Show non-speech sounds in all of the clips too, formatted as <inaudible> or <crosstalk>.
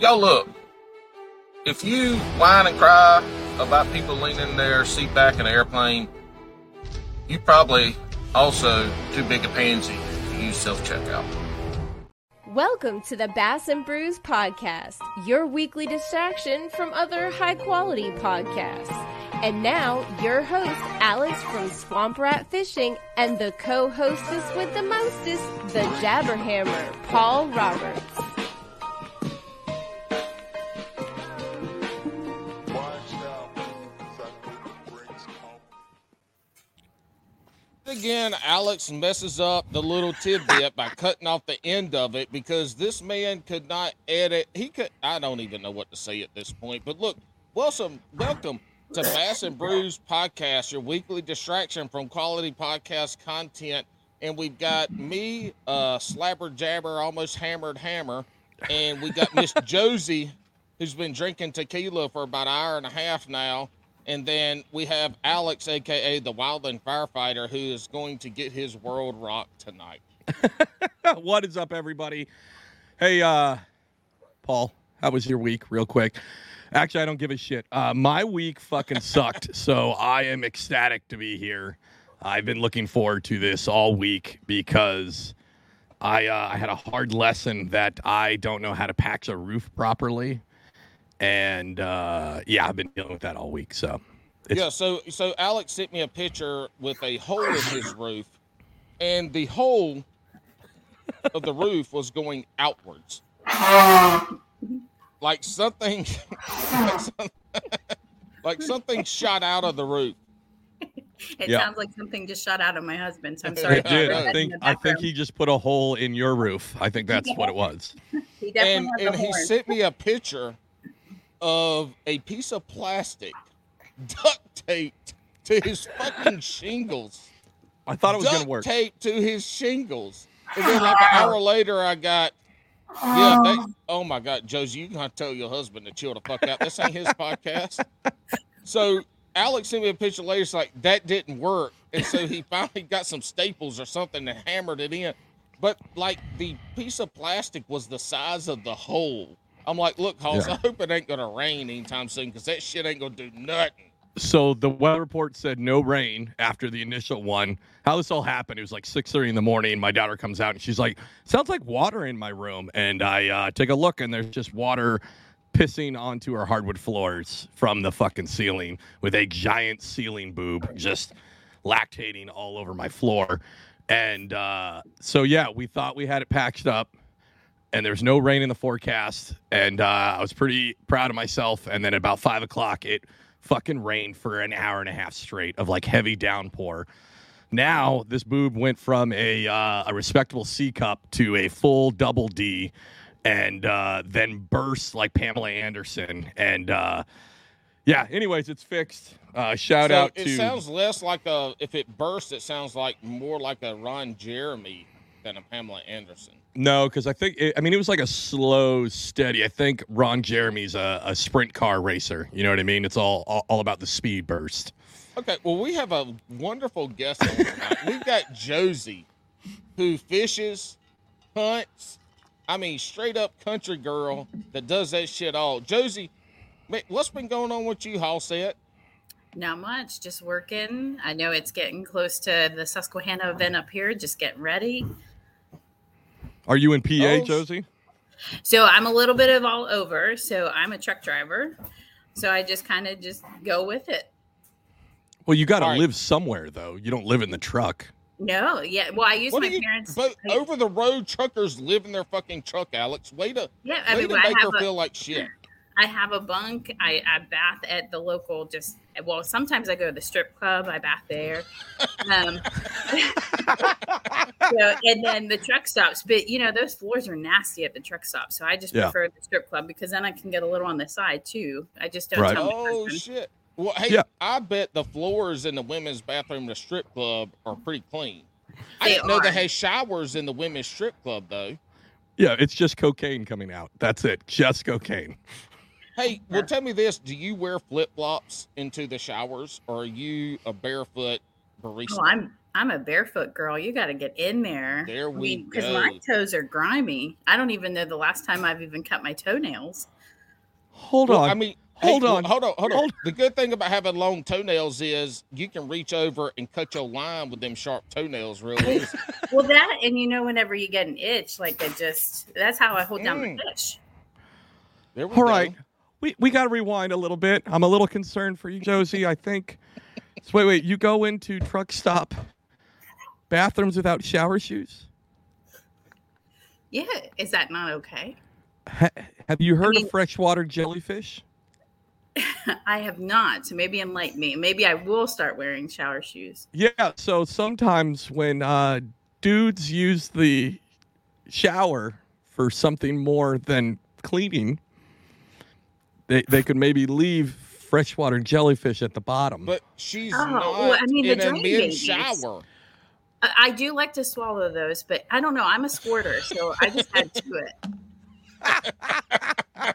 Yo, look, if you whine and cry about people leaning their seat back in an airplane, you probably also too big a pansy to use self checkout. Welcome to the Bass and Brews podcast, your weekly distraction from other high quality podcasts. And now, your host, Alex from Swamp Rat Fishing, and the co hostess with the mostest, the Jabberhammer, Paul Roberts. Again, Alex messes up the little tidbit by cutting off the end of it because this man could not edit. He could. I don't even know what to say at this point. But look, welcome, welcome to Bass and Brews podcast, your weekly distraction from quality podcast content. And we've got me, uh, slabber jabber, almost hammered hammer, and we got Miss <laughs> Josie, who's been drinking tequila for about an hour and a half now. And then we have Alex, aka the Wildland Firefighter, who is going to get his world rocked tonight. <laughs> what is up, everybody? Hey, uh, Paul, how was your week? Real quick. Actually, I don't give a shit. Uh, my week fucking <laughs> sucked, so I am ecstatic to be here. I've been looking forward to this all week because I uh, I had a hard lesson that I don't know how to patch a roof properly, and uh, yeah, I've been dealing with that all week. So it's- Yeah, so so Alex sent me a picture with a hole in his roof, and the hole of the roof was going outwards, like something, <laughs> like, some- <laughs> like something shot out of the roof. It Yeah. sounds like something just shot out of my husband. So I'm <laughs> sorry. it did. I think I think he just put a hole in your roof. I think that's what it was. He definitely and and he sent me a picture of a piece of plastic duct taped to his fucking <laughs> shingles. I thought it was gonna work. taped to his shingles. And then like an hour later, I got, yeah, they, oh my God, Josie, you gotta tell your husband to chill the fuck out. This ain't his podcast. So Alex sent me a picture later. It's like that didn't work, and so he <laughs> finally got some staples or something and hammered it in. But like the piece of plastic was the size of the hole. I'm like, look, Halls, Yeah. I hope it ain't gonna rain anytime soon because that shit ain't gonna do nothing. So the weather report said no rain after the initial one. How this all happened? It was like six thirty in the morning. My daughter comes out and she's like, "Sounds like water in my room." And I uh, take a look, and there's just water pissing onto our hardwood floors from the fucking ceiling with a giant ceiling boob just lactating all over my floor. And uh, so yeah, we thought we had it patched up. And there's no rain in the forecast, and uh, I was pretty proud of myself. And then about five o'clock, it fucking rained for an hour and a half straight of like heavy downpour. Now this boob went from a uh, a respectable C cup to a full double D, and uh, then burst like Pamela Anderson. And uh, yeah, anyways, it's fixed. Uh, shout So out it to sounds less like a if it bursts, it sounds like more like a Ron Jeremy than a Pamela Anderson. No, because I think it, I mean it was like a slow, steady. I think Ron Jeremy's a, a sprint car racer. You know what I mean? It's all all, all about the speed burst. Okay, well, we have a wonderful guest on tonight. We've got Josie, who fishes, hunts. I mean, straight up country girl that does that shit all. Josie, what's been going on with you, Hall set? Not much, just working. I know it's getting close to the Susquehanna event up here, just getting ready. Are you in PA, Oh, Josie? So I'm a little bit of all over. So I'm a truck driver. So I just kind of just go with it. Well, you got to All right. live somewhere, though. You don't live in the truck. No, yeah. Well, I use What my you? parents. But I- over the road truckers live in their fucking truck, Alex. Way to, yeah, I way mean, to I make her have a, feel like shit. I have a bunk. I, I bath at the local just well, sometimes I go to the strip club, I bath there. Um <laughs> so, and then the truck stops. But you know, those floors are nasty at the truck stop. So I just Yeah. prefer the strip club because then I can get a little on the side too. I just don't Right. tell Oh husband. shit. Well, hey, Yeah. I bet the floors in the women's bathroom, in the strip club, are pretty clean. I didn't know they are. had showers in the women's strip club though. Yeah, it's just cocaine coming out. That's it. Just cocaine. Hey, well, tell me this: Do you wear flip flops into the showers, or are you a barefoot barista? Oh, I'm I'm a barefoot girl. You got to get in there. There we Because go. my toes are grimy. I don't even know the last time I've even cut my toenails. Hold Well, on. I mean, Hold hey, on. hold on, hold on. Hold- The good thing about having long toenails is you can reach over and cut your line with them sharp toenails real easy. Well, that and you know, whenever you get an itch, like I just that's how I hold down Mm. the fish. There we All go. right. We we got to rewind a little bit. I'm a little concerned for you, Josie. I think. So wait, wait. You go into truck stop bathrooms without shower shoes? Yeah, is that not okay? Ha- have you heard mean- of freshwater jellyfish? <laughs> I have not. So maybe enlighten me. Maybe I will start wearing shower shoes. Yeah. So sometimes when uh, dudes use the shower for something more than cleaning, they they could maybe leave freshwater jellyfish at the bottom. But she's Oh, not well, I mean, the in a drain men's babies. shower. I, I do like to swallow those, but I don't know. I'm a squirter, so I just had to it. <laughs>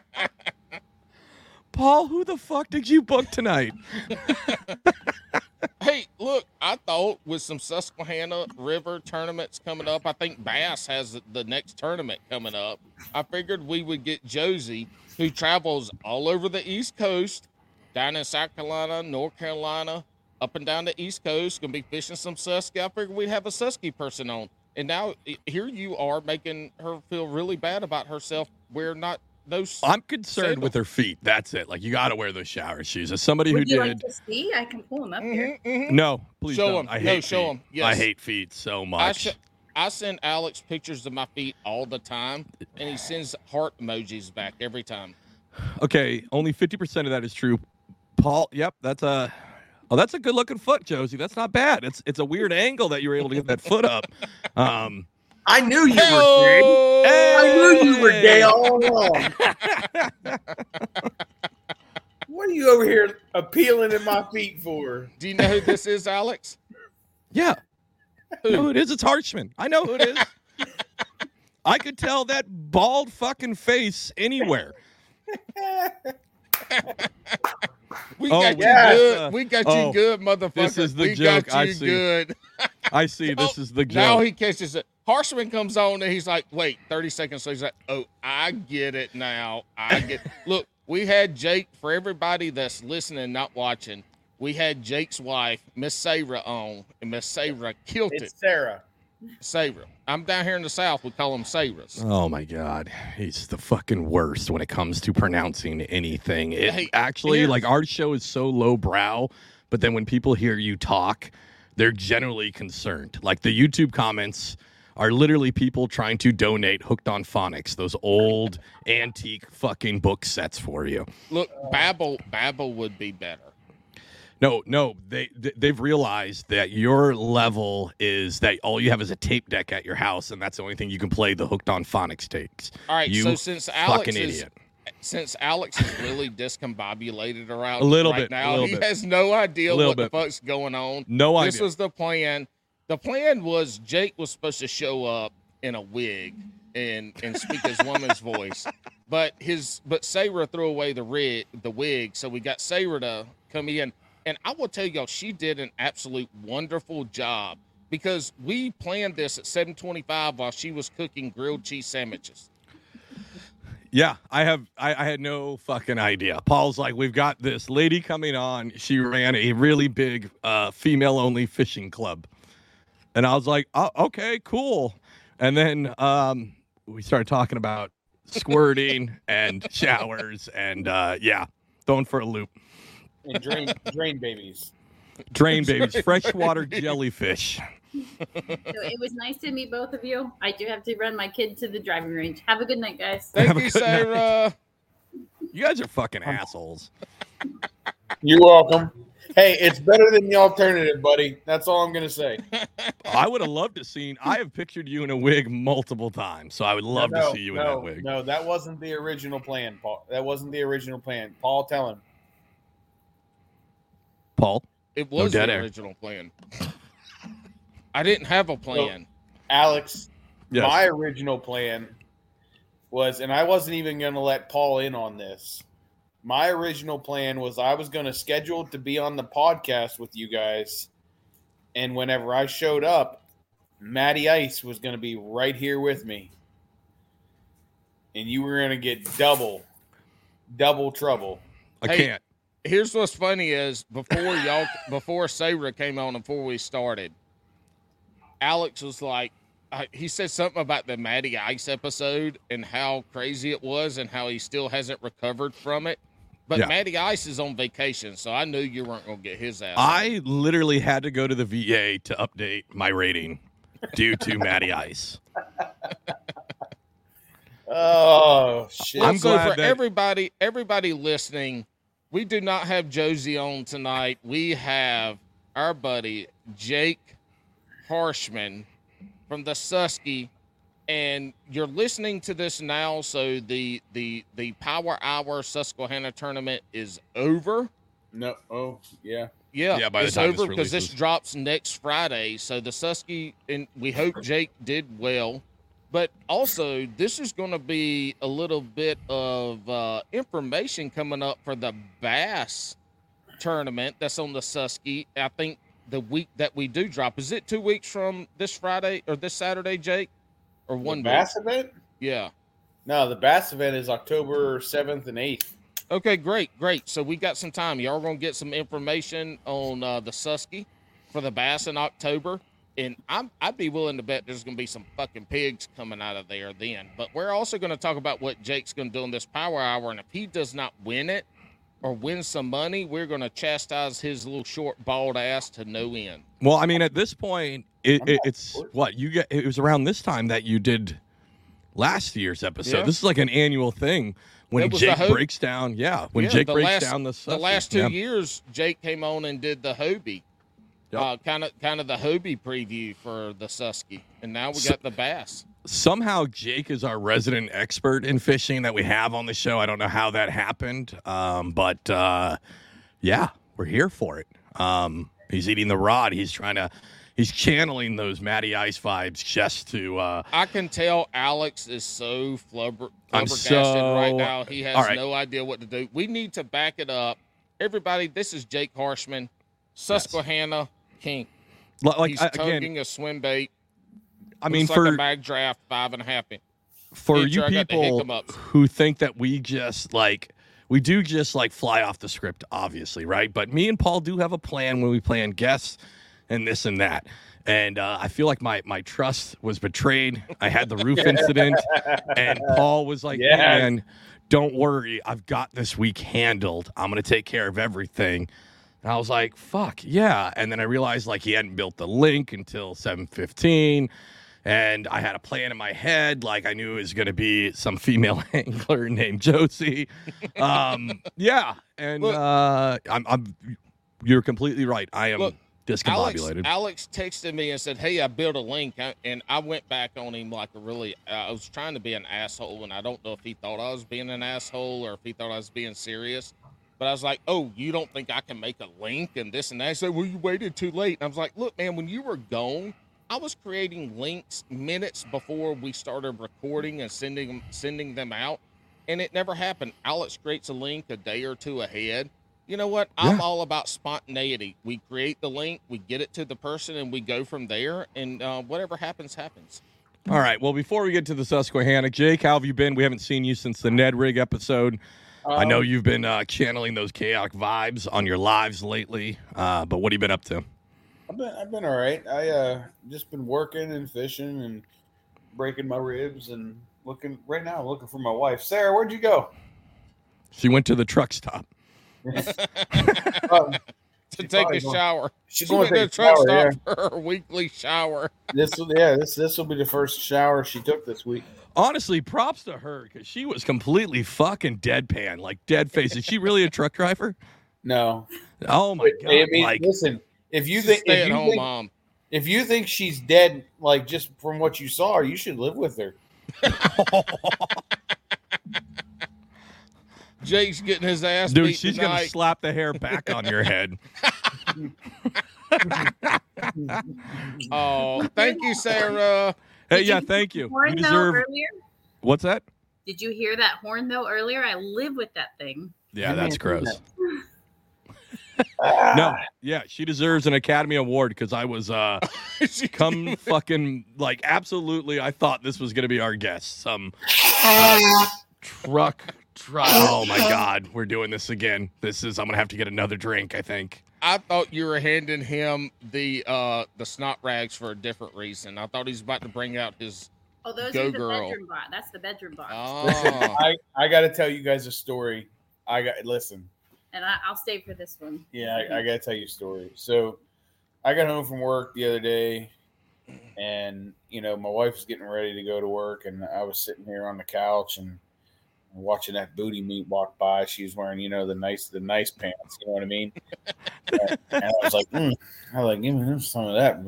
Paul, who the fuck did you book tonight? <laughs> Hey, look, I thought with some Susquehanna River tournaments coming up, I think Bass has the- next tournament coming up. I figured we would get Josie, who travels all over the East Coast, down in South Carolina, North Carolina, up and down the East Coast, gonna be fishing some Susky. I figured we'd have a Susky person on. And now here you are making her feel really bad about herself. We're not those. I'm concerned Sandal. with her feet. That's it. Like you got to wear those shower shoes. As somebody who Would you did, like to see? I can pull them up here. Mhm, mhm. no, please Show don't. 'em. I No, hate show feet. 'em. I Yes. hate feet so I, much. sh- I send Alex pictures of my feet all the time, and he sends heart emojis back every time. okay, only fifty percent of that is true. Paul, yep, that's a. Oh, that's a good looking foot, Josie. That's not bad. It's it's a weird angle that you were able to get that foot up. <laughs> Um, I knew you were gay. Hey! I knew you were gay all along. what are you over here appealing at my feet for? Do you know who this is, Alex? yeah, I know Who? who it is. It's Harshman. I know who it is. <laughs> I could tell that bald fucking face anywhere. <laughs> We Oh, got yeah. you good. We got oh, you good, motherfucker. this is the we joke. got I see. good. I see. This Oh, is the joke. Now he catches it. Harshman comes on and he's like, wait, 30 seconds. So he's like, oh, I get it now. I get <laughs> Look, we had Jake, for everybody that's listening, not watching, we had Jake's wife, Miss Sarah, on, and Miss Sarah killed it. It's Sarah. Sarah. I'm down here in the South. We call them Sarahs. Oh my god, he's the fucking worst when it comes to pronouncing anything. It Hey, actually here's- like our show is so lowbrow, but then when people hear you talk, they're generally concerned. Like the YouTube comments are literally people trying to donate Hooked on Phonics, those old antique fucking book sets for you. Look, Babbel, Babbel would be better. No, no, they they've realized that your level is that all you have is a tape deck at your house, and that's the only thing you can play the Hooked on Phonics tapes. All right, You so since Alex Fucking is idiot. since Alex is really discombobulated around A little right bit, now, he bit. has no idea what the fuck's going on. No This idea. was the plan. The plan was Jake was supposed to show up in a wig and and speak his woman's voice, but his but Sarah threw away the rig the wig, so we got Sarah to come in. And I will tell y'all, she did an absolute wonderful job because we planned this at 7:25 while she was cooking grilled cheese sandwiches. Yeah, I have. I, I had no fucking idea. Paul's like, we've got this lady coming on. She ran a really big uh, female-only fishing club, and I was like, oh, okay, cool. And then um, we started talking about squirting <laughs> and showers, and uh, yeah, throwing for a loop. And drain, drain babies. Drain <laughs> babies, freshwater jellyfish. So it was nice to meet both of you. I do have to run my kid to the driving range. Have a good night, guys. Thank Have you, good night. Sarah. You guys are fucking assholes. You're welcome. Hey, it's better than the alternative, buddy. That's all I'm gonna say. <laughs> I would have loved to seen. I have pictured you in a wig multiple times, so I would love no, to see you no, in that wig. No, that wasn't the original plan, Paul. That wasn't the original plan. Paul, tell him. Paul. It was dead the air. original plan. I didn't have a plan. Alex, Yes. my original plan was, and I wasn't even going to let Paul in on this. My original plan was I was going to schedule to be on the podcast with you guys And whenever I showed up, Matty Ice was going to be right here with me. And you were going to get double, double trouble. I Hey, can't. Here's what's funny is before y'all <laughs> before Sarah came on before we started, Alex was like, uh, he said something about the Matty Ice episode and how crazy it was and how he still hasn't recovered from it. But Yeah. Matty Ice is on vacation, so I knew you weren't gonna get his ass. I literally had to go to the VA to update my rating due to Matty Ice. <laughs> Oh, shit. I'm so glad for that- everybody, everybody listening, we do not have Josie on tonight. We have our buddy Jake Harshman from the Susky, and you're listening to this now. So the the the Power Hour Susquehanna tournament is over. no. Oh, yeah. Yeah, Yeah, by the it's time over because this releases. drops next Friday. So the Susky, and we hope Jake did well. But also, this is going to be a little bit of uh, information coming up for the Bass tournament that's on the Susky. I think the week that we do drop is it two weeks from this Friday or this Saturday, Jake, or one the bass event? Yeah. No, the bass event is October 7th and 8th. Okay, great, great. So we got some time. Y'all gonna get some information on uh, the Susky for the bass in October, and I'm I'd be willing to bet there's gonna be some fucking pigs coming out of there then. But we're also gonna talk about what Jake's gonna do in this power hour, and if he does not win it or win some money, we're gonna chastise his little short bald ass to no end. Well, I mean, at this point, it, it, it's what you get. It was around this time that you did last year's episode. Yeah. This is like an annual thing when It was the Jake ho- breaks down. Yeah, when Yeah, Jake breaks last- down the The last two Yeah. years, Jake came on and did the Hobie. Uh, kind of, kind of the Hobie preview for the Susky, and now we So- got the bass. somehow Jake is our resident expert in fishing that we have on the show. I don't know how that happened, um, but uh, yeah, we're here for it. Um, he's eating the rod. He's trying to. He's channeling those Matty Ice vibes just to. Uh, I can tell Alex is so flubber, I'm so- right now. He has right. no idea what to do. We need to back it up. Everybody, this is Jake Harshman, Susquehanna King. li- like He's I- tugging again, a swim bait. I mean, for like a bag draft, five and a half. inch. for Hey, you sure, I got the people who think that we just like we do just like fly off the script obviously right but me and paul do have a plan when we plan guests and this and that and uh, i feel like my my trust was betrayed i had the roof <laughs> incident and paul was like Yeah. Man don't worry i've got this week handled i'm gonna take care of everything and i was like fuck yeah and then i realized like he hadn't built the link until 715 and I had a plan in my head, like I knew it was going to be some female <laughs> angler named Josie. Um, yeah, and Look- uh, I'm, I'm, you're completely right. I am Look, Alex, discombobulated. Alex texted me and said, "Hey, I built a link," and I went back on him like a really. Uh, I was trying to be an asshole, and I don't know if he thought I was being an asshole or if he thought I was being serious. But I was like, "Oh, you don't think I can make a link and this and that?" He said, "Well, you waited too late." And I was like, "Look, man, when you were gone, I was creating links minutes before we started recording and sending them sending them out, and it never happened. Alex creates a link a day or two ahead." You know what? I'm all about spontaneity. We create the link, we get it to the person, and we go from there. And uh, whatever happens, happens. All right. Well, before we get to the Susquehanna, Jake, how have you been? We haven't seen you since the Ned Rig episode. I know Um, you've been uh, channeling those chaotic vibes on your lives lately. Uh, but what have you been up to? I've been I've been all right. I uh just been working and fishing and breaking my ribs and looking right now. I'm looking for my wife. Sarah, where'd you go? She went to the truck stop. <laughs> Um, To She's take a going- shower. she's She going to to the take a truck shower. stop for her weekly shower. <laughs> This will yeah this this will be the first shower she took this week. Honestly, props to her because she was completely fucking deadpan, like dead face. Is she really a truck driver? No, Oh my god! I mean, like, listen. If you think stay if at you home think, mom. if you think she's dead, like just from what you saw, you should live with her. <laughs> <laughs> Jake's getting his ass dude, beat she's tonight. gonna slap the hair back on your head. <laughs> Oh, thank you, Sarah. Hey, Did yeah, you thank you. Horn You deserve. earlier? What's that? Did you hear that horn though earlier? I live with that thing. Yeah, that's gross. No, yeah, she deserves an Academy Award because I was uh <laughs> come fucking like absolutely. I thought this was gonna be our guest. Some uh, truck. Truck. Oh my god, we're doing this again. This is. I'm gonna have to get another drink. I think. I thought you were handing him the uh the snot rags for a different reason. I thought he's about to bring out his. Oh, those Go are the girl. bedroom box. That's the bedroom box. Oh, <laughs> I, I got to tell you guys a story. I got listen. And I, I'll stay for this one. Yeah, I, I got to tell you a story. So, I got home from work the other day, and you know my wife was getting ready to go to work, and I was sitting here on the couch and watching that booty meat walk by. She was wearing, you know, the nice the nice pants. You know what I mean? and, <laughs> and I was like, mm. I was like, give me some of that.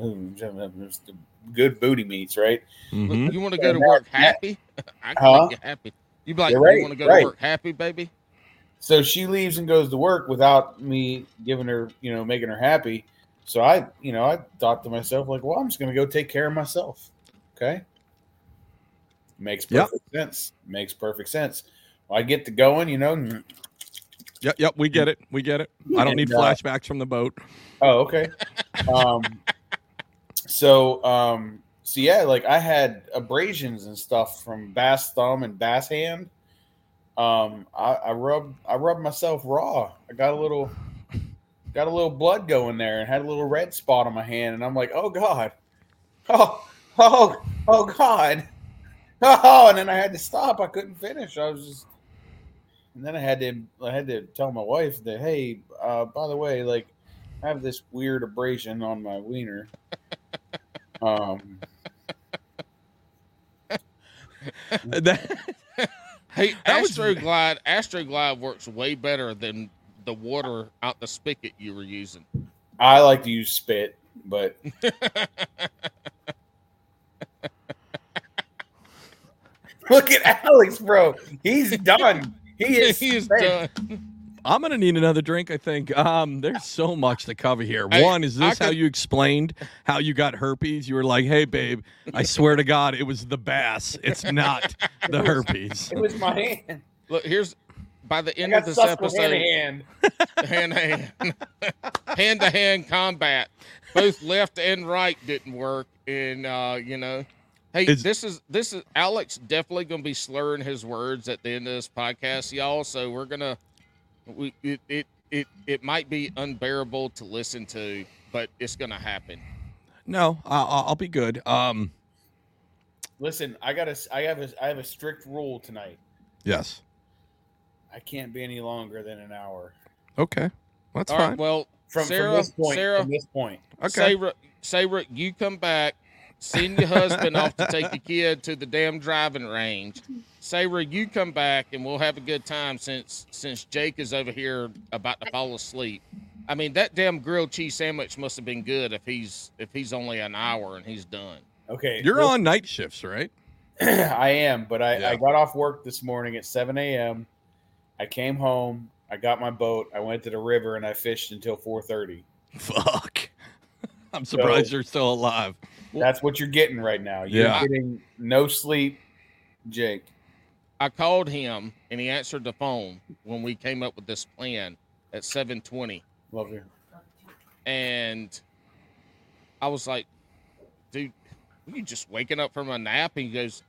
It's the Good booty meats, right? Mhm. you want to go to work yeah. happy? <laughs> I can Huh? make you happy. You be like, You're right, you want to go right. to work happy, baby? So she leaves and goes to work without me giving her, you know, making her happy. So I, you know, I thought to myself, like, well, I'm just going to go take care of myself. Okay. Makes Yep. perfect sense. Makes perfect sense. Well, I get to going, you know. Yep, yep, we get it. We get it. I don't need uh, flashbacks from the boat. Oh, okay. <laughs> um, so, um, so yeah, like I had abrasions and stuff from bass thumb and bass hand. Um, I, I rubbed, I rubbed myself raw. I got a little, got a little blood going there and had a little red spot on my hand. And I'm like, oh God, <laughs> oh, oh, oh God. Oh, and then I had to stop. I couldn't finish. I was just, and then I had to, I had to tell my wife that, hey, uh, by the way, like, I have this weird abrasion on my wiener. <laughs> Um, <laughs> That- Hey, That was- Astroglide, Astroglide works way better than the water out the spigot you were using. I like to use spit, but <laughs> <laughs> look at Alex, bro. He's done. He is. <laughs> he is done. I'm gonna need another drink. I think. Um, there's so much to cover here. Hey, One is I this how could- you explained how you got herpes? You were like, "Hey, babe, I swear to God, it was the bass. It's not the herpes." It was my hand. Look, here's by the I end of got this Susquehanna episode, hand. hand to hand, <laughs> hand to hand combat. Both left and right didn't work, and uh, you know, hey, Is- this is this is Alex definitely gonna be slurring his words at the end of this podcast, y'all. So we're gonna, we it it it, it might be unbearable to listen to, but it's gonna happen. No, I'll, I'll be good. Um, Listen, I got a. I have a. I have a strict rule tonight. yes. I can't be any longer than an hour Okay, that's All right, fine. well, from, Sarah, from this point. Sarah, from this point. Okay. Sarah, Sarah, you come back. Send your husband off to take the kid to the damn driving range. Sarah, you come back and we'll have a good time since since Jake is over here about to fall asleep. I mean, that damn grilled cheese sandwich must have been good if he's if he's only an hour and he's done. Okay, You're listen- on night shifts, right? <clears throat> I am, but I, Yeah. I got off work this morning at 7 a.m. I came home. I got my boat. I went to the river and I fished until 4:30. Fuck. <laughs> I'm surprised So- you're still alive. That's what you're getting right now. You're Yeah. getting no sleep, Jake. I called him and he answered the phone when we came up with this plan at 7:20. Love you. and I was like, dude, are you just waking up from a nap? And he goes,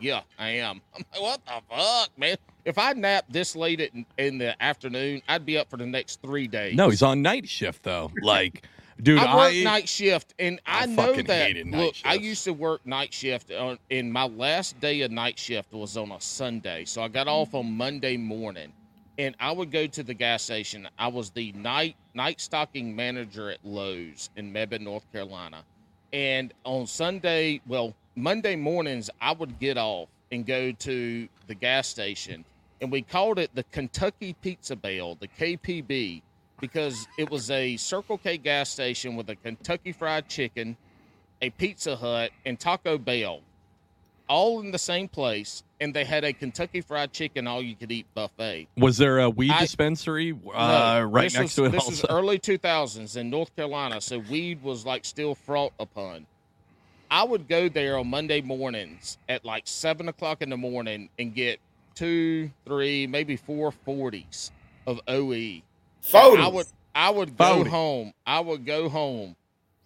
yeah, I am. <laughs> I'm like, what the fuck, man? If I nap this late in, in the afternoon, I'd be up for the next three days. No, he's on night shift though. Like, dude, I work I, night shift, and I, I know that. hated night Look, I used to work night shift, on, and my last day of night shift was on a Sunday, so I got off on Monday morning, and I would go to the gas station. I was the night night stocking manager at Lowe's in Mebane, North Carolina, and on Sunday, well, Monday mornings, I would get off and go to the gas station, and we called it the Kentucky Pizza Bell, the KPB because it was a Circle K gas station with a Kentucky Fried Chicken, a Pizza Hut, and Taco Bell, all in the same place. And they had a Kentucky Fried Chicken all you could eat buffet. was there a weed I- dispensary uh, No, right next was, to it? This also, was early 2000s in North Carolina, so weed was like still fraught upon. I would go there on Monday mornings at like seven o'clock in the morning and get two, three, maybe four forties of OE. I would I would go 40. home. I would go home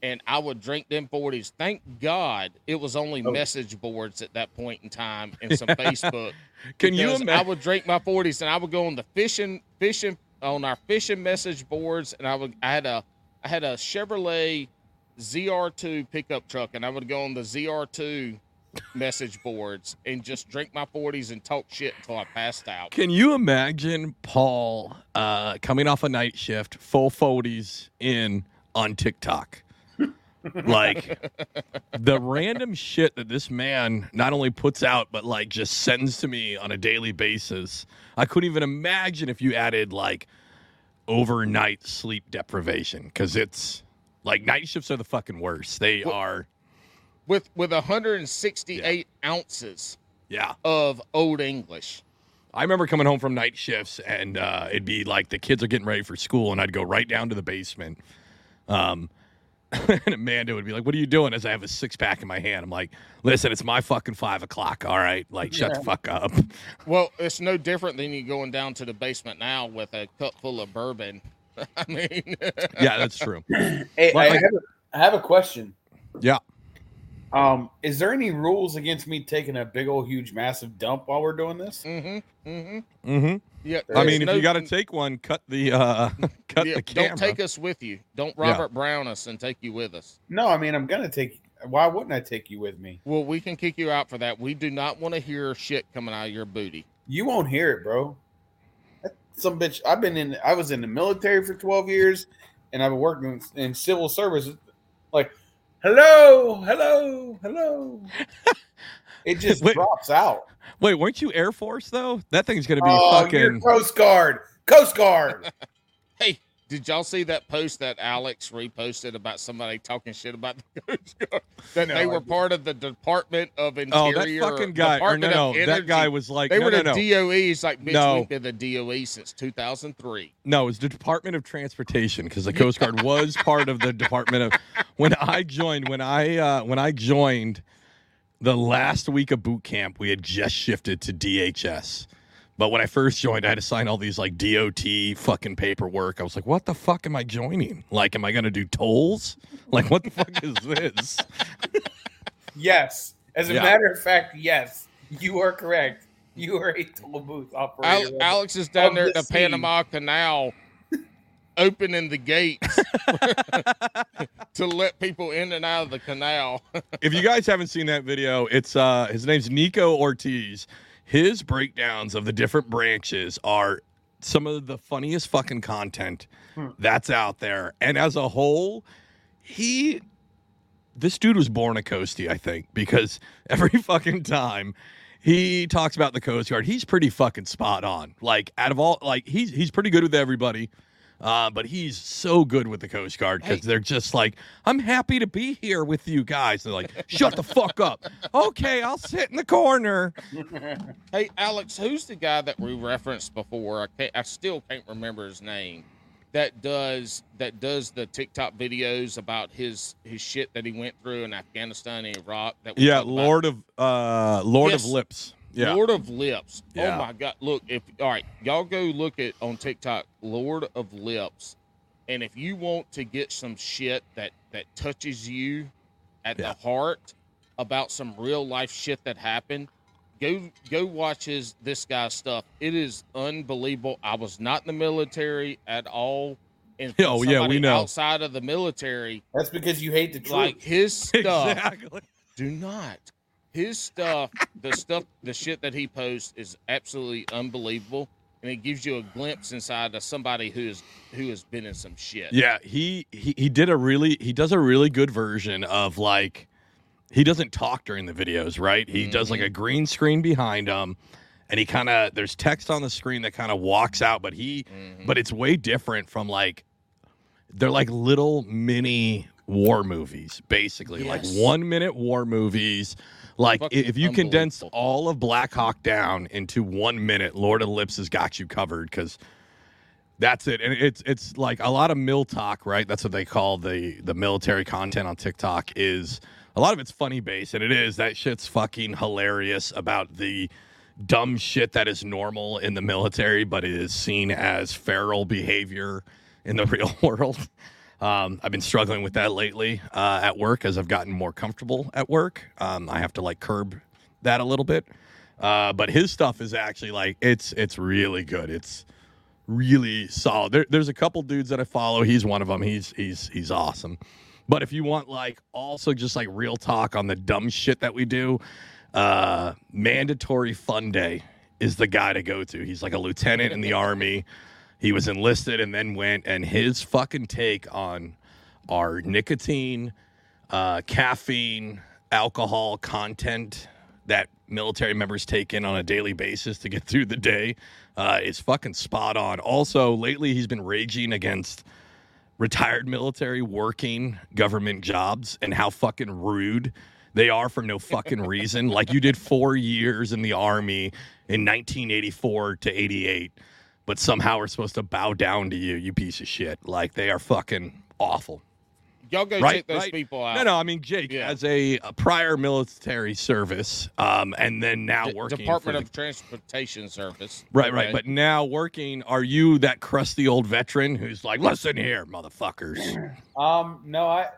and I would drink them 40s. Thank God it was only Oh. message boards at that point in time and some <laughs> Facebook. Can you because I would drink my 40s and I would go on the fishing fishing on our fishing message boards and I would I had a I had a Chevrolet ZR2 pickup truck and I would go on the ZR2 message boards and just drink my 40s and talk shit until I passed out. Can you imagine Paul uh, coming off a night shift, full 40s in on TikTok? like the random shit that this man not only puts out, but like just sends to me on a daily basis. I couldn't even imagine if you added like overnight sleep deprivation because it's like night shifts are the fucking worst. They Well- are, With with 168 ounces yeah. of old English. I remember coming home from night shifts and uh, it'd be like the kids are getting ready for school, and I'd go right down to the basement. Um, <laughs> and Amanda would be like, "What are you doing?" As I have a six pack in my hand, I'm like, "Listen, it's my fucking five o'clock. All right, like shut the fuck up." <laughs> Well, it's no different than you going down to the basement now with a cup full of bourbon. <laughs> I mean, yeah, that's true. Hey, Like- I, have a, I have a question. Yeah. Um, is there any rules against me taking a big old huge massive dump while we're doing this? Mm hmm Mm hmm Mm hmm yeah. I there's mean, if you got to take one, cut the uh, <laughs> cut yeah, the camera. don't take us with you. Don't Yeah. Robert Brown us and take you with us. No, I mean I'm gonna take. Why wouldn't I take you with me? Well, we can kick you out for that. We do not want to hear shit coming out of your booty. You won't hear it, bro. That Some bitch. I've been in. I was in the military for 12 years, and I've been working in civil service. Like, hello, hello, hello. <laughs> It just Wait. drops out. Wait, weren't you Air Force though? That thing's gonna be Oh, fucking. you're Coast Guard. Coast Guard. <laughs> Did y'all see that post that Alex reposted about somebody talking shit about the <laughs> Coast Guard? That No, they were part of the Department of Interior. Oh, that fucking guy! Or no, no, that guy was like, They no, were no, the no. DOE. He's like, bitch, No. we've been the DOE since 2003. No, it was the Department of Transportation because the Coast Guard was part of the Department of. <laughs> When I joined, when I uh, when I joined, the last week of boot camp, we had just shifted to DHS. But when I first joined, I had to sign all these like DOT fucking paperwork. I was like, "What the fuck am I joining? Like, am I gonna do tolls? <laughs> Like, what the fuck is this?" yes. As a Yeah. matter of fact, yes. You are correct. You are a toll booth operator. Al- Alex is down there at the the. Panama Canal, <laughs> opening the gates <laughs> to let people in and out of the canal. if you guys haven't seen that video, it's uh his name's Nico Ortiz. His breakdowns of the different branches are some of the funniest fucking content Hmm. that's out there. And as a whole, he this dude was born a coastie, I think, because <laughs> every fucking time he talks about the Coast Guard, he's pretty fucking spot on. Like out of all like he's he's pretty good with everybody. Uh, but he's so good with the Coast Guard because Hey. they're just like, I'm happy to be here with you guys. They're like, shut the fuck up. Okay, I'll sit in the corner. <laughs> Hey, Alex, who's the guy that we referenced before? I can't, I still can't remember his name. That does that does the TikTok videos about his his shit that he went through in Afghanistan and Iraq. That we Yeah, talked about? Lord of uh Lord Yes. of Lips. Yeah. Lord of Lips. Oh yeah. Oh my God! Look, if all right, y'all go look at on TikTok, Lord of Lips, and if you want to get some shit that that touches you at Yeah. the heart about some real life shit that happened, go go watch his this guy's stuff. It is unbelievable. I was not in the military at all, and <laughs> Oh, yeah, we know. outside of the military, That's because you hate the truth. like his <laughs> stuff Exactly. do not. His stuff, the stuff, the shit that he posts is absolutely unbelievable, and it gives you a glimpse inside of somebody who is who has been in some shit. Yeah, he, he he did a really he does a really good version of like he doesn't talk during the videos, right? He does like a green screen behind him and he kind of there's text on the screen that kind of walks out, but he Mhm. but it's way different from like they're like little mini war movies basically like 1 minute war movies like Fucking if you condense all of Black Hawk Down into 1 minute Lord of the Lips has got you covered cuz that's it. And it's it's like a lot of MilTok right? That's what they call the the military content on TikTok is a lot of it's funny based and it is. That shit's fucking hilarious about the dumb shit that is normal in the military but it is seen as feral behavior in the <laughs> real world. Um, I've been struggling with that lately uh, at work as I've gotten more comfortable at work. Um, I have to like curb that a little bit. Uh, but his stuff is actually like it's it's really good. It's really solid. There, there's a couple dudes that I follow. He's one of them. He's he's he's awesome. But if you want like also just like real talk on the dumb shit that we do, uh, mandatory fun day is the guy to go to. He's like a lieutenant in the <laughs> army. He was enlisted and then went, and his fucking take on our nicotine, uh, caffeine, alcohol content that military members take in on a daily basis to get <laughs> through the day uh, is fucking spot on. Also, lately he's been raging against retired military working government jobs and how fucking rude they are for no fucking <laughs> reason. like you did four years in the army in 1984 to 88, but somehow we're supposed to bow down to you, you piece of shit. Like they are fucking awful. Y'all go Right, check those right. people out. No, no, I mean Jake Yeah. as a, a prior military service, um, and then now D- working Department for the- of Transportation Service. Right, right. Okay. But now working, are you that crusty old veteran who's like, listen here, motherfuckers? Um, no, I.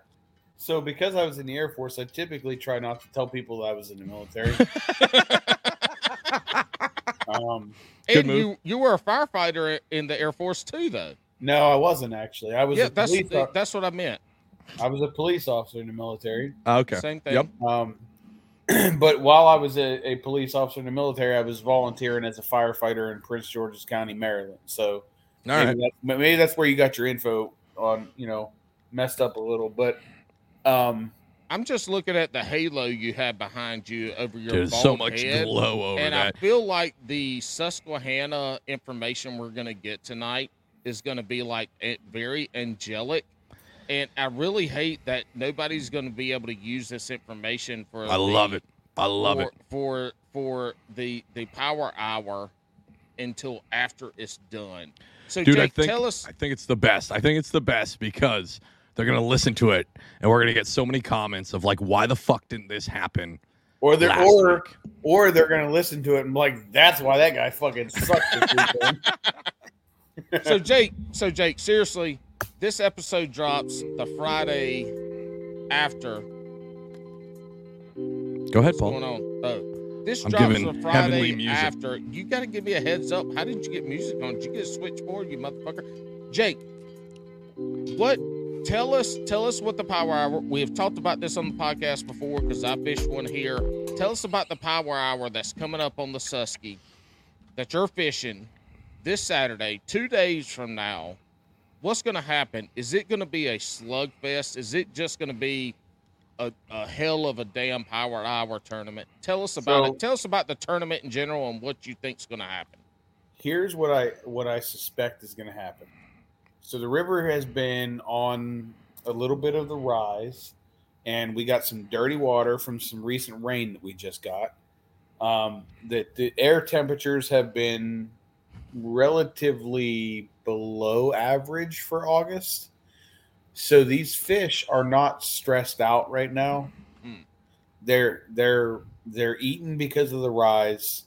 So because I was in the Air Force, I typically try not to tell people that I was in the military. <laughs> um, and you you were a firefighter in the Air Force too, though. no, I wasn't actually. I was Yeah, a that's police. o- that's what I meant. I was a police officer in the military. Okay. Same thing. Yep. Um, <clears throat> but while I was a, a police officer in the military, I was volunteering as a firefighter in Prince George's County, Maryland. So maybe, right. that's, maybe that's where you got your info on. You know, messed up a little, but um, I'm just looking at the halo you have behind you over your There's so much head, glow over and that. I feel like the Susquehanna information we're going to get tonight is going to be like very angelic. And I really hate that nobody's going to be able to use this information for. I love it. I love for, it. for for the the power hour until after it's done. So Dude, I think tell us. I think it's the best. I think it's the best because they're gonna listen to it and we're gonna get so many comments of like, why the fuck didn't this happen? or they're last or week? or they're gonna listen to it and be like, that's why that guy fucking sucked. <laughs> <laughs> So Jake, so Jake, seriously, this episode drops the Friday after. Go ahead, What's going Paul. on? Oh, this I'm drops giving the Friday music. after. You got to give me a heads up. How did you get music on? Did you get a switchboard, you motherfucker? Jake, what? Tell us, tell us what the power hour. We have talked about this on the podcast before because I fished one here. Tell us about the power hour that's coming up on the Susky that you're fishing this Saturday, two days from now. What's going to happen? Is it going to be a slugfest? Is it just going to be a, a hell of a damn power hour tournament? Tell us about So- it. Tell us about the tournament in general and what you think's going to happen. Here's what I what I suspect is gonna happen. So the river has been on a little bit of the rise, and we got some dirty water from some recent rain that we just got. Um, that the air temperatures have been relatively below average for August. So these fish are not stressed out right now. Hmm. They're they're they're eating because of the rise.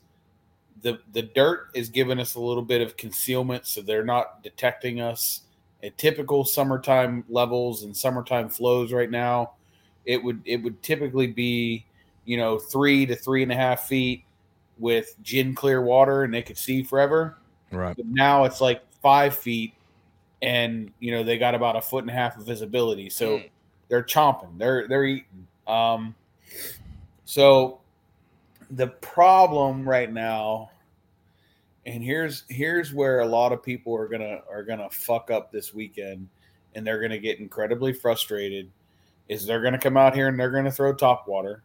The the dirt is giving us a little bit of concealment, so they're not detecting us at typical summertime levels and summertime flows right now. It would it would typically be, you know, three to three and a half feet with gin clear water and they could see forever. Right. But now it's like five feet and you know they got about a foot and a half of visibility. So Mm. they're chomping. They're they're eating. Um so the problem right now and here's here's where a lot of people are gonna are gonna fuck up this weekend and they're gonna get incredibly frustrated is they're gonna come out here and they're gonna throw top water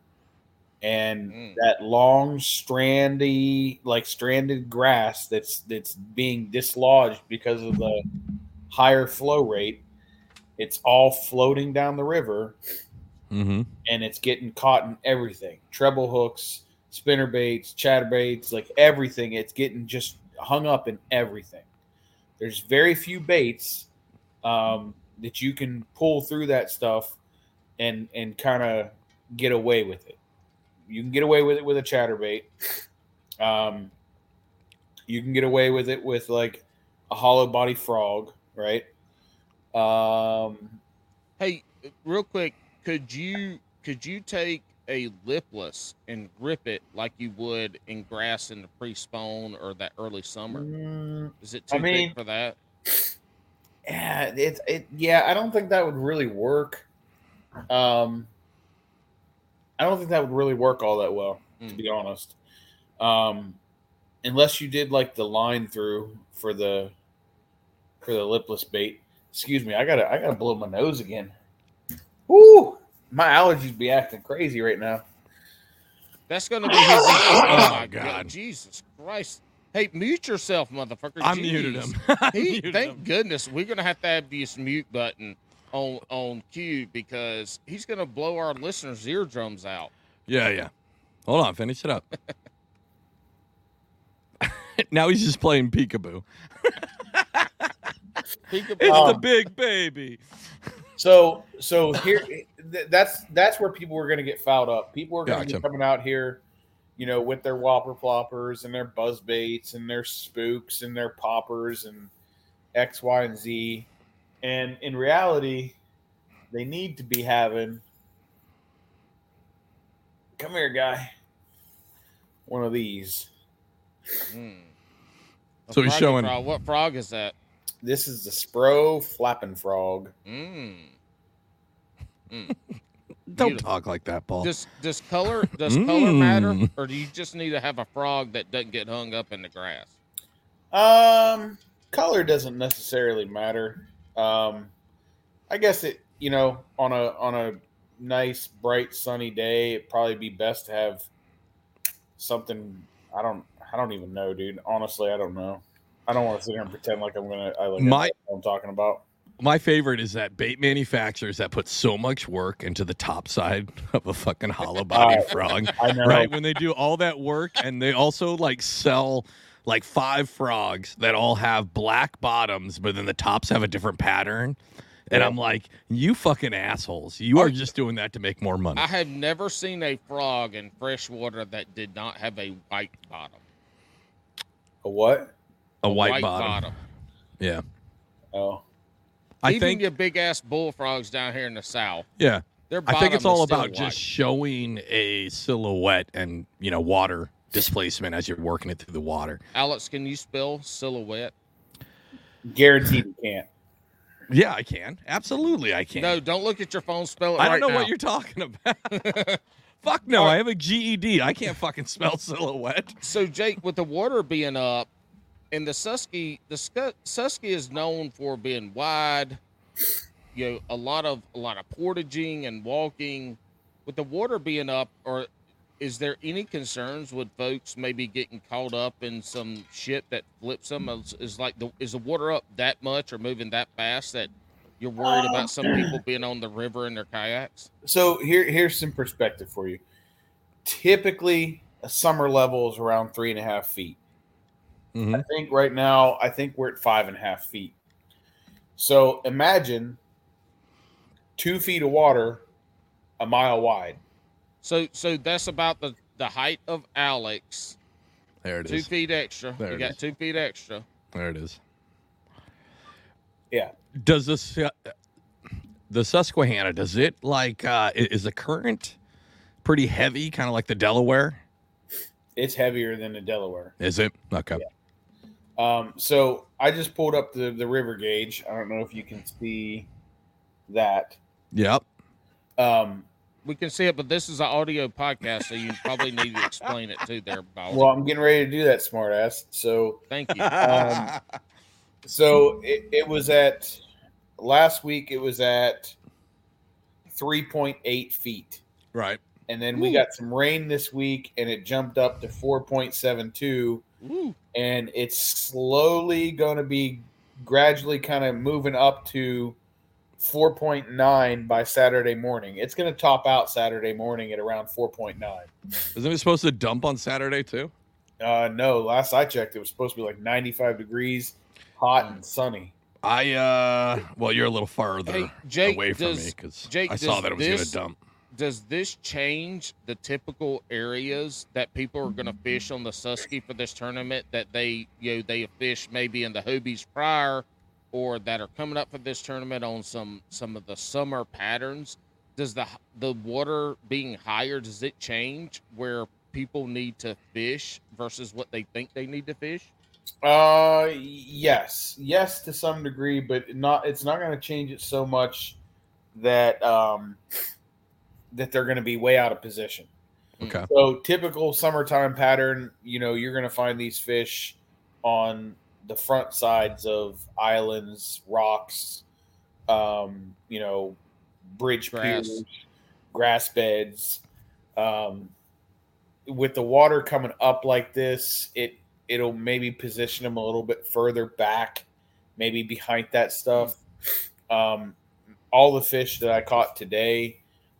and Mm. that long strandy like stranded grass that's that's being dislodged because of the higher flow rate it's all floating down the river Mm-hmm. and it's getting caught in everything treble hooks spinner baits chatter baits, like everything. It's getting just hung up in everything. There's very few baits um, that you can pull through that stuff and and kind of get away with it. You can get away with it with a chatterbait um, you can get away with it with like a hollow body frog right? Um, Hey, real quick, could you could you take a lipless and grip it like you would in grass in the pre-spawn or that early summer? mm, Is it too I mean- big for that? yeah, it's it. Yeah, I don't think that would really work. Um, I don't think that would really work all that well, to Mm. be honest. Um, unless you did like the line through for the for the lipless bait. Excuse me, I gotta I gotta blow my nose again. Woo! My allergies be acting crazy right now. That's gonna be his. oh my God. god, Jesus Christ! Hey, mute yourself, motherfucker. I muted him. <laughs> I He, muted thank him. goodness we're gonna have to have this mute button on on cue because he's gonna blow our listeners' eardrums out. Yeah, yeah. Hold on, finish it up. <laughs> now he's just playing peekaboo. <laughs> Peekaboo. It's the Um, big baby. So so here <laughs> that's that's where people were going to get fouled up. People are going to be coming out here, you know, with their whopper floppers and their buzz baits and their spooks and their poppers and X, Y, and Z. And in reality, they need to be having come here, guy. One of these. Mm. So he's showing- frog. What frog is that? This is the Spro flapping frog. Mm. <laughs> Don't Beautiful. talk like that, Paul. Does does color does color matter, Mm. or do you just need to have a frog that doesn't get hung up in the grass? Um, color doesn't necessarily matter. Um, I guess it, you know, on a on a nice, bright, sunny day, it'd probably be best to have something. I don't, I don't even know, dude. Honestly, I don't know. I don't want to sit here and pretend like I'm gonna. I like My- what I'm talking about. My favorite is that bait manufacturers that put so much work into the top side <laughs> of a fucking hollow body Uh, frog. <laughs> I know. right when they do all that work and they also like sell like five frogs that all have black bottoms but then the tops have a different pattern and Yeah. i'm like you fucking assholes you are just doing that to make more money I have never seen a frog in fresh water that did not have a white bottom. A what? a white, bottom. yeah Oh, i Even think your big ass bullfrogs down here in the south, yeah their i bottom think it's all about white. just showing a silhouette and you know water displacement as you're working it through the water Alex, can you spell silhouette? guaranteed you can't. yeah i can absolutely i can No, don't look at your phone. Spell it I right don't know now. what you're talking about. <laughs> Fuck no, All right. I have a GED. I can't fucking spell <laughs> silhouette. So Jake, with the water being up, and the Susky, the Susky is known for being wide. You know, a lot of a lot of portaging and walking. With the water being up, or is there any concerns with folks maybe getting caught up in some shit that flips them? Is, is like the is the water up that much or moving that fast that you're worried um, about some people being on the river in their kayaks? So here, here's some perspective for you. Typically, a summer level is around three and a half feet. Mhm. I think right now, I think we're at five and a half feet. So imagine two feet of water, a mile wide. So so that's about the the height of Alex. There it Two is. feet extra. There you it got is. two feet extra. There it is. Yeah. Does this the Susquehanna? Does it like uh is the current pretty heavy, kind of like the Delaware? It's heavier than the Delaware. Is it okay? Um, so I just pulled up the, the river gauge. I don't know if you can see that. Yep. Um, We can see it, but this is an audio podcast, so you probably need to explain it too, there, Baldy. well, I'm getting ready to do that, smartass. So Thank you. Um, So it, it was at last week. It was at three point eight feet, right. and then we got some rain this week, and it jumped up to four point seven two, Woo. And it's slowly going to be gradually kind of moving up to four point nine by Saturday morning. It's going to top out Saturday morning at around four point nine. Isn't it supposed to dump on Saturday too? Uh, no, last I checked, it was supposed to be like ninety five degrees, hot and sunny. I uh well, you're a little farther Hey, Jake, away from does- me because I saw that it was going to dump. Does this change the typical areas that people are going to fish on the Susky for this tournament? That they, you know, they have fish maybe in the Hobies prior, or that are coming up for this tournament on some some of the summer patterns, does the the water being higher does it change where people need to fish versus what they think they need to fish? Uh, yes, yes, to some degree, but not. It's not going to change it so much that um that they're going to be way out of position. Okay. So typical summertime pattern, you know, you're going to find these fish on the front sides of islands, rocks, um, you know, bridge Grass. piers, grass beds. Um, with the water coming up like this, it it'll maybe position them a little bit further back, maybe behind that stuff. Um, all the fish that I caught today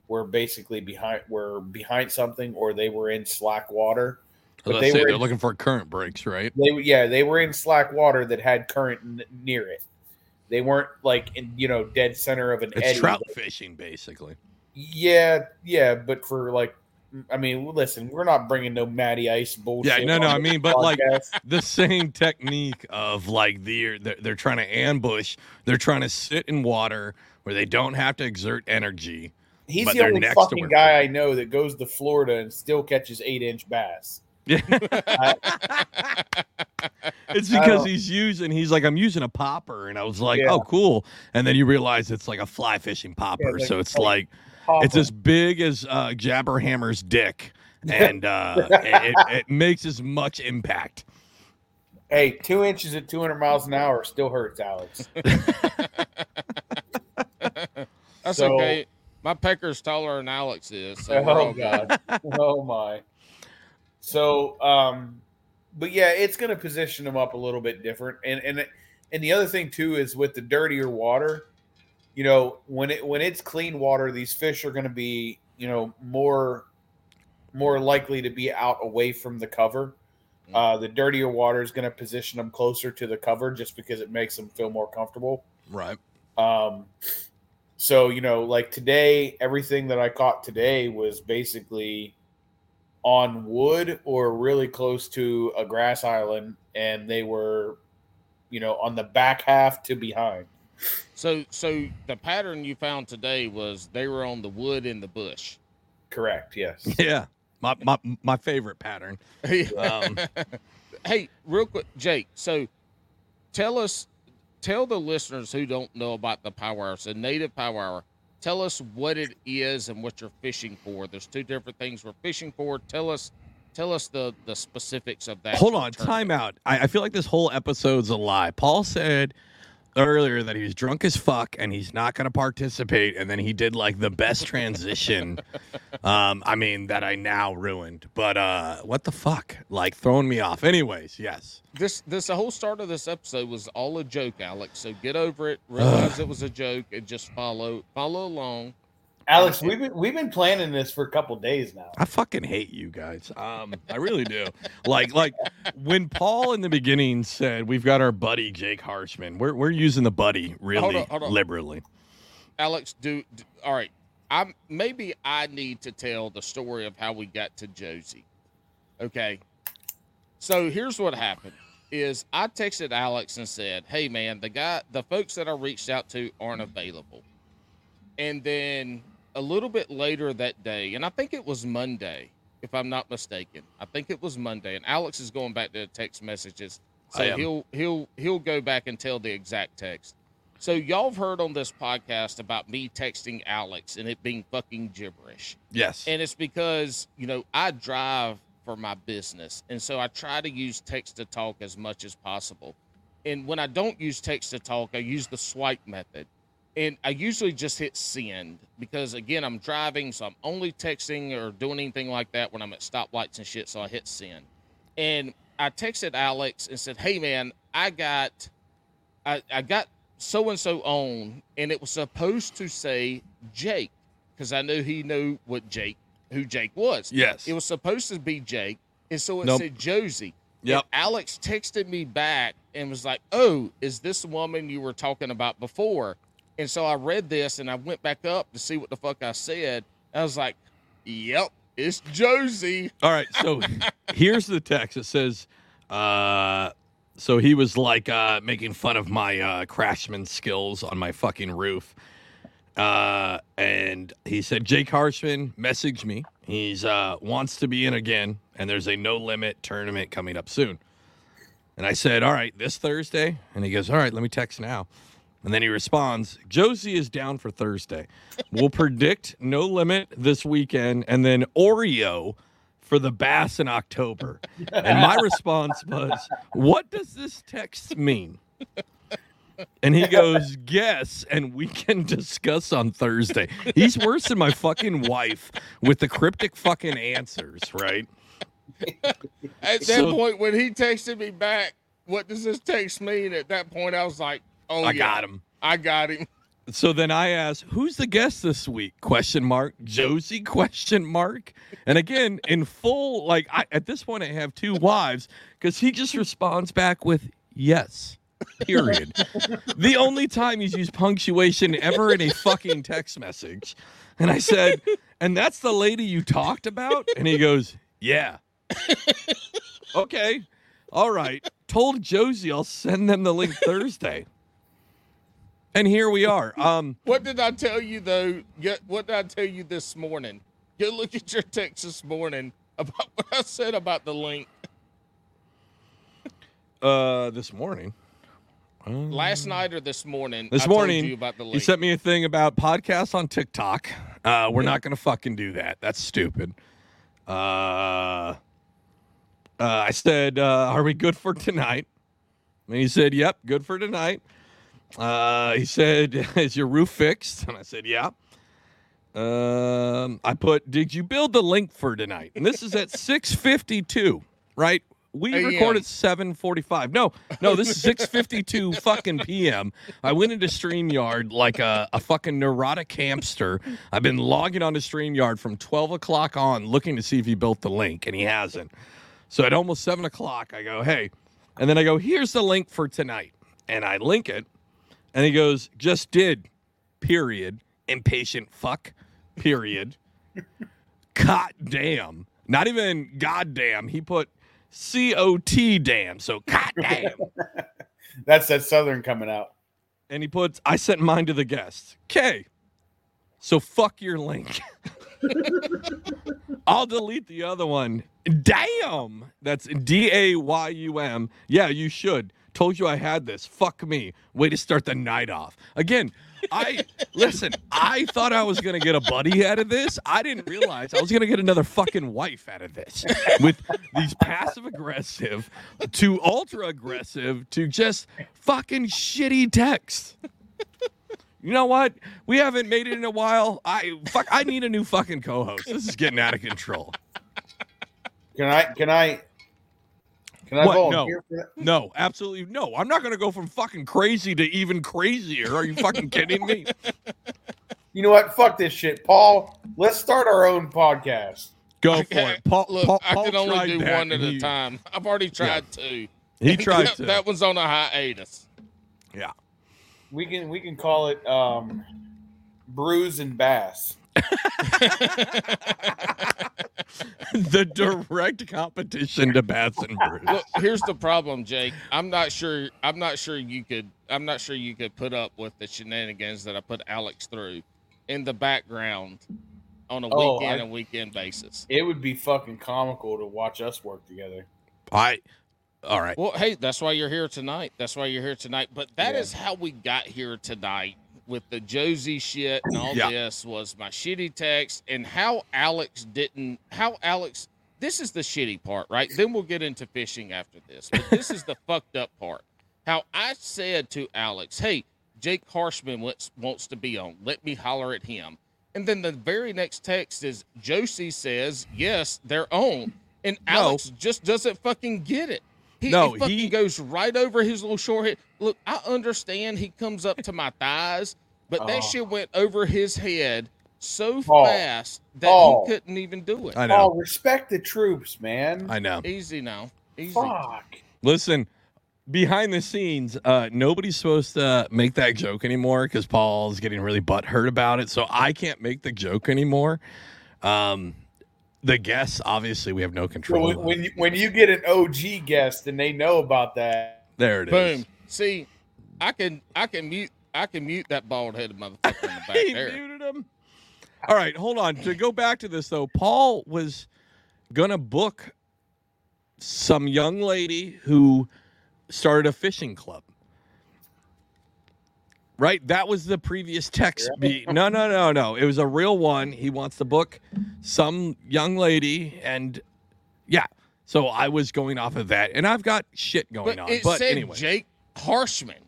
were basically behind were behind something, or they were in slack water. But they say, were they're in- looking for current breaks, right? They yeah, they were in slack water that had current n- near it. They weren't like in you know dead center of an It's eddy. trout fishing, basically. Yeah, yeah, but for like, I mean, listen, we're not bringing no Matty Ice bullshit. Yeah, no, no. I mean, but like <laughs> the same technique of like the they're, they're trying to ambush. They're trying to sit in water where they don't have to exert energy. He's but the only fucking guy I know that goes to Florida and still catches eight inch bass. Yeah. <laughs> it's because he's using he's like I'm using a popper and I was like, Yeah. "Oh, cool." And then you realize it's like a fly fishing popper. like- so it's like like it's as big as uh Jabberhammer's dick <laughs> and uh it, it makes as much impact. hey, two inches at 200 miles an hour still hurts, Alex. <laughs> That's So- okay. My pecker's taller than Alex is. So oh god. Oh my. So um but yeah it's going to position them up a little bit different. And and and the other thing too is with the dirtier water you know when it when it's clean water these fish are going to be you know more more likely to be out away from the cover. Uh the dirtier water is going to position them closer to the cover just because it makes them feel more comfortable. Right. um, so you know, like today, everything that I caught today was basically on wood or really close to a grass island, and they were, you know, on the back half to behind. So, so the pattern you found today was they were on the wood in the bush. Correct. Yes. <laughs> Yeah. My my my favorite pattern. <laughs> Um, hey, real quick, Jake. So, tell us, tell the listeners who don't know about the power hour, so native power hour. Tell us what it is and what you're fishing for. There's two different things we're fishing for. Tell us, tell us the the specifics of that. Hold on, time out. I, I feel like this whole episode's a lie. Paul said earlier that he was drunk as fuck and he's not going to participate, and then he did like the best transition. <laughs> um, I mean that I now ruined, but uh, what the fuck? Like throwing me off. Anyways, yes. This this the whole start of this episode was all a joke, Alex. So get over it. Realize it was a joke and just follow follow along. Alex, we've been we've been planning this for a couple days now. I fucking hate you guys. Um, I really do. like, like when Paul in the beginning said we've got our buddy Jake Harshman, we're we're using the buddy really on, hold on. liberally. Alex, do, do all right. I'm maybe I need to tell the story of how we got to Josie. Okay. So here's what happened is I texted Alex and said, Hey man, the guy the folks that I reached out to aren't available. And then a little bit later that day, and I think it was Monday, if I'm not mistaken. I think it was Monday, and Alex is going back to text messages. So he'll he'll he'll go back and tell the exact text. So y'all have heard on this podcast about me texting Alex and it being fucking gibberish. Yes. And it's because, you know, I drive for my business. And so I try to use text to talk as much as possible. And when I don't use text to talk, I use the swipe method. And I usually just hit send because, again, I'm driving. So I'm only texting or doing anything like that when I'm at stoplights and shit. So I hit send. And I texted Alex and said, Hey, man, I got, I, I got so and so on. And it was supposed to say Jake because I knew he knew what Jake, who Jake was. yes. It was supposed to be Jake, and so it Nope. said Josie. Yep. And Alex texted me back and was like, "Oh, is this woman you were talking about before?" And so I read this and I went back up to see what the fuck I said. I was like, "Yep, it's Josie." All right. So <laughs> here's the text. It says, uh, so he was like uh, making fun of my uh, craftsman skills on my fucking roof. Uh, and he said, Jake Harshman messaged me. He's uh, wants to be in again, and there's a no limit tournament coming up soon. And I said, All right, this Thursday. And he goes, All right, let me text now. And then he responds, Josie is down for Thursday. We'll predict no limit this weekend, and then Oreo for the bass in October. And my response was, What does this text mean? And he goes, Guess, and we can discuss on Thursday. He's worse than my fucking wife with the cryptic fucking answers, right? At that So- point, when he texted me back, what does this text mean? At that point, I was like, "Oh, I yeah, got him. I got him." So then I asked, "Who's the guest this week?" Question mark. Josie? <laughs> Question mark. And again, in full, like I, at this point, I have two wives because he just responds back with "yes." Period. <laughs> the only time he's used punctuation ever in a fucking text message. And I said, "And that's the lady you talked about?" And he goes, "Yeah." <laughs> okay. All right. Told Josie I'll send them the link Thursday. And here we are. Um, <laughs> What did I tell you though? What did I tell you this morning? Go look at your text this morning about <laughs> what I said about the link uh, this morning. Uh, last night or this morning. This I told morning, you about the link. He sent me a thing about podcasts on TikTok. Uh, we're not going to fucking do that. That's stupid. Uh, uh, I said, uh, "Are we good for tonight?" And he said, "Yep, good for tonight." Uh, he said, <laughs> "Is your roof fixed?" And I said, "Yeah." Um, I put, "Did you build the link for tonight?" And this is at <laughs> six fifty-two, right? We recorded seven forty-five. No, no, this is six fifty-two <laughs> fucking p.m. I went into Streamyard like a, a fucking neurotic hamster. I've been logging on to Streamyard from twelve o'clock on, looking to see if he built the link, and he hasn't. So at almost seven o'clock, I go, "Hey," and then I go, "Here's the link for tonight," and I link it, and he goes, "Just did." Period. Impatient fuck. Period. <laughs> God damn. Not even goddamn. He put C O T damn. So goddamn. <laughs> That's that Southern coming out. and he puts, I sent mine to the guests. Okay. So fuck your link. <laughs> I'll delete the other one. Damn. That's D A Y U M. Yeah, you should. Told you I had this. Fuck me. Way to start the night off. Again, I <laughs> listen, I thought I was gonna get a buddy out of this. I didn't realize I was gonna get another fucking wife out of this. With these passive aggressive to ultra aggressive to just fucking shitty texts. You know what? We haven't made it in a while. I fuck I need a new fucking co-host. This is getting out of control. Can I? Can I? Can I What? volunteer for that? No, absolutely no. I'm not gonna go from fucking crazy to even crazier. Are you fucking kidding me? <laughs> You know what? Fuck this shit, Paul. Let's start our own podcast. Go I <laughs> for it. Paul, Look, Paul, I Paul can only do one at and a time. I've already tried two. He <laughs> tried that, to. that one's on a hiatus. yeah. We can we can call it um, Brews and Bass. <laughs> the direct competition to Bass and Brews. Look, here's the problem, Jake. I'm not sure. I'm not sure you could. I'm not sure you could put up with the shenanigans that I put Alex through in the background on a Oh, weekend I- and weekend basis. It would be fucking comical to watch us work together. I all right. Well, hey, that's why you're here tonight. That's why you're here tonight. But that is Yeah. how we got here tonight with the Josie shit and all Yeah. this was my shitty text and how Alex didn't how Alex this is the shitty part, right? Then we'll get into fishing after this. But this is the <laughs> fucked up part. How I said to Alex, "Hey, Jake Harshman wants wants to be on. Let me holler at him." And then the very next text is Josie says, "Yes, they're on." And No. Alex just doesn't fucking get it. He, No, he fucking he- goes right over his little short head. Look, I understand he comes up to my thighs, but that Oh. shit went over his head so Paul. fast that Paul. he couldn't even do it. I Paul, know. respect the troops, man. I know. Easy now. Easy. Fuck. Listen, behind the scenes, uh, nobody's supposed to make that joke anymore because Paul's getting really butthurt about it. So I can't make the joke anymore. Um, the guests, obviously, we have no So control. when, when you, when you get an OG guest and they know about that, There it is. Boom. See, I can I can mute I can mute that bald headed motherfucker in the <laughs> back he there. muted him. All right, hold on. To go back to this though, Paul was gonna book some young lady who started a fishing club. Right? That was the previous text beat. No, no, no, no. It was a real one. He wants to book some young lady and yeah. So I was going off of that. And I've got shit going But on. it But anyway. Jake Harshman.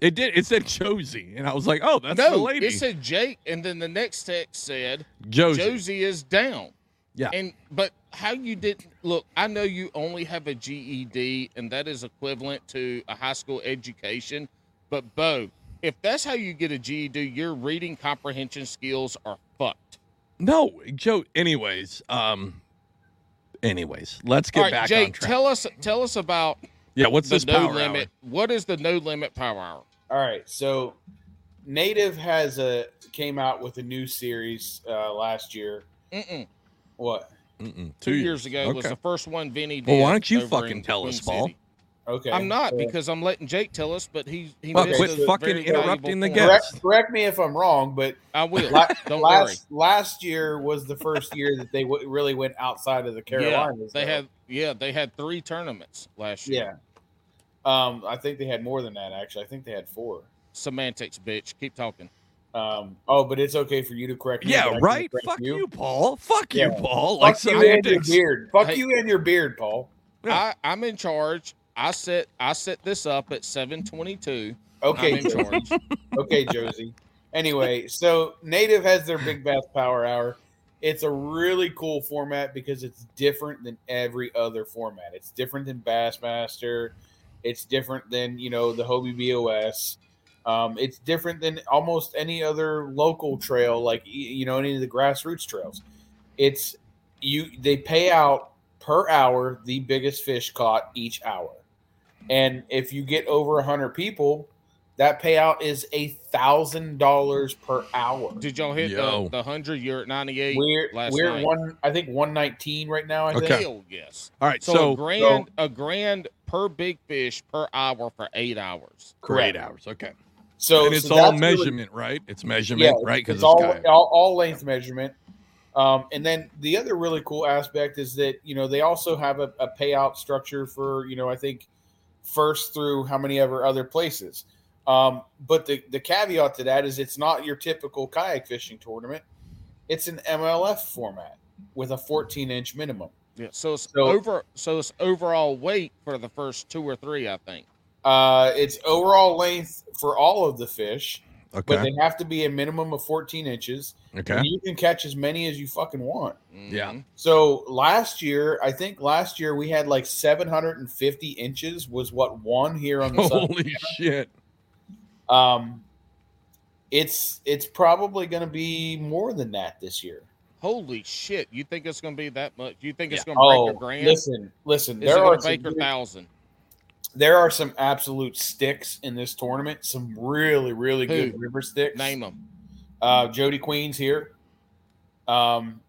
it did it said Josie. And I was like, oh, that's the no, lady. it said Jake, and then the next text said Josie. Josie is down. Yeah. And but how you didn't look? I know you only have a GED, and that is equivalent to a high school education. But Bo, if that's how you get a GED, your reading comprehension skills are fucked. No, Joe. Anyways, um, anyways, let's get right, back on Jake, track. tell us tell us about yeah, what's the this no power limit. What is the no limit power hour? All right, so Native has a came out with a new series uh, last year. Mm-mm. What? Mm-mm, Two years ago was the first one Vinny did. Well, why don't you fucking tell Queen us, Paul? Okay, I'm not so- because I'm letting Jake tell us, but he he Well, quit a fucking interrupting the point. guest. correct, correct me if I'm wrong, but I will. la- Don't worry. last last year was the first year that they w- really went outside of the <laughs> Carolinas. Yeah, they though. had yeah they had three tournaments last year. Yeah. Um, I think they had more than that actually. I think they had four. Semantics, bitch. Keep talking. Um, oh, but it's okay for you to correct me. Yeah, right. correct Fuck you. Paul. Fuck you, Paul. Like Fuck you and your semantics. beard. Fuck Hey. you and your beard, Paul. I I'm in charge. I set I set this up at 7:22. Okay, I'm in Josie. charge. <laughs> okay, Josie. Anyway, so Native has their Big Bass Power Hour. It's a really cool format because it's different than every other format. It's different than Bassmaster. It's different than you know the Hobie BOS. Um, it's different than almost any other local trail, like you know any of the grassroots trails. It's you. They pay out per hour the biggest fish caught each hour, and if you get over hundred people, that payout is a thousand dollars per hour. Did y'all hit Yo. the, the hundred? You're at 98 We're last we're night. one. I think one nineteen right now. I think. Okay. Hell yes. All right. So, So, a grand a grand per big fish per hour for eight hours. for eight hours. Okay. So and it's so all that's really- measurement, right? It's measurement, yeah, right? Because it's all, kayak. all all length measurement. Um, and then the other really cool aspect is that you know they also have a, a payout structure for you know I think first through how many ever other places. Um, but the the caveat to that is it's not your typical kayak fishing tournament. It's an MLF format with a 14 inch minimum. Yeah. So it's So- over. So it's overall weight for the first two or three, I think. Uh, it's overall length for all of the fish, okay. but they have to be a minimum of 14 inches. Okay. And you can catch as many as you fucking want. Yeah. Mhm. So last year, I think last year we had like 750 inches was what won here on the. Holy shit. Um, it's it's probably going to be more than that this year. Holy shit! You think it's gonna be that much? You think it's gonna Oh, break a grand? listen, listen. Is There are gonna some, a thousand? there are some absolute sticks in this tournament. Some really really good river sticks. Name them. Uh, Jody Queen's here. Um,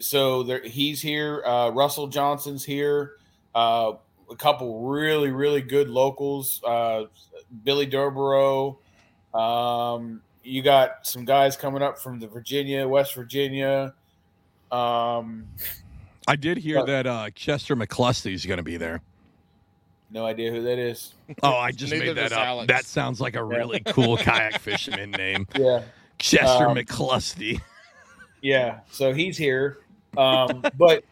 so there, he's here. Uh, Russell Johnson's here. Uh, a couple really, really good locals. Uh, Billy Durborough. Um, you got some guys coming up from the Virginia, West Virginia. Um, I did hear But- that uh, Chester McCluskey is going to be there. no idea who that is. <laughs> Oh, I just Neither made that does up. Alex. That sounds like a really cool <laughs> kayak fisherman name. Yeah, Chester Um, McCluskey. yeah. So he's here. Um, <laughs> but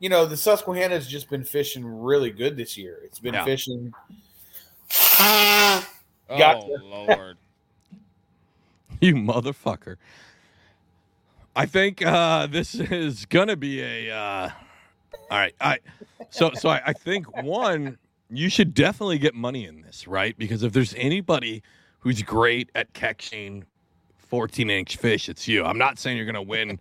you know, the Susquehanna has just been fishing really good this year. It's been Yeah. fishing. Oh Gotcha. lord! You motherfucker. I think uh, this is gonna be a. Uh, all right, I. So so I, I think one, you should definitely get money in this, right? Because if there's anybody who's great at catching 14 inch fish, it's you. I'm not saying you're gonna win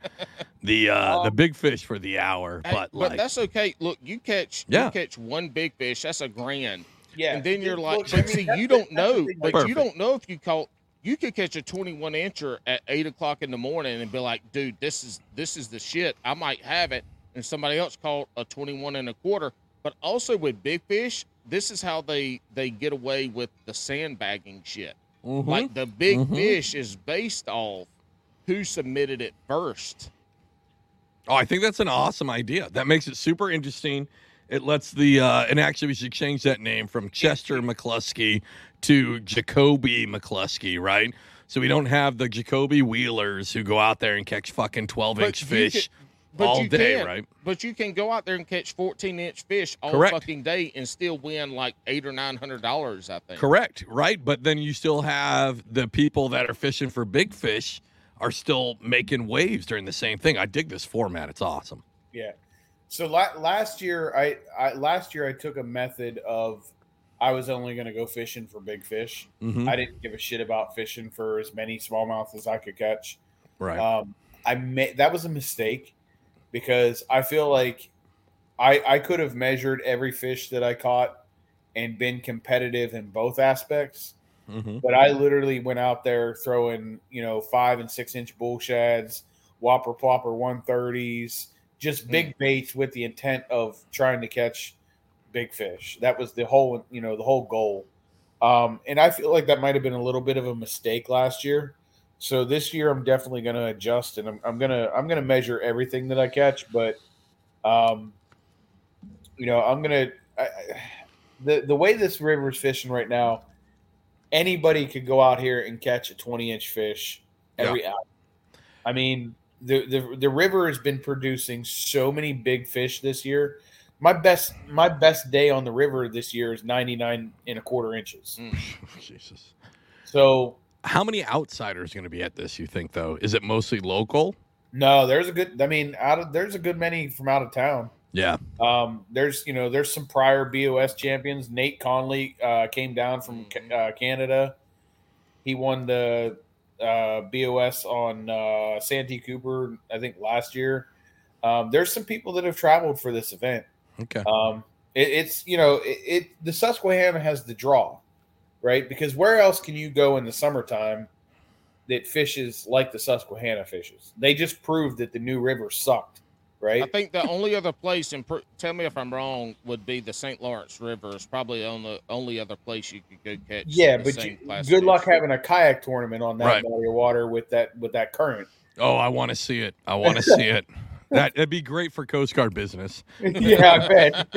the uh, <laughs> the big fish for the hour, Hey, but like that's okay. Look, you catch Yeah. you catch one big fish. That's a grand. Yeah, and then you're like, I but see, you don't know, thing. but Perfect. you don't know if you caught. You could catch a 21 incher at eight o'clock in the morning and be like, dude, this is this is the shit. I might have it, and somebody else caught a 21 and a quarter. But also with big fish, this is how they they get away with the sandbagging shit. Mhm. Like the big Mhm. fish is based off who submitted it first. Oh, I think that's an awesome idea. That makes it super interesting. It lets the uh, and actually we should change that name from Chester McCluskey to Jacoby McCluskey, right? So we don't have the Jacoby Wheelers who go out there and catch fucking 12 inch fish But all day, can, right? But you can go out there and catch 14 inch fish all Correct. fucking day and still win like eight or nine hundred dollars. I think. Correct, right? But then you still have the people that are fishing for big fish are still making waves during the same thing. I dig this format. It's awesome. Yeah. So la- last year, I, I last year I took a method of I was only going to go fishing for big fish. Mhm. I didn't give a shit about fishing for as many smallmouth as I could catch. Right. Um, I made that was a mistake because I feel like I I could have measured every fish that I caught and been competitive in both aspects. Mhm. But I literally went out there throwing, you know, five and six inch bull shads, whopper plopper 130s, just big baits with the intent of trying to catch big fish. That was the whole, you know, the whole goal. Um, and I feel like that might have been a little bit of a mistake last year. So this year I'm definitely going to adjust and I'm, I'm going to, I'm going to measure everything that I catch, but, um, you know, I'm going to, the, the way this river is fishing right now, anybody could go out here and catch a 20 inch fish every hour. I mean, the, the the river has been producing so many big fish this year. My best my best day on the river this year is 99 and a quarter inches. Mm. <laughs> Jesus. So How many outsiders going to be at this? You think though? Is it mostly local? no, there's a good I mean, out of there's a good many from out of town. Yeah. Um, there's you know there's some prior BOS champions. Nate Conley uh, came down from uh, Canada. He won the uh, BOS on uh, Santee Cooper, I think last year. Um, there's some people that have traveled for this event. Okay. Um, it, it's you know it, it the Susquehanna has the draw, right? Because where else can you go in the summertime that fishes like the Susquehanna fishes? They just proved that the new river sucked, right? I think the only other place, and pr- tell me if I'm wrong, would be the St. Lawrence River. Is probably on the only other place you could go catch. Yeah, but you, good luck fish. having a kayak tournament on that Right. body of water with that with that current. Oh, I want to see it. I want to see it. <laughs> That that'd be great for Coast Guard business. <laughs> yeah, I bet.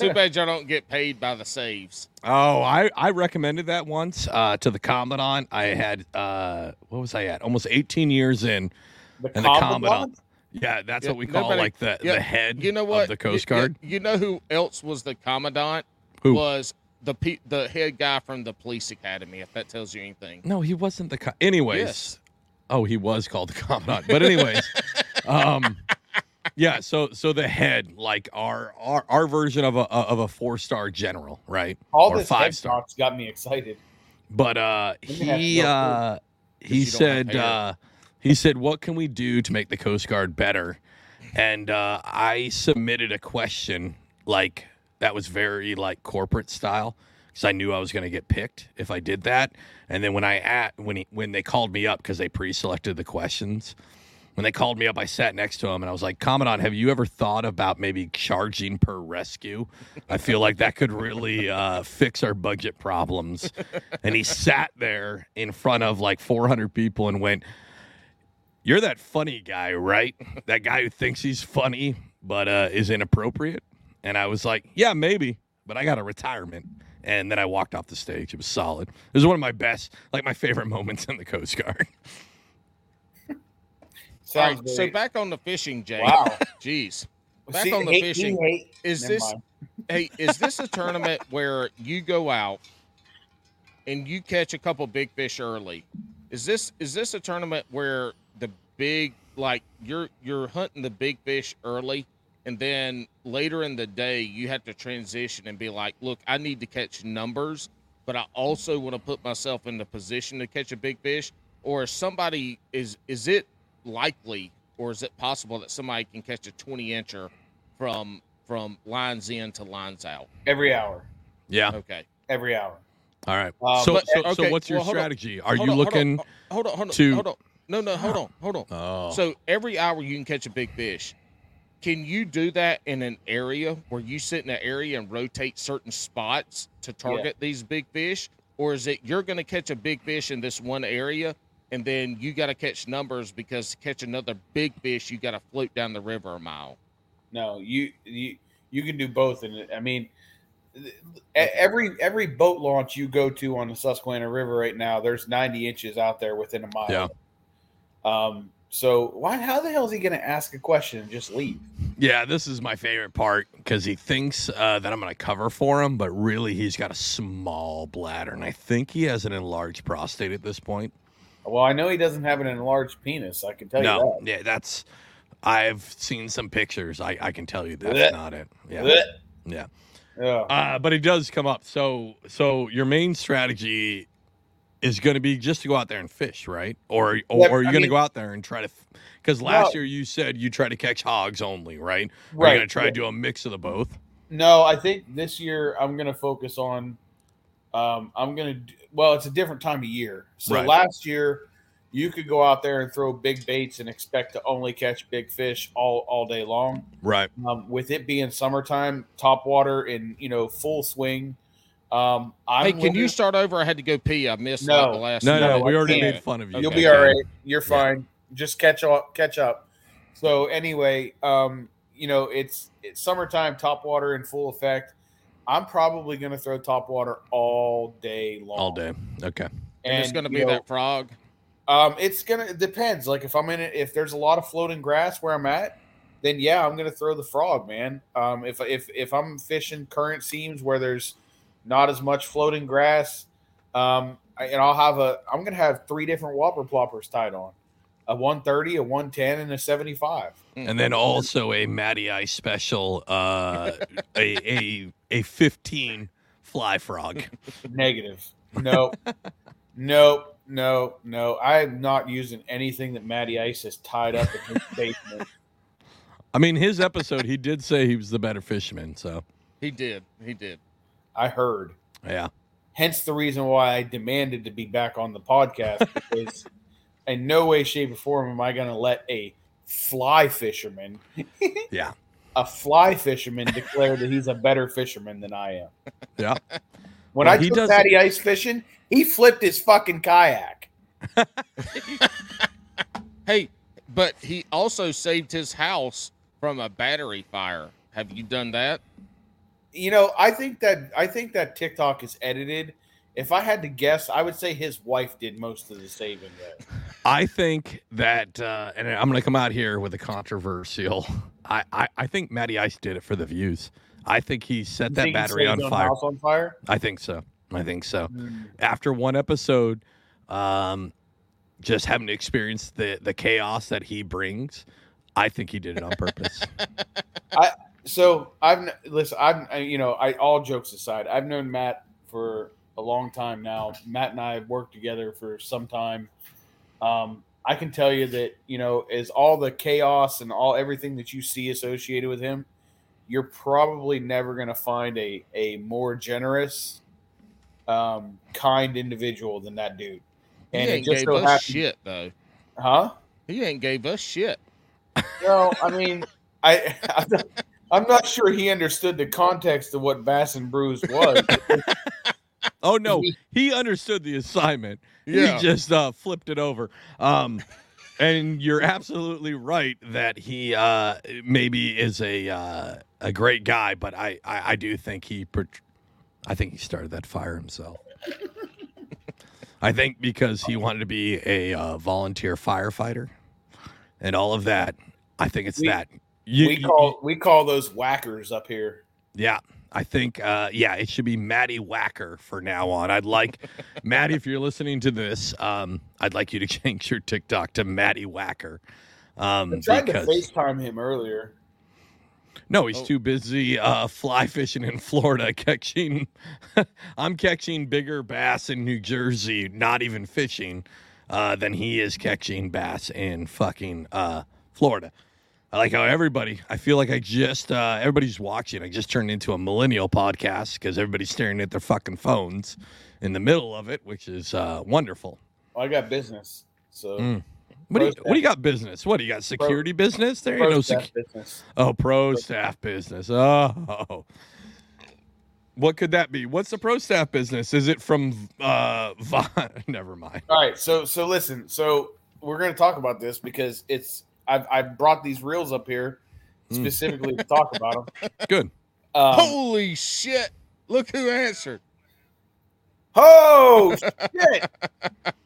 Too bad y'all don't get paid by the saves. Oh, I, I recommended that once uh, to the commandant. I had uh, what was I at? Almost 18 years in, the and the commandant? commandant. Yeah, that's Yeah, what we call nobody- like the yeah, the head You know what? of the Coast You- you- Guard. You, know who else was the commandant? Who? was the the head guy from the police academy? If that tells you anything. No, he wasn't the. Co- anyways, Yes. Oh, he was called the commandant. But anyways, <laughs> um, yeah. So so the head, like our our our version of a of a four star general, right? All or this five head star. got me excited. But uh, You're gonna have he uh, he you don't have said uh, he said, "What can we do to make the Coast Guard better?" And uh, I submitted a question like that was very like corporate style because I knew I was going to get picked if I did that. And then when I at when he when they called me up because they pre-selected the questions. When they called me up, I sat next to him and I was like, Commandant, have you ever thought about maybe charging per rescue? I feel like that could really uh, fix our budget problems. And he sat there in front of like 400 people and went, You're that funny guy, right? That guy who thinks he's funny but uh, is inappropriate. And I was like, Yeah, maybe, but I got a retirement. And then I walked off the stage. It was solid. It was one of my best, like my favorite <laughs> moments in the Coast Guard. All Sounds right, so back on the fishing, Jay. Wow. <laughs> Jeez. Back See, on the hate- fishing. hate- Is never this mind. <laughs> hey, is this a tournament where you go out and you catch a couple big fish early? Is this is this a tournament where the big like you're you're hunting the big fish early and then later in the day you have to transition and be like, look, I need to catch numbers, but I also want to put myself in the position to catch a big fish? Or is somebody is is it likely or is it possible that somebody can catch a 20 incher from from lines in to lines out? every hour, Yeah. Okay. every hour. All right. Um, so, but- so, so what's your well, hold on. strategy? Are Hold you on, hold on, looking? Hold on, hold on, to- hold on. No, no, hold on, hold on. Oh, So every hour you can catch a big fish. Can you do that in an area where you sit in an area and rotate certain spots to target these big fish? Or is it you're going to catch a big fish in this one area and then you got to catch numbers because to catch another big fish, you got to float down the river a mile? No, you you you can do both, and I mean, every every boat launch you go to on the Susquehanna River right now, there's 90 inches out there within a mile. Yeah. Um. So why? How the hell is he going to ask a question and just leave? Yeah, this is my favorite part because he thinks uh, that I'm going to cover for him, but really he's got a small bladder, and I think he has an enlarged prostate at this point. Well, I know he doesn't have an enlarged penis. I can tell you no, that. yeah, that's. I've seen some pictures. I, I can tell you that's Blech. not it. Yeah, Blech. yeah. Yeah. Uh, but it does come up. So, so your main strategy is going to be just to go out there and fish, right? Or, or, Yeah, or are you I going to go out there and try to? Because last No. year you said you try to catch hogs only, right? Right, You're going to try yeah. to do a mix of the both. No, I think this year I'm going to focus on. Um, I'm going to. Well, it's a different time of year. So Right. last year, you could go out there and throw big baits and expect to only catch big fish all all day long. Right. Um, with it being summertime, top water in you know full swing. Um, I'm hey, can looking- you start over? I had to go pee. I missed No. like, the last. No, no, No, we already made fun of you. You'll Okay. be all right. You're fine. Just catch up. Catch up. So anyway, um, you know it's it's summertime, top water in full effect. I'm probably going to throw top water all day long. all day. Okay. And it's going to be know, that frog. Um, it's gonna it depends. Like if I'm in it, if there's a lot of floating grass where I'm at, then yeah, I'm gonna throw the frog, man. Um, if if if I'm fishing current seams where there's not as much floating grass, um, and I'll have a I'm gonna have three different whopper ploppers tied on, a 130, a 110, and a 75. And then also a Matty Ice special, uh, a a a 15 fly frog. <laughs> Negative. Nope. nope. No, no, I'm not using anything that Matty Ice has tied up in his basement. I mean, his episode, he did say he was the better fisherman. So He did. He did. I heard. yeah, Hence the reason why I demanded to be back on the podcast <laughs> because in no way, shape, or form am I going to let a fly fisherman, <laughs> yeah, a fly fisherman, declare that he's a better fisherman than I am. yeah. When Well, I took Patty ice fishing, he flipped his fucking kayak. <laughs> Hey, but he also saved his house from a battery fire. Have you done that? You know, I think that I think that TikTok is edited. If I had to guess, I would say his wife did most of the saving. There. <laughs> I think that, uh, and I'm going to come out here with a controversial. I, I I think Matty Ice did it for the views. I think he set You that battery on fire. House on fire. I think so. I think so. Hmm. After one episode, um, just having to experience the the chaos that he brings, I think he did it on purpose. <laughs> So I've listen. I've I- you know, I all jokes aside, I've known Matt for a long time now. Matt and I have worked together for some time. Um, I can tell you that you know, as all the chaos and all everything that you see associated with him, you're probably never going to find a a more generous, um, kind individual than that dude. He And it ain't just gave so us happened, shit though. huh? He ain't gave us shit. No, I mean, I <laughs> not, I'm not sure he understood the context of what Bass and Brews was. <laughs> oh no, he understood the assignment. Yeah. He just uh, flipped it over. Um, and you're absolutely right that he uh, maybe is a uh, a great guy, but I, I, I do think he I think he started that fire himself. <laughs> I think because he wanted to be a uh, volunteer firefighter and all of that. I think it's We- that. You- we you- call we call those whackers up here. yeah, I think uh, yeah, it should be Maddie Whacker for now on. I'd like <laughs> Maddie, if you're listening to this, um, I'd like you to <laughs> change your TikTok to Maddie Whacker. Um, I tried because to FaceTime him earlier. no, he's Oh. too busy uh, fly fishing in Florida, <laughs> catching. I'm catching bigger bass in New Jersey, not even fishing, uh, than he is catching bass in fucking uh, Florida. I like how everybody. I feel like I just uh, everybody's watching. I just turned into a millennial podcast because everybody's staring at their fucking phones in the middle of it, which is uh, wonderful. I got business, so Mm. What do you what do you got business? What do you got security business? There ain't no staff sec- business. Oh, pro staff business. Oh. What could that be? What's the pro staff business? Is it from uh <laughs> Von? Never mind. All right, so so listen, so we're going to talk about this because it's I've I brought these reels up here Mm. specifically to talk about them. <laughs> Good. Um, Holy shit! Look who answered. oh shit! <laughs>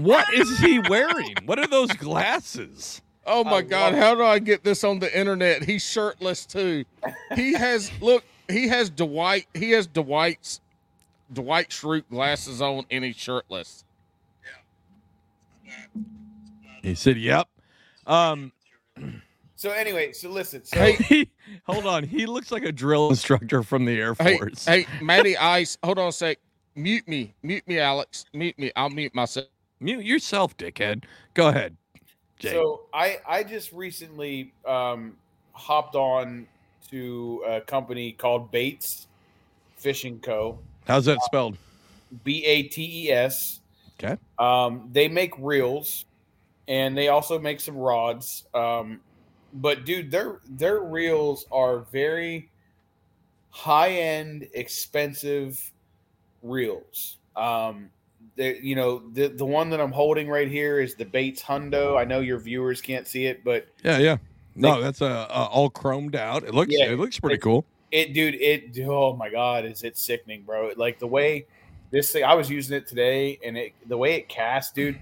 What is he wearing? What are those glasses? Oh my I god, how do I get this on the internet? He's shirtless too. He has <laughs> look, he has Dwight, he has Dwight's Dwight Schrute glasses on and he's shirtless. He said, "Yep." Um, So anyway, so listen, so Hey, <laughs> hold on. He looks like a drill instructor from the Air Hey, Force. hey, <laughs> Matty Ice, hold on a sec. Mute me. Mute me, Alex. Mute me. I'll mute myself. Mute yourself, dickhead. Go ahead, Jake. so I I just recently um, hopped on to a company called Bates Fishing Co. How's that spelled? B A T E S. Okay. Um, they make reels, and they also make some rods. Um, but dude, their their reels are very high end, expensive reels. Um, they, you know, the the one that I'm holding right here is the Bates Hundo. I know your viewers can't see it, but Yeah, yeah. No, They- that's uh, uh, all chromed out. It looks Yeah, it looks pretty it's- cool. it dude it oh my god is it sickening bro like the way this thing i was using it today and it the way it casts dude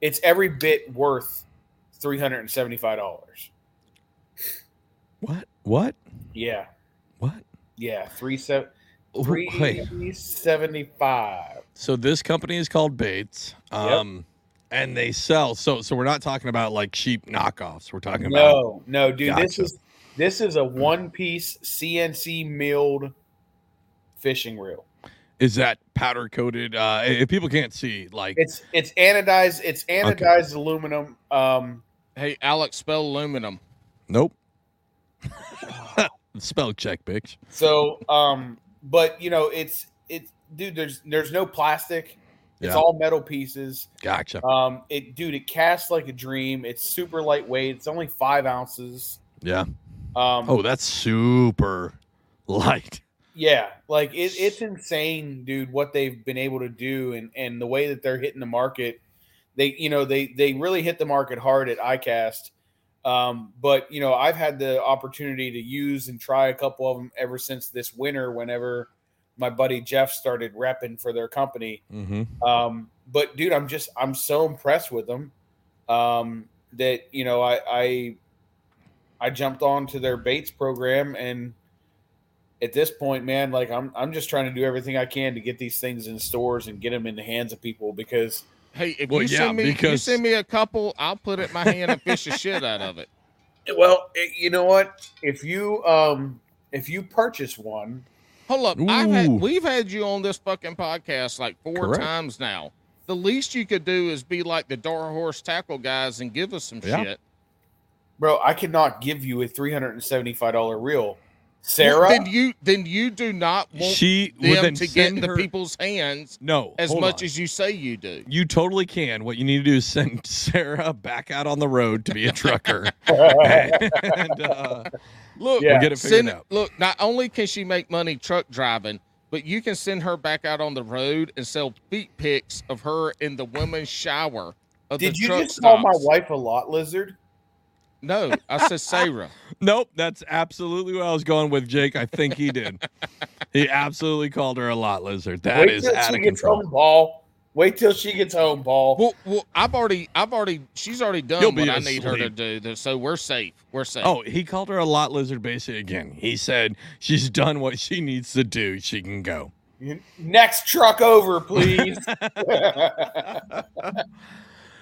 it's every bit worth $375 What? What? yeah What? yeah three seven 375 So this company is called Bates. Um and they sell so so we're not talking about like cheap knockoffs. We're talking about no no dude this is this is a one piece cnc milled fishing reel is that powder coated uh if people can't see like it's it's anodized it's anodized aluminum um Hey, Alex, spell aluminum. nope. <laughs> Spell check, bitch. So, um, but you know, it's it's dude. There's there's no plastic. It's Yeah. all metal pieces. Gotcha. Um, it dude, it casts like a dream. It's super lightweight. It's only five ounces. Yeah. Um, Oh, that's super <laughs> light. Yeah, like it, it's insane, dude. What they've been able to do and and the way that they're hitting the market. They you know they they really hit the market hard at ICAST. Um, but you know I've had the opportunity to use and try a couple of them ever since this winter. Whenever my buddy Jeff started repping for their company, Mm-hmm. Um, but dude, I'm just I'm so impressed with them um, that you know I, I I jumped on to their Bates program and at this point, man, like I'm I'm just trying to do everything I can to get these things in stores and get them in the hands of people because Hey, if Well, you yeah, send me you send me a couple, I'll put it in my hand and fish the shit out of it. <laughs> well, it- you know what? If you um if you purchase one, Hold up. I've had, we've had you on this fucking podcast like four Correct. times now. The least you could do is be like the Dar Horse tackle guys and give us some Yeah. shit. bro, I cannot give you a three hundred and seventy five dollar reel. Well, Sarah, then you then you do not want She them then to get in the her- people's hands No, as much on. as you say you do. you totally can. What you need to do is send <laughs> Sarah back out on the road to be a trucker, <laughs> and uh, Look, Yeah. we'll get it figured send, out. look. Not only can she make money truck driving, but you can send her back out on the road and sell feet pics of her in the women's shower. Of did the you truck just call my wife a lot lizard? No, I said Sarah. <laughs> Nope, that's absolutely what I was going with, Jake. I think he did. <laughs> he absolutely called her a lot lizard. That Wait is till out she of gets control. home, Paul. Wait till she gets home, Paul. Well, well, I've already, I've already, she's already done You'll what I need her to do. th- So we're safe. We're safe. Oh, he called her a lot lizard basically again. He said she's done what she needs to do. She can go. Next truck over, please. <laughs>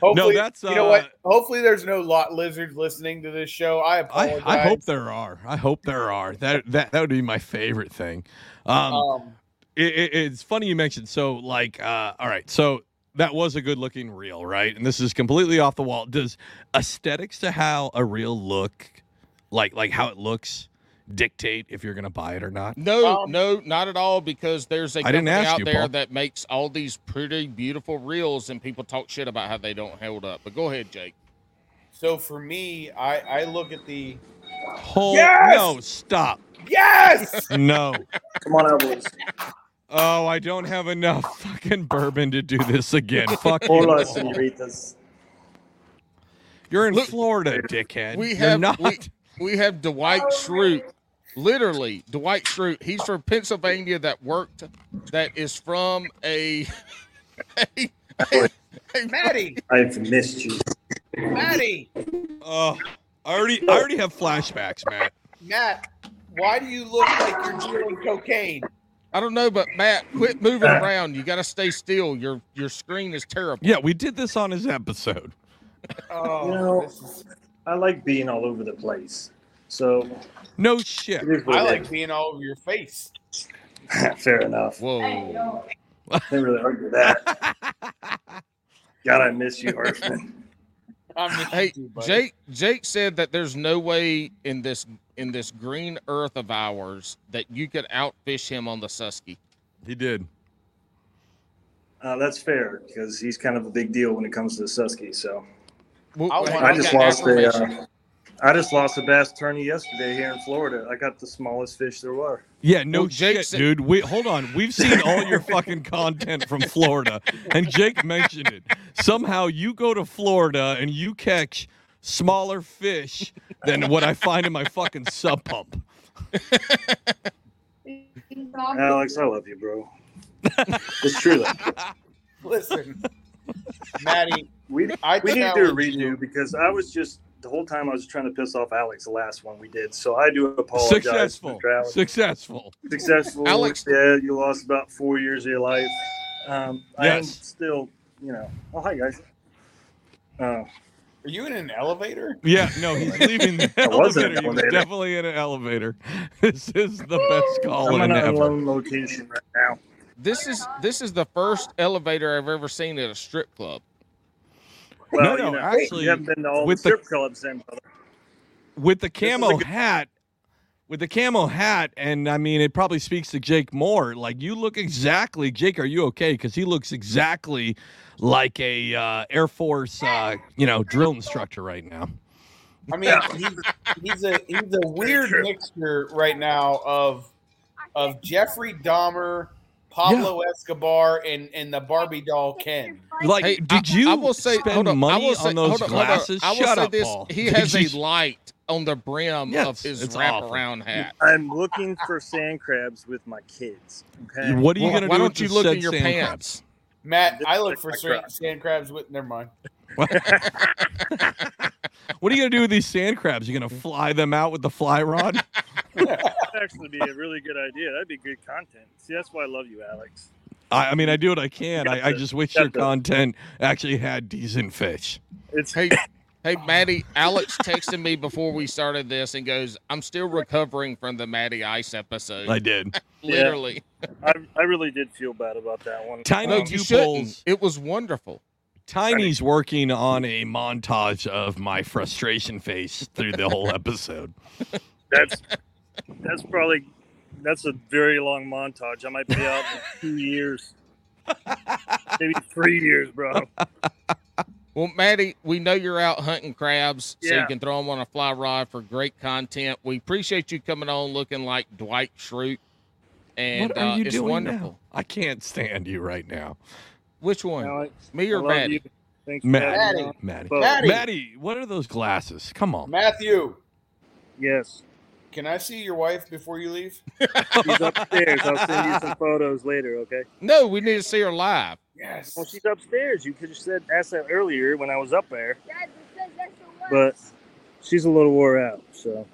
Hopefully, that's, you know what? uh, Hopefully, there's no lot lizards listening to this show. I I, apologize. I hope there are. I hope there are. That that that would be my favorite thing. Um, Um, it, it- it's funny you mentioned so like uh all right so that was a good looking reel right and this is completely off the wall does aesthetics to how a reel look like like how it looks dictate if you're going to buy it or not? No, Um, no, not at all. Because there's a company out you, there Paul. that makes all these pretty beautiful reels, and people talk shit about how they don't hold up. But go ahead, Jake. So for me, I I look at the whole. Yes! No, stop. yes. <laughs> No. Come on out, boys. Oh, I don't have enough fucking bourbon to do this again. <laughs> Fuck you. Hola, señoritas. You're in Look, Florida, dickhead. we You're have- not. we- We have Dwight Schrute. Literally, Dwight Schrute. He's from Pennsylvania that worked, that is from a. <laughs> a, a, a Maddie, I've missed you. Maddie, Oh, I already, I already have flashbacks, Matt. Matt. Why do you look like you're dealing cocaine? I don't know, but Matt, quit moving around. You got to stay still. Your your screen is terrible. Yeah, we did this on his episode. Oh, You know- this is- I like being all over the place. So, No shit. it is what I it like being all over your face. <laughs> Fair enough. Whoa. Can't really argue that. <laughs> God, I miss you, Harshman. I miss Hey, you too, buddy. Jake. Jake said that there's no way in this in this green earth of ours that you could outfish him on the Susky. He did. Uh, that's fair because he's kind of a big deal when it comes to the Susky. So Well, I I just lost a, affirmation. uh, I just lost a bass tourney yesterday here in Florida. I got the smallest fish there were. Yeah, no Well, Jake shit, said- dude. We hold on. We've seen all your fucking content from Florida, and Jake mentioned it. Somehow you go to Florida and you catch smaller fish than what I find in my fucking sub pump. Alex, I love you, bro. it's true. though. Listen, Maddie. We I we need to do a challenge you. redo because I was just the whole time I was trying to piss off Alex the last one we did. So I do apologize. Successful. Successful. Successful. Alex- Yeah, you lost about four years of your life. Um, I am still, you know. Oh, hi guys. Uh, Are you in an elevator? Yeah, no, he's <laughs> leaving the I was in elevator. an He was definitely in an elevator. <laughs> This is the best call I'm in on an ever. unknown location right now. This is this is the first elevator I've ever seen at a strip club. Well, No, you no, know, actually, you haven't been to all with the the- strip clubs then, brother. with the is a camo good- hat with the camo hat and i mean it probably speaks to jake more. Like you look exactly jake are you okay? Because he looks exactly like a uh, air force uh, you know drill instructor right now. I mean, he's, he's a he's a weird mixture right now of of Jeffrey Dahmer, Pablo Escobar, and and the Barbie doll Ken. like Hey, did you I will say, spend hold on, money I will say, on those hold on, hold on. glasses I will shut say up this: Paul. he Did has a light on the brim Yes, of his it's awful. wraparound hat. I'm looking for sand crabs with my kids. Okay. what are you Well, gonna why do don't you the look in your sand pants? Matt, I look for my sand crabs with. Never mind. Crabs? <laughs> what are you gonna do with these sand crabs You're gonna fly them out with the fly rod <laughs> That'd actually be a really good idea. That'd be good content. See, that's why I love you, Alex. I, I mean i do what i can got I, I <laughs> just wish your the- content actually had decent fish It's Hey, hey, Maddie. Alex texted me before we started this and goes, "I'm still recovering from the Maddie Ice episode." i did Literally. I, I really did feel bad about that one. Tiny No, Um, you two shouldn't. poles. It was wonderful. Tiny's working on a montage of my frustration face through the whole episode. <laughs> that's that's probably that's a very long montage. I might be out in <laughs> two years, maybe three years, bro. Well, Maddie, we know you're out hunting crabs, so you can throw them on a fly rod for great content. We appreciate you coming on looking like Dwight Schrute, and what are uh, you it's doing wonderful. now? I can't stand you right now, Which one? Alex, Me or love Maddie? you. Thanks for Maddie. having me on. Maddie. Maddie. Maddie, what are those glasses? Come on. Matthew, Yes, can I see your wife before you leave? she's upstairs. I'll send you some photos later. Okay. No, we need to see her live. Yes. Well, she's upstairs. You could have said asked that earlier when I was up there, but she's a little wore out. So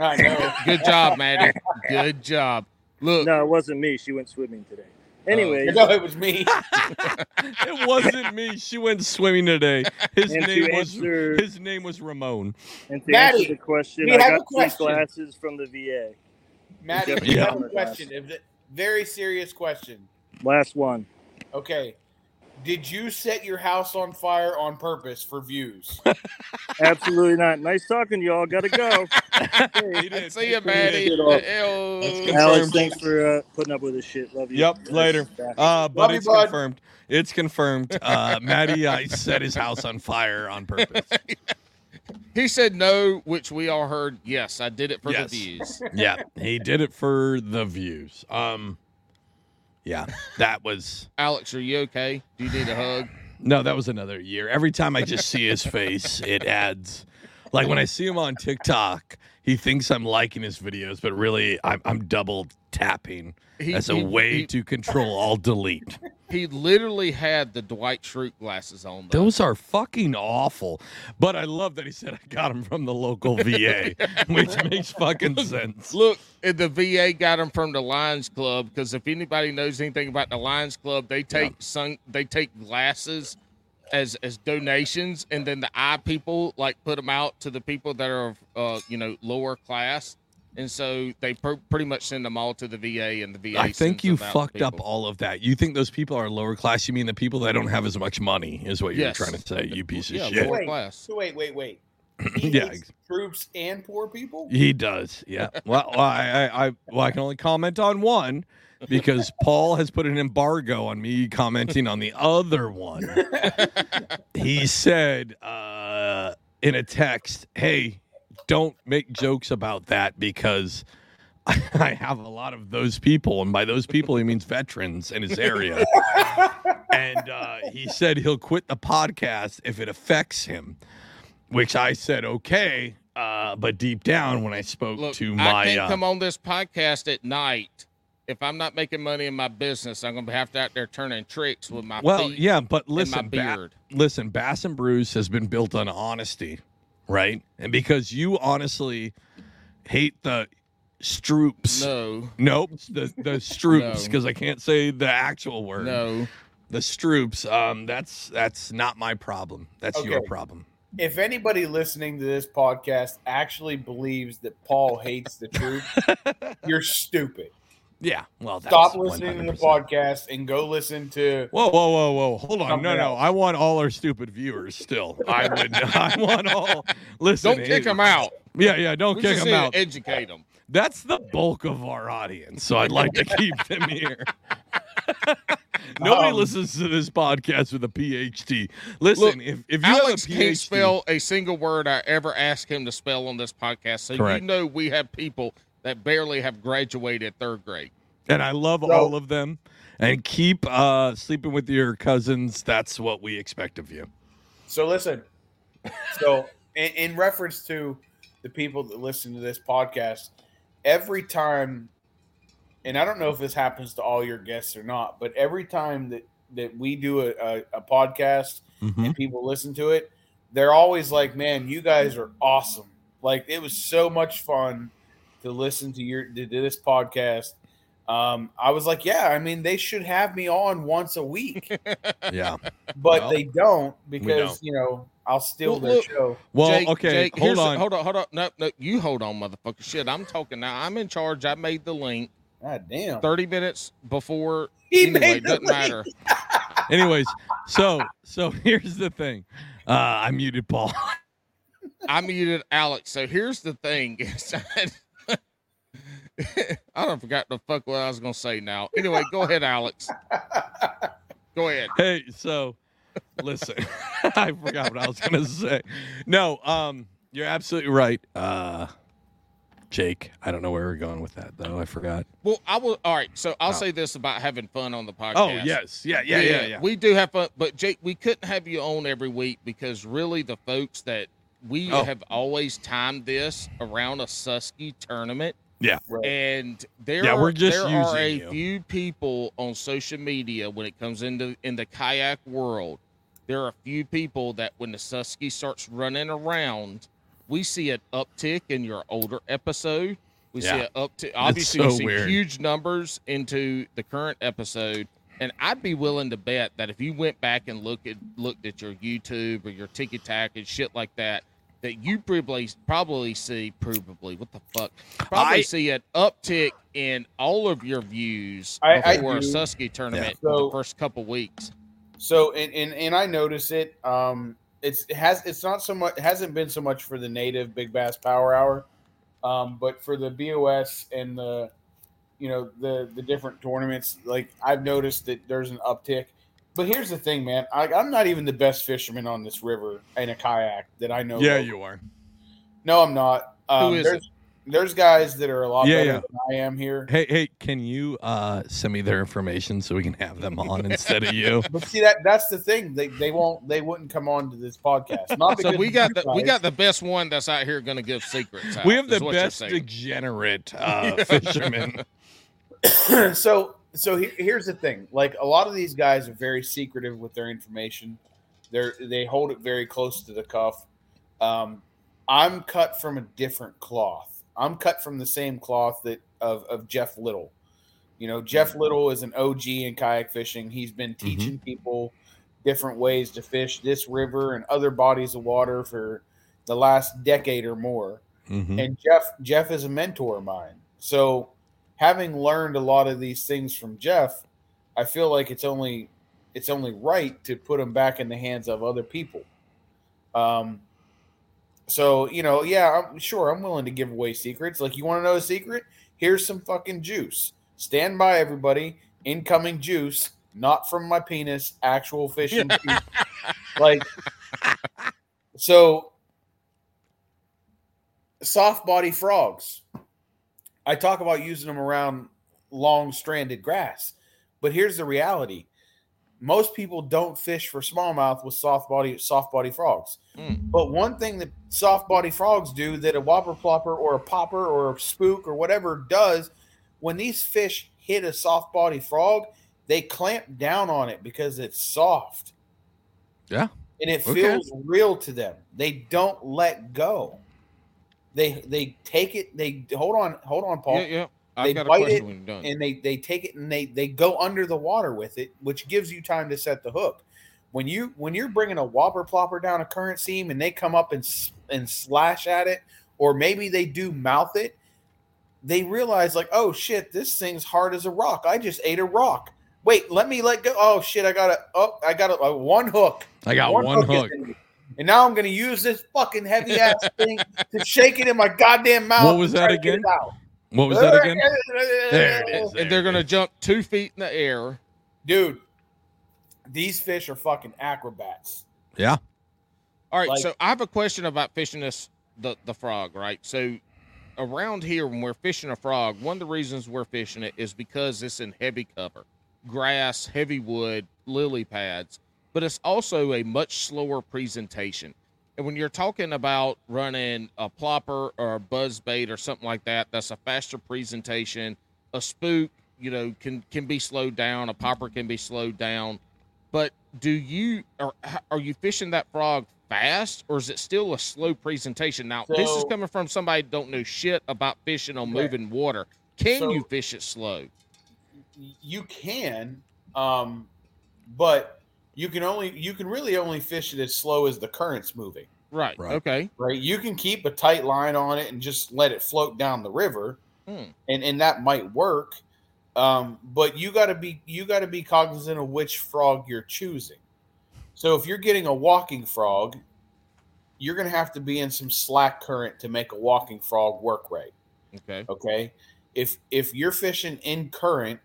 I know. <laughs> Good job, Maddie. Good job. Look, no, it wasn't me. She went swimming today. Oh. Anyway, <laughs> no, it was me. <laughs> it wasn't me. She went swimming today. His And to name was answer- his name was Ramon. and to Maddie, answer the question, we I have got a these question. glasses from the VA. Maddie, Yeah. have a question. A ve- Very serious question. Last one. Okay. Did you set your house on fire on purpose for views? <laughs> Absolutely not. Nice talking to y'all. Gotta go. <laughs> He did. See you, He Maddie. did. Confirmed. Alex, thanks for uh, putting up with this shit. Love you. Yep, later. Back. Uh, but Love you, it's bud. confirmed. It's confirmed. Uh, Maddie, I set his house on fire on purpose. <laughs> He said no, which we all heard. Yes, I did it for Yes. the views. Yeah, he did it for the views. Um, yeah, that was Alex, are you okay? Do you need a hug? no, that was another year. Every time I just see his face, it adds. Like when I see him on TikTok, he thinks I'm liking his videos, but really I'm, I'm double tapping He, as a he- way he, to control all <laughs> delete. he literally had the Dwight Schrute glasses on. Though. Those are fucking awful. But I love that he said I got them from the local VA, <laughs> which makes fucking sense. Look, the VA got them from the Lions Club because if anybody knows anything about the Lions Club, they take sun, they take glasses as as donations, and then the eye people like put them out to the people that are uh you know lower class, and so they pr- pretty much send them all to the VA, and the VA. I think you them out fucked up all of that. You think those people are lower class? You mean the people that don't have as much money, is what you're Yes. trying to say, you piece of Yeah, shit. lower Wait. class. So wait, wait, wait. <clears throat> He Yeah, hates troops and poor people. He does. Yeah. Well, well, I, I, I, well, I can only comment on one because Paul has put an embargo on me commenting on the other one. He said uh, in a text, "Hey, don't make jokes about that because." <laughs> I have a lot of those people, and by those people, he means veterans in his area. and uh, he said he'll quit the podcast if it affects him, which I said okay. Uh, but deep down, when I spoke Look, to I can't uh, come on this podcast at night. If I'm not making money in my business, I'm gonna have to out there turning tricks with my well, feet yeah, but and my listen, Ba- listen, Bass and Brews has been built on honesty, right? And because you honestly hate the Stroops. no, Nope, the the <laughs> Stroops No. because I can't say the actual word. no. the Stroops. Um, that's that's not my problem. That's your problem. If anybody listening to this podcast actually believes that Paul hates the truth, <laughs> you're stupid. Yeah. Well, that's Stop listening to the podcast and go listen to. Whoa, whoa, whoa, whoa! Hold on, Something no, no. else. I want all our stupid viewers still. I would. <laughs> I want all. Listen, Don't kick it- them out. Yeah, yeah. Don't We kick them out. Educate them. That's the bulk of our audience, so I'd like to keep them here. <laughs> Nobody Um, listens to this podcast with a PhD. Listen, Look, if, if you Alex have a PhD, can't spell a single word I ever ask him to spell on this podcast. So Correct. you know we have people that barely have graduated third grade. and I love So- all of them, and keep uh, sleeping with your cousins. That's what we expect of you. So listen. So in, in reference to the people that listen to this podcast, every time, and I don't know if this happens to all your guests or not, but every time that that we do a, a, a podcast Mhm. and people listen to it, they're always like, "Man, you guys are awesome! Like it was so much fun to listen to your to this podcast." Um, I was like, "Yeah, I mean, they should have me on once a week." <laughs> Yeah. but Well, they don't because don't. you know I'll steal Well, their look- show. Well, Jake, okay. Jake, hold here's the- on. hold on, hold on. No, no, you hold on, motherfucker. Shit, I'm talking now. I'm in charge. I made the link God damn. 30 minutes before. He anyway, made the doesn't link. matter. <laughs> Anyways, so so <laughs> here's the thing. Uh, I muted Paul. I muted Alex. So here's the thing. Is <laughs> that- I don't forgot the fuck what I was gonna say now. Anyway, go ahead, Alex. <laughs> Go ahead. Hey, so listen, <laughs> I forgot what I was gonna say. No, um, you're absolutely right. Uh, Jake, I don't know where we're going with that though. I forgot. Well, I will. All right. So I'll Oh. say this about having fun on the podcast. Oh yes, yeah, yeah, yeah, yeah. We do have fun, but Jake, we couldn't have you on every week because really the folks that we Oh. have always timed this around a Susky tournament. Right. And there, Yeah, are, we're just there are a you. few people on social media when it comes into in the kayak world. There are a few people that when the Susky starts running around, we see an uptick in your older episode. We see an uptick. Obviously, so we see weird. huge numbers into the current episode. And I'd be willing to bet that if you went back and look at looked at your YouTube or your Tiki Tac and shit like that, that you probably probably see probably what the fuck probably I- see an uptick in all of your views I- I before a do. Susky tournament Yeah. So- the first couple weeks. So and, and and I notice it. Um, it's it has it's not so much it hasn't been so much for the native big bass power hour, um, but for the BOS and the you know the the different tournaments. Like I've noticed that there's an uptick. But here's the thing, man. I, I'm not even the best fisherman on this river in a kayak that I know. Yeah, of. you are. No, I'm not. Um, is there's, there's guys that are a lot Yeah, better yeah. than I am here. Hey, hey, can you uh send me their information so we can have them on instead of you? <laughs> But see that that's the thing. They they won't they wouldn't come on to this podcast. Not <laughs> So we got you the we got the best one that's out here going to give secrets. Out, We have the best degenerate uh, <laughs> fishermen. so so he, here's the thing. Like a lot of these guys are very secretive with their information. They're they hold it very close to the cuff. Um, i'm cut from a different cloth. I'm cut from the same cloth that of, of jeff little. You know jeff little is an og in kayak fishing. He's been teaching people different ways to fish this river and other bodies of water for the last decade or more. Mhm. and Jeff Jeff is a mentor of mine. So having learned a lot of these things from Jeff, I feel like it's only it's only right to put them back in the hands of other people. Um so, you know, yeah, I'm sure I'm willing to give away secrets. Like you want to know a secret? Here's some fucking juice. Stand by everybody. Incoming juice, not from my penis, actual fishing <laughs> juice. Like so soft body frogs. I talk about using them around long stranded grass, but here's the reality: most people don't fish for smallmouth with soft body soft body frogs. Mm. But one thing that soft body frogs do that a whopper plopper or a popper or a spook or whatever does, when these fish hit a soft body frog, they clamp down on it because it's soft. Yeah. And it Okay. feels real to them. They don't let go. They they take it, they hold on, hold on, Paul Yeah, yeah. I They got a bite question it when you're done. and they they take it and they they go under the water with it, which gives you time to set the hook. When you when you're bringing a whopper plopper down a current seam and they come up and and slash at it, or maybe they do mouth it, they realize like, oh shit, this thing's hard as a rock. I just ate a rock. Wait, let me let go. Oh shit, I got a oh I got a, a one hook. I got one is hook. in me. And now I'm going to use this fucking heavy ass <laughs> thing to shake it in my goddamn mouth. What was that again? What was that again? <laughs> There it is. and they're going to jump two feet in the air. dude these fish are fucking acrobats Yeah. All right, Like- so I have a question about fishing this the the frog, right? So around here when we're fishing a frog, one of the reasons we're fishing it is because it's in heavy cover. Grass, heavy wood, lily pads, but it's also a much slower presentation. And when you're talking about running a plopper or a buzz bait or something like that, that's a faster presentation. A spook, you know, can can be slowed down. A popper can be slowed down. But do you are are you fishing that frog fast or is it still a slow presentation? Now this is coming from somebody don't know shit about fishing on Right. moving water. Can So- you fish it slow? you can um but you can only you can really only fish it as slow as the current's moving Right. Right. Okay. right you can keep a tight line on it and just let it float down the river Hmm. and and that might work um but you got to be you got to be cognizant of which frog you're choosing so if you're getting a walking frog you're going to have to be in some slack current to make a walking frog work right Okay. okay if if you're fishing in current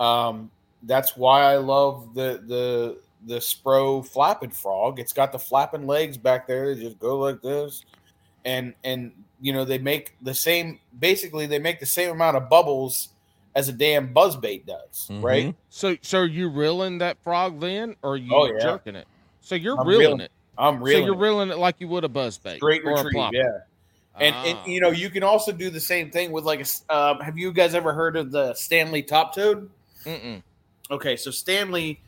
um that's why i love the the the spro flapping frog it's got the flapping legs back there they just go like this and and you know they make the same basically they make the same amount of bubbles as a damn buzzbait does right Mhm. So so are you reeling that frog then or are you Oh, yeah. jerking it? So you're I'm reeling reeling it. i'm really so you're reeling it like you would a buzz bait straight or a retrieve yeah and, Ah. and you know you can also do the same thing with like a s- um, have you guys ever heard of the stanley top toad Mm-mm. Okay, so Stanley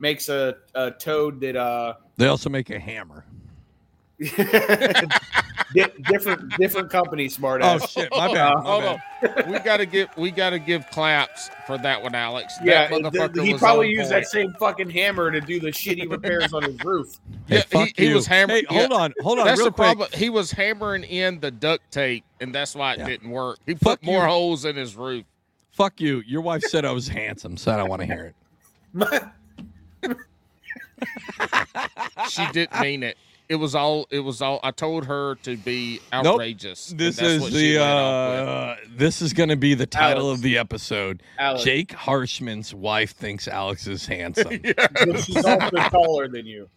makes a, a toad that uh They also make a hammer. <laughs> di- different different company smart Oh shit, my bad. My Hold bad. we gotta give we gotta give claps for that one, Alex. yeah, that th- he was probably used point. that same fucking hammer to do the shitty repairs on his roof. Hey, Yeah, he, he was hammering. Hey, hold on, hold on, That's real the quick. problem. He was hammering in the duct tape, and that's why it Yeah. didn't work. He Fuck put more you. holes in his roof. Fuck you. Your wife said I was handsome, so I don't want to hear it. <laughs> she didn't mean it. It was all. It was all. I told her to be outrageous. and This is the went off with. uh, this is going to be the title Alex. of the episode. Alex, Jake Harshman's wife thinks Alex is handsome. <laughs> but she's also taller than you.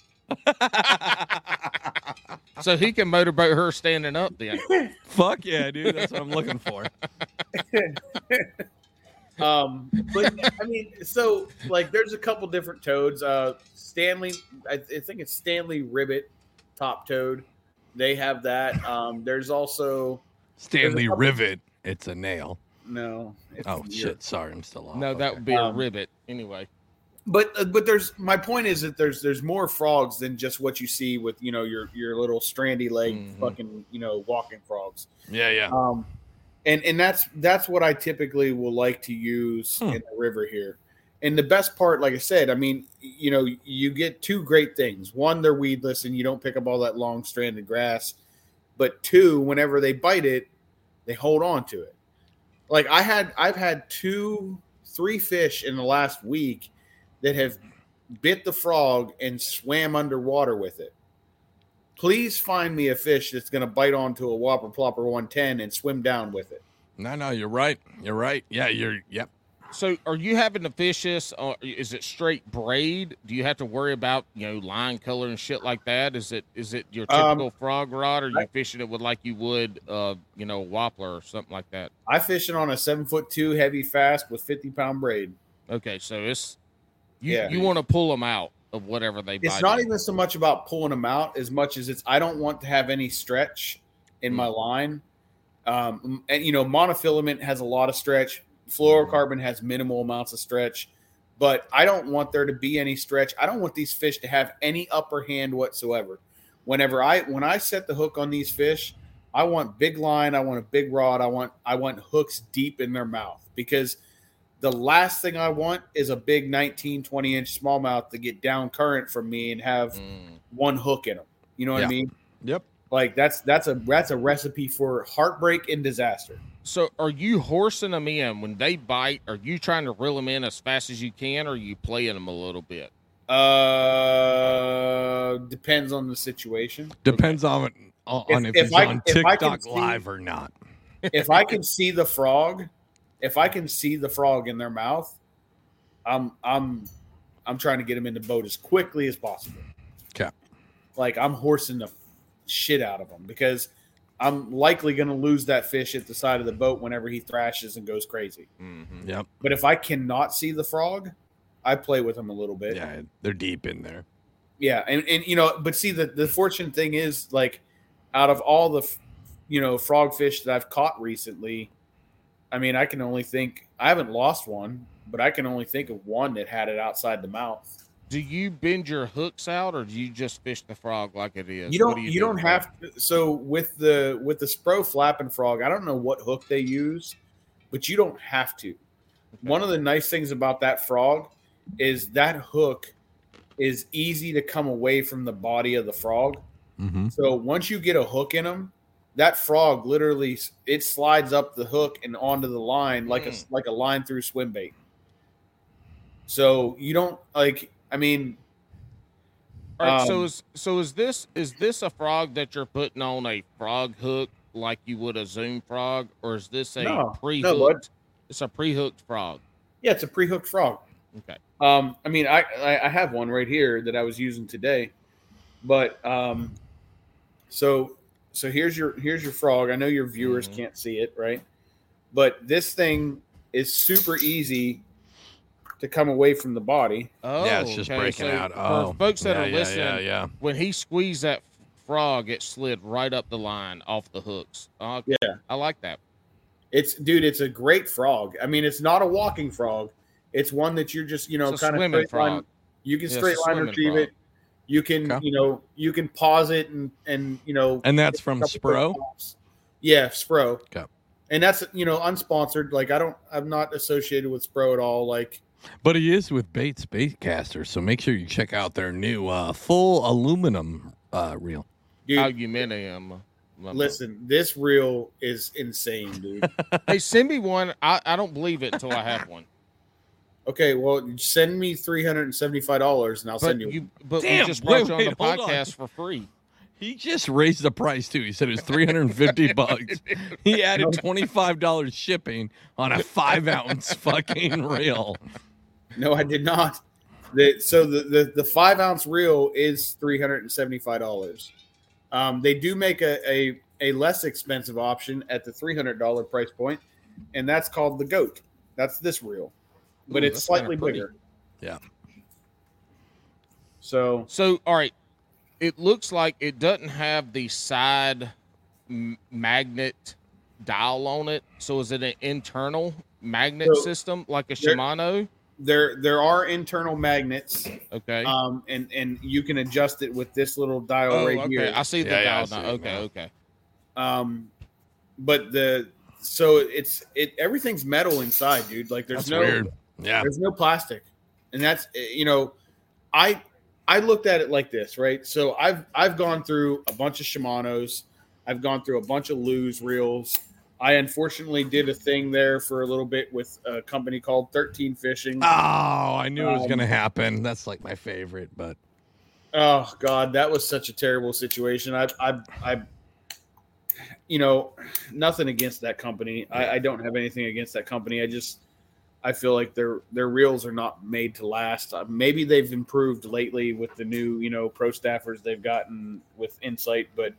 <laughs> so he can motorboat her standing up. Then Fuck yeah, dude. That's what I'm looking for. Um, but I mean, so like, there's a couple different toads. Uh, Stanley, I, I think it's Stanley Ribbit, top toad. They have that. Um, there's also Stanley couple- Rivet. It's a nail. no. it's Oh weird. shit! Sorry, I'm still off. no, that would be a Um, rivet. Anyway, But uh, but there's my point is that there's there's more frogs than just what you see with you know your your little strandy leg Mhm. fucking you know walking frogs. Yeah, yeah. Um, and and that's that's what I typically will like to use Hmm. in the river here. And the best part, like I said, I mean, you know, you get two great things. One, they're weedless, and you don't pick up all that long stranded grass. But two, whenever they bite it, they hold on to it. Like I had, I've had two, three fish in the last week that have bit the frog and swam underwater with it. Please find me a fish that's going to bite onto a Whopper Plopper 110 and swim down with it. No, no, you're right. You're right. Yeah, you're. Yep. so are you having to fish this? Or is it straight braid? Do you have to worry about you know line color and shit like that? Is it is it your Um, typical frog rod, or you I- fishing it with like you would, uh, you know, wappler or something like that? I fish it on a seven foot two heavy fast with 50 pound braid. Okay, so it's you Yeah. you want to pull them out of whatever they bite. It's not even so much about pulling them out as much as it's I don't want to have any stretch in my line. Um, and you know, monofilament has a lot of stretch. Fluorocarbon has minimal amounts of stretch, but I don't want there to be any stretch. I don't want these fish to have any upper hand whatsoever. Whenever I when I set the hook on these fish, I want big line, I want a big rod, I want I want hooks deep in their mouth because the last thing I want is a big 19, 20 inch smallmouth to get down current from me and have Mm. one hook in them. You know what Yeah. I mean? Yep. Like that's that's a that's a recipe for heartbreak and disaster. So are you horsing them in when they bite? Are you trying to reel them in as fast as you can, or are you playing them a little bit? Uh, depends on the situation. Depends on on If- if, if he's I- on if I can TikTok see- live or not. if I can see the frog, if I can see the frog in their mouth, I'm I'm I'm trying to get them in the boat as quickly as possible. Okay. Like I'm horsing the shit out of them because I'm likely going to lose that fish at the side of the boat whenever he thrashes and goes crazy. Mm-hmm. Yep. But if I cannot see the frog, I play with him a little bit. Yeah, they're deep in there. Yeah, and, and you know, but see the the fortunate thing is like out of all the f- you know frog fish that I've caught recently, I mean, I can only think I haven't lost one, but I can only think of one that had it outside the mouth. Do you bend your hooks out, or do you just fish the frog like it is? You don't do you, do don't have to, so with the with the Spro flapping frog, I don't know what hook they use, but you don't have to. One of the nice things about that frog is that hook is easy to come away from the body of the frog. Mm-hmm. So once you get a hook in them, that frog literally it slides up the hook and onto the line like a Mm. like a line through swim bait. So you don't like. I mean, All right, so Um, is so is this is this a frog that you're putting on a frog hook like you would a zoom frog, or is this a No, pre-hooked? bud. it's a pre-hooked frog. yeah, it's a pre-hooked frog. Okay. Um, I mean, I, I I have one right here that I was using today, but um, so so here's your here's your frog. I know your viewers Mhm. can't see it, right? But this thing is super easy to come away from the body. Oh, yeah, it's just okay, breaking so out. Oh, folks that yeah, are yeah, listening, yeah, yeah. when he squeezed that frog, it slid right up the line off the hooks. Okay. Yeah. I like that. It's dude, it's a great frog. I mean, it's not a walking frog. It's one that you're just you know It's a kind of swimming straight line. frog. You can Yeah, straight line retrieve frog. it. You can Okay. you know you can pause it and and you know And that's from couple quick Spro. Yeah, Spro. Okay. And that's you know unsponsored. Like I don't, I'm not associated with Spro at all. Like But he is with Bates Baitcaster, so make sure you check out their new uh, full aluminum uh, reel. dude, Aluminum. listen, this reel is insane, dude. <laughs> Hey, send me one. I, I don't believe it until I have one. Okay, well, send me three hundred and seventy-five dollars, and I'll But send you. you, but Damn, we just brought wait, you on wait, the hold on. podcast for free. He just raised the price too. He said it was 350 bucks. <laughs> He added $25 shipping on a five ounce <laughs> fucking reel. No, I did not. The, so the, the the five ounce reel is three hundred and seventy five dollars. Um, they do make a, a a less expensive option at the three hundred dollar price point, and that's called the goat. That's this reel, but Ooh, it's slightly bigger. Yeah. So So, all right, it looks like it doesn't have the side m- magnet dial on it. So, is it an internal magnet So, system like a there- Shimano? there there are internal magnets, Okay. um, and and you can adjust it with this little dial oh, right okay. here. I see the Yeah, yeah, dial see now. it Okay, now. okay. Um, but the so it's it everything's metal inside, dude. Like there's That's no weird. Yeah. there's no plastic, and that's eh, you know, I I looked at it like this, right? So I've I've gone through a bunch of Shimano's, I've gone through a bunch of Lew's reels. I unfortunately did a thing there for a little bit with a company called Thirteen Fishing. Oh, I knew it was Um, going to happen. That's like my favorite, but Oh God, that was such a terrible situation. I, I, I, you know, nothing against that company. I, I don't have anything against that company. I just, I feel like their their reels are not made to last. Uh, maybe they've improved lately with the new, you know, pro staffers they've gotten with Insight, but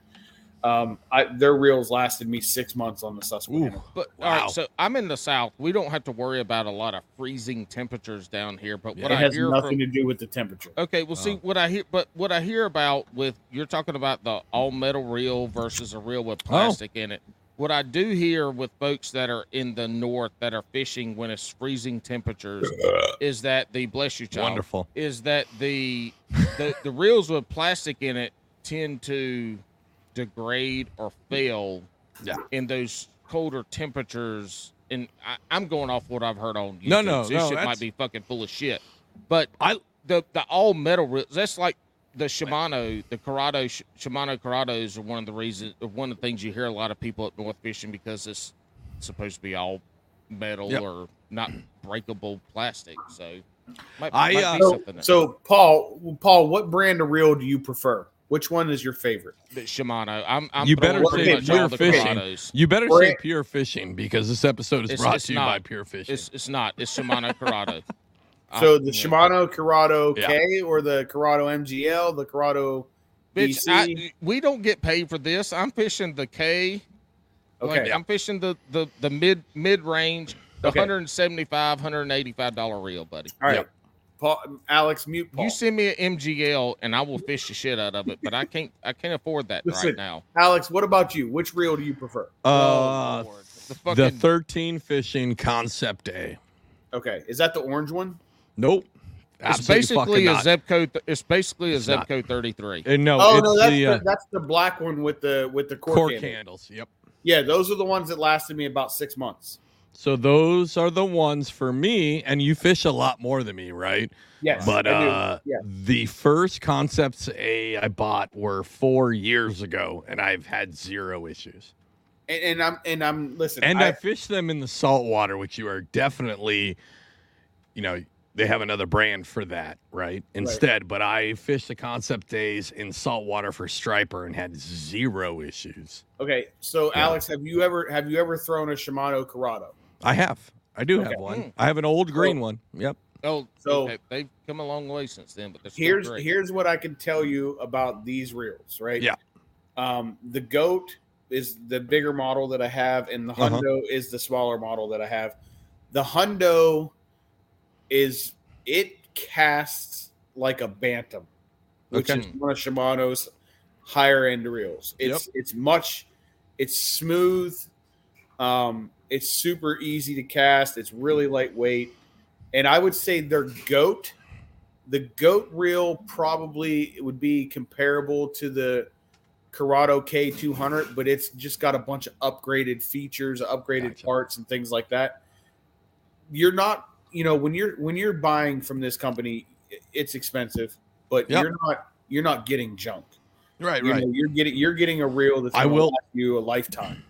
um, I, their reels lasted me six months on the Susquehanna. Ooh. But all Wow. right, so I'm in the south. We don't have to worry about a lot of freezing temperatures down here. But what It I has hear nothing from to do with the temperature. Okay, well, see Oh. what I hear, but what I hear about with you're talking about the all metal reel versus a reel with plastic in it. What I do hear with folks that are in the north that are fishing when it's freezing temperatures is that the bless you, child, wonderful. is that the the the reels with plastic in it tend to degrade or fail Yeah. in those colder temperatures. And I, I'm going off what I've heard on YouTube. No, no, so this no, shit that's- might be fucking full of shit. But I- the the all metal reels. That's like the Shimano, the Curado, Shimano Curados are one of the reasons, one of the things you hear a lot of people up north fishing because it's supposed to be all metal Yep. or not breakable plastic. So, might, I, might uh, be So, something there. so Paul, Paul, what brand of reel do you prefer? Which one is your favorite? The Shimano. I'm. I'm You better say pure fishing. Curados. You better Or say it- pure fishing because this episode is It's- brought it's to you by pure fishing. It's it's not. It's Shimano Curado. <laughs> So the yeah. Shimano Curado Yeah. K or the Curado MGL, the Curado Bitch, DC? I, we don't get paid for this. I'm fishing the K. Okay. Like, I'm fishing the the the mid mid range, the Okay. 175 185 dollar reel, buddy. All right. Yep. Paul, Alex, mute Paul. You send me an MGL and I will fish the shit out of it, but I <laughs> can't I can't afford that Listen, right now. Alex, what about you? Which reel do you prefer? uh, oh, Lord. the the 13 fishing concept A. Okay. Is that the orange one? Nope. it's Absolutely basically a not. Zebco. th- It's basically a It's not. Zebco 33. Uh, no, oh it's no, that's the, the, uh, that's the black one with the with the cork, cork handle. handles. Yep. Yeah, those are the ones that lasted me about six months. So those are the ones for me, and you fish a lot more than me, right? Yes, But I do. uh, yeah. the first concepts A I bought were four years ago, and I've had zero issues. and, and I'm and I'm listen. And I, I, fished them in the salt water, which you are definitely, you know, they have another brand for that, right? Instead, but I fished the concept days in salt water for striper and had zero issues. okay, so Yeah. Alex, have you ever have you ever thrown a Shimano Curado? I have. I do Okay. have one. Mm. I have an old green one. Yep. Oh, So- okay. they've come a long way since then, but they're still here's great. here's what I can tell you about these reels, right? Yeah. Um, the goat is the bigger model that I have, and the Uh-huh. Hundo is the smaller model that I have. The Hundo is it casts like a bantam, which Okay. is one of Shimano's higher end reels. It's it's much it's smooth. Um, it's super easy to cast. It's really lightweight, and I would say their goat the goat reel probably would be comparable to the Curado K200, but it's just got a bunch of upgraded features, upgraded Gotcha. parts, and things like that. You're not, you know, when you're when you're buying from this company, it's expensive, but Yep. you're not you're not getting junk. Right, You know, you're getting you're getting a reel that's I gonna will- last you a lifetime.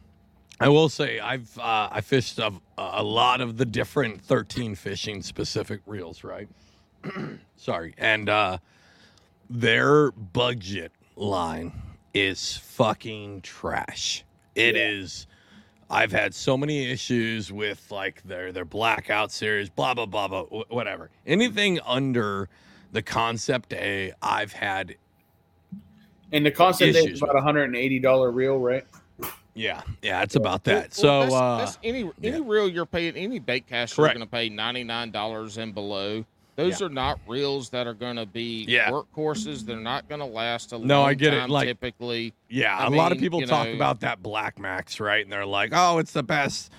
I will say I've uh, I fished a, a lot of the different 13 fishing specific reels, right? <clears throat> Sorry, and uh, their budget line is fucking trash. It is. I've had so many issues with like their their blackout series, blah blah blah blah, wh- whatever. Anything under the concept A, I've had. And the concept A is Issues about hundred and eighty dollar reel, right? Yeah, yeah, it's about that. Well, so that's, uh, that's any yeah. any reel you're paying, any bait caster you're going to pay ninety nine dollars and below. Those are not reels that are going to be Yeah. workhorses. They're not going to last a No, long I get it, like- typically. Yeah, I a lot of people talk know- about that Black Max, right? And they're like, "Oh, it's the best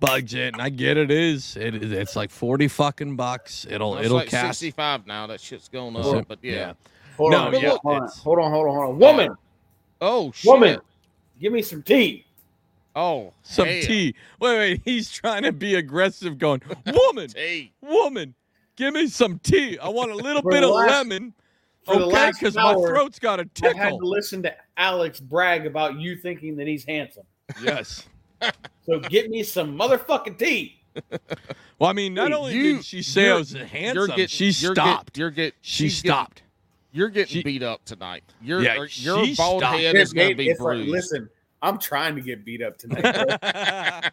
budget," and I get it is. It is. It's like forty fucking bucks. It'll it's it'll like cast. sixty five now. That shit's going Is up. it? But yeah. Hold No, on, yeah, hold, on hold on, hold on, hold on. Woman, Oh shit. woman, give me some tea. Oh Some hell. tea. Wait, wait. He's trying to be aggressive, going, <laughs> "Woman, Tea. woman, give me some tea. I want a little bit the of last- lemon." Okay, because my throat's got a I've had to listen to Alex brag about you thinking that he's handsome. Yes. <laughs> So get me some motherfucking tea. <laughs> Well, I mean, not Hey, only you- did she say I you're- was You're handsome, getting, she you're get- stopped. you're get. she she's getting- stopped. you're getting She- beat up tonight. Uh, your Yeah, your bald stopped. head is going to be it's like- bruised. listen, I'm trying to get beat up tonight.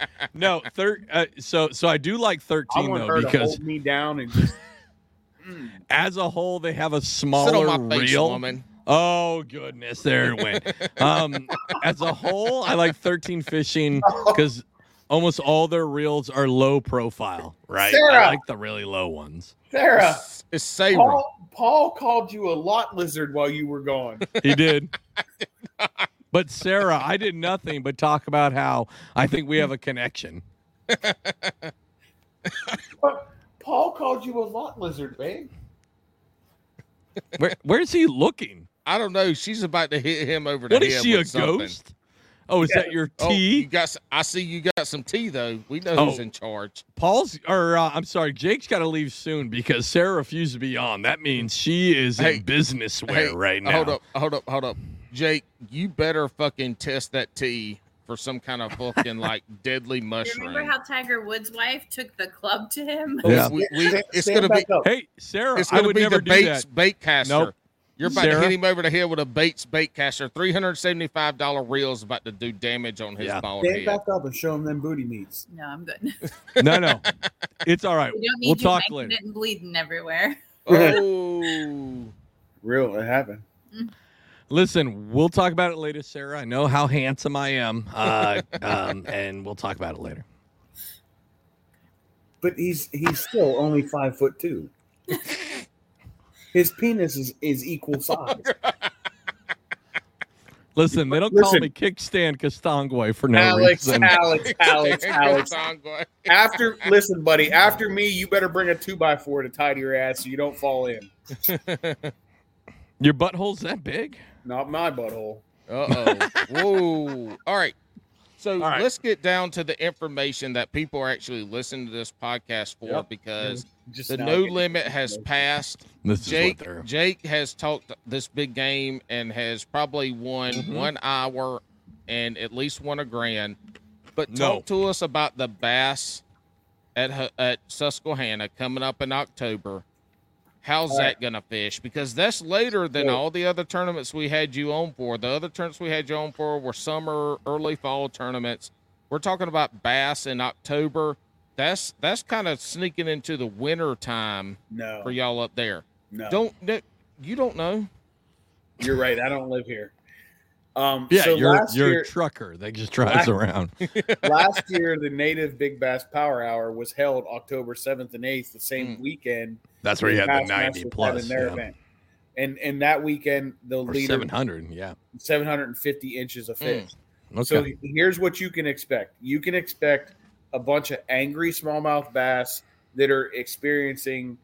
<laughs> no, thir- uh, so so I do like I 13 want though her to because hold me down and just. <laughs> Mm. as a whole they have a Sit smaller on my face, reel. woman. Oh goodness, there it went. <laughs> um, as a whole, I like 13 fishing because almost all their reels are low profile, right? I like the really low ones. Sarah, It's, it's savory. Paul, Paul called you a lot lizard while you were gone. He did. But Sarah, I did nothing but talk about how I think we have a connection. Paul called you a lot lizard, babe. Where, where's he looking? I don't know. She's about to hit him over the What head. is she, a something. ghost? Oh, is that your Oh, you tea? got. s- I see you got some tea though. We know who's Oh. in charge. Paul's, or uh, I'm sorry, Jake's got to leave soon because Sarah refused to be on. That means she is Hey, in business wear Hey, right now. Hold up, hold up, hold up. Jake, you better fucking test that tea for some kind of fucking like <laughs> deadly You mushroom. remember how Tiger Woods' wife took the club to him? Yeah. We- we- <laughs> it's stand gonna be back up. Hey, Sarah, it's I gonna would be never the do Bates that. bait caster. Nope. You're about Sarah? to hit him over the head with a Bates bait caster. Three hundred seventy-five dollar reel is about to do damage on his Yeah. bald Stand head. back up and show him them booty meats. No, I'm good. <laughs> <laughs> No, no, it's all right. We don't need We'll you talk later. it and bleeding everywhere. Oh, <laughs> Real, it happened. Listen, we'll talk about it later, Sarah. I know how handsome I am, uh, um, and we'll talk about it later. But he's he's still only five foot two. His penis is, is equal size. <laughs> Listen, they don't call Listen. me kickstand Castangway for no Alex, reason. Alex, <laughs> Alex, Alex. Alex. After listen, buddy. After me, you better bring a two by four to tie to your ass so you don't fall in. <laughs> Your butthole's that big? Not my butthole. Uh oh. Whoa. All right. So All right. let's get down to the information that people are actually listening to this podcast for Yep. because <laughs> Just the now no limit has passed. This Jake what. Jake has talked this big game and has probably won Mhm. one hour and at least won a grand. But No. talk to us about the bass at at Susquehanna coming up in October. How's All that right. gonna fish? Because that's later than So- all the other tournaments we had you on for. The other tournaments we had you on for were summer, early fall tournaments. We're talking about bass in October. That's that's kind of sneaking into the winter time No, for y'all up there. no. Don't you don't know? You're right. I don't live here. Um, Yeah, so you're you're year, a trucker that just drives Last- around. <laughs> <laughs> last year, the Native Big Bass Power Hour was held October seventh and eighth, the same Mm. weekend. That's where you had the ninety had plus, in their yeah. event. And and that weekend, the or leader seven hundred. Yeah. 750 inches of fish. Okay. So here's what you can expect. You can expect a bunch of angry smallmouth bass that are experiencing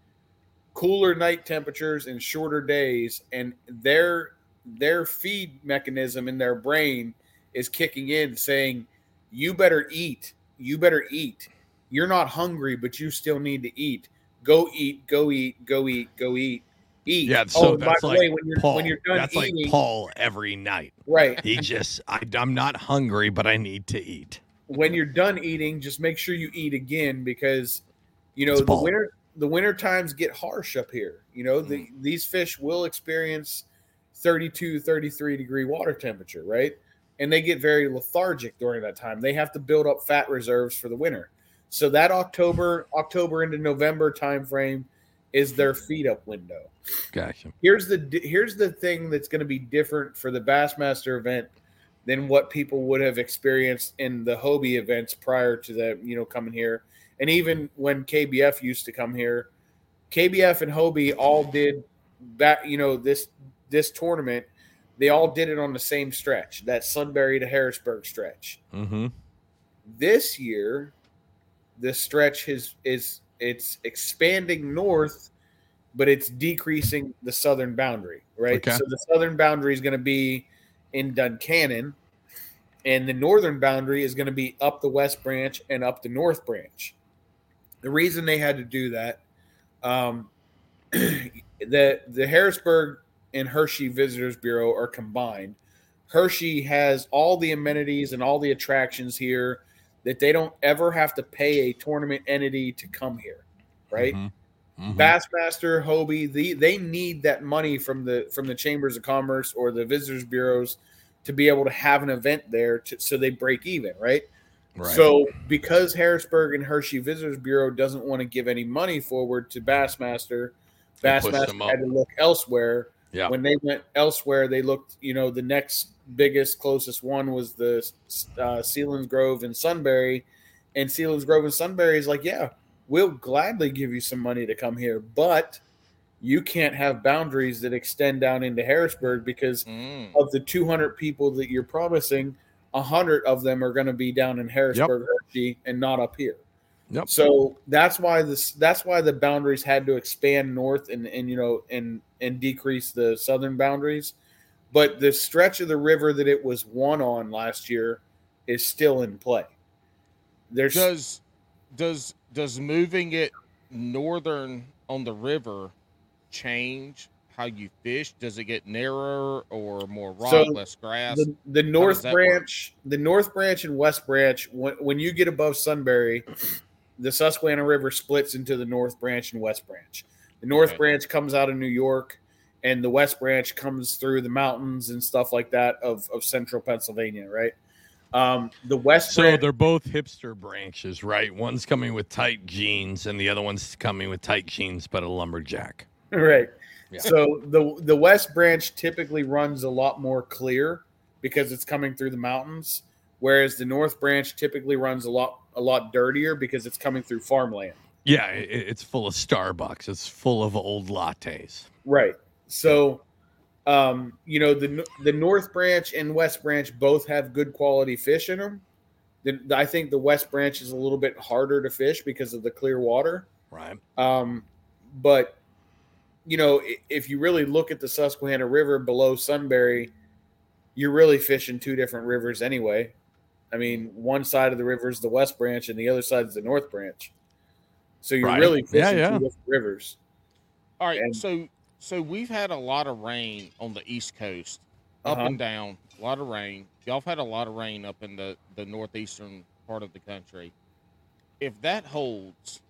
cooler night temperatures and shorter days, and their their feed mechanism in their brain is kicking in, saying, "You better eat. You better eat. You're not hungry, but you still need to eat. Go eat. Go eat. Go eat. Go eat." Eat. Yeah, so oh, by that's the like way, when you're Paul. when you're done that's eating, like Paul every night. right? He just, I, I'm not hungry, but I need to eat. when you're done eating, just make sure you eat again because you know It's the Paul. winter the winter times get harsh up here. You know, the, Mm. these fish will experience 32, 33 degree water temperature, right? And they get very lethargic during that time. They have to build up fat reserves for the winter. So that October, October into November time frame is their feed up window Gotcha. here's the here's the thing that's going to be different for the Bassmaster event than what people would have experienced in the Hobie events prior to the you know coming here, and even when KBF used to come here, KBF and Hobie all did that you know this this tournament. They all did it on the same stretch, that Sunbury to Harrisburg stretch. Mm-hmm. This year, the stretch is is it's expanding north, but it's decreasing the southern boundary, right? Okay. So the southern boundary is going to be in Duncannon, and the northern boundary is going to be up the west branch and up the north branch. The reason they had to do that, um, <clears throat> the the Harrisburg and Hershey Visitors Bureau are combined. Hershey has all the amenities and all the attractions here that they don't ever have to pay a tournament entity to come here, right? Mhm. Bassmaster, Hobie, the, they need that money from the from the chambers of commerce or the visitors bureaus to be able to have an event there, to, so they break even, right? Right. So because Harrisburg and Hershey Visitors Bureau doesn't want to give any money forward to Bassmaster, They pushed them Bassmaster had to look elsewhere. Yeah. When they went elsewhere, they looked. You know, the next biggest, closest one was the uh, Selinsgrove and Sunbury, and Selinsgrove and Sunbury is like, yeah, we'll gladly give you some money to come here, but you can't have boundaries that extend down into Harrisburg because Mm. of the 200 people that you're promising, 100 of them are going to be down in Harrisburg, Hershey, and not up here. Yep. So that's why this that's why the boundaries had to expand north and and you know and and decrease the southern boundaries. But the stretch of the river that it was won on last year is still in play. There's Does does does moving it northern on the river change how you fish? Does it get narrower or more rock, So, less grass? the, the north that work? branch the north branch and west branch when, when you get above sunbury the susquehanna river splits into the north branch and west branch the north branch comes out of new york and the west branch comes through the mountains and stuff like that of, of central pennsylvania right um, the west So branch they're both hipster branches, right? One's coming with tight jeans, and the other one's coming with tight jeans, but a lumberjack. <laughs> right Yeah. so the the west branch typically runs a lot more clear because it's coming through the mountains whereas the north branch typically runs a lot a lot dirtier because it's coming through farmland Yeah, i it's full of Starbucks. It's full of old lattes. right so um you know the the north branch and west branch both have good quality fish in them the, i think the west branch is a little bit harder to fish because of the clear water Right. Um, but you know, if you really look at the Susquehanna River below Sunbury, you're really fishing two different rivers anyway. I mean, one side of the river is the West Branch, and the other side is the North Branch. So you're Right. really fishing yeah. two different rivers. All right, and- so so we've had a lot of rain on the East Coast, up Uh-huh. and down, a lot of rain. Y'all have had a lot of rain up in the the northeastern part of the country. If that holds,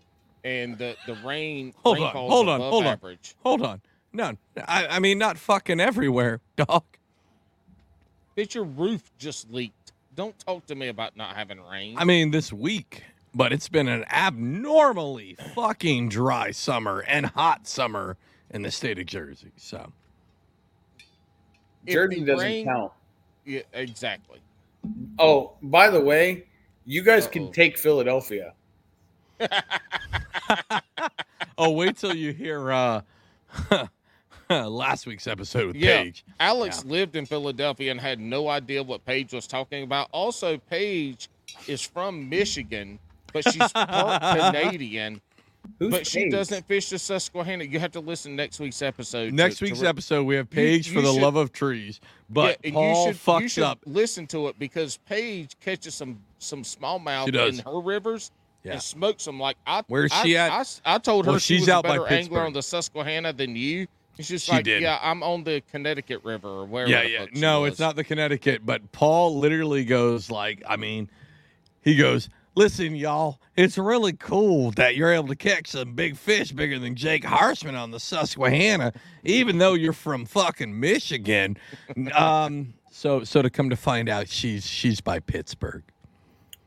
and the the rain <laughs> Hold on, rainfall's hold on, above hold on. average, Hold on. No, I, I mean not fucking everywhere, <laughs> dog. that your roof just leaked. Don't talk to me about not having rain. I mean this week, but it's been an abnormally fucking dry summer and hot summer in the state of Jersey. So If Jersey doesn't rain- count. yeah, exactly. Oh, by the way, you guys Uh-oh. can take Philadelphia. <laughs> Oh, wait till you hear uh <laughs> <laughs> last week's episode with Yeah. Paige. Alex lived in Philadelphia and had no idea what Paige was talking about. Also, Paige is from Michigan, but she's part <laughs> Canadian. Who's but she doesn't fish the Susquehanna. You have to listen next week's episode. Next to week's re- episode, we have Paige you for the should- love of trees, but Yeah, Paul you should, fucked you should up. listen to it because Paige catches some some smallmouth in her rivers Yeah. and smokes them. Like I, Where's I- she at? I told her Well, she she's was a out by better angler on the Susquehanna than you, It's just She like, did. yeah, I'm on the Connecticut River or wherever. Yeah, yeah. No, it's not the Connecticut, but Paul literally goes like, I mean, he goes, "Listen, y'all, it's really cool that you're able to catch some big fish bigger than Jake Harshman on the Susquehanna, even though you're from fucking Michigan." <laughs> um, so, so to come to find out, she's she's by Pittsburgh.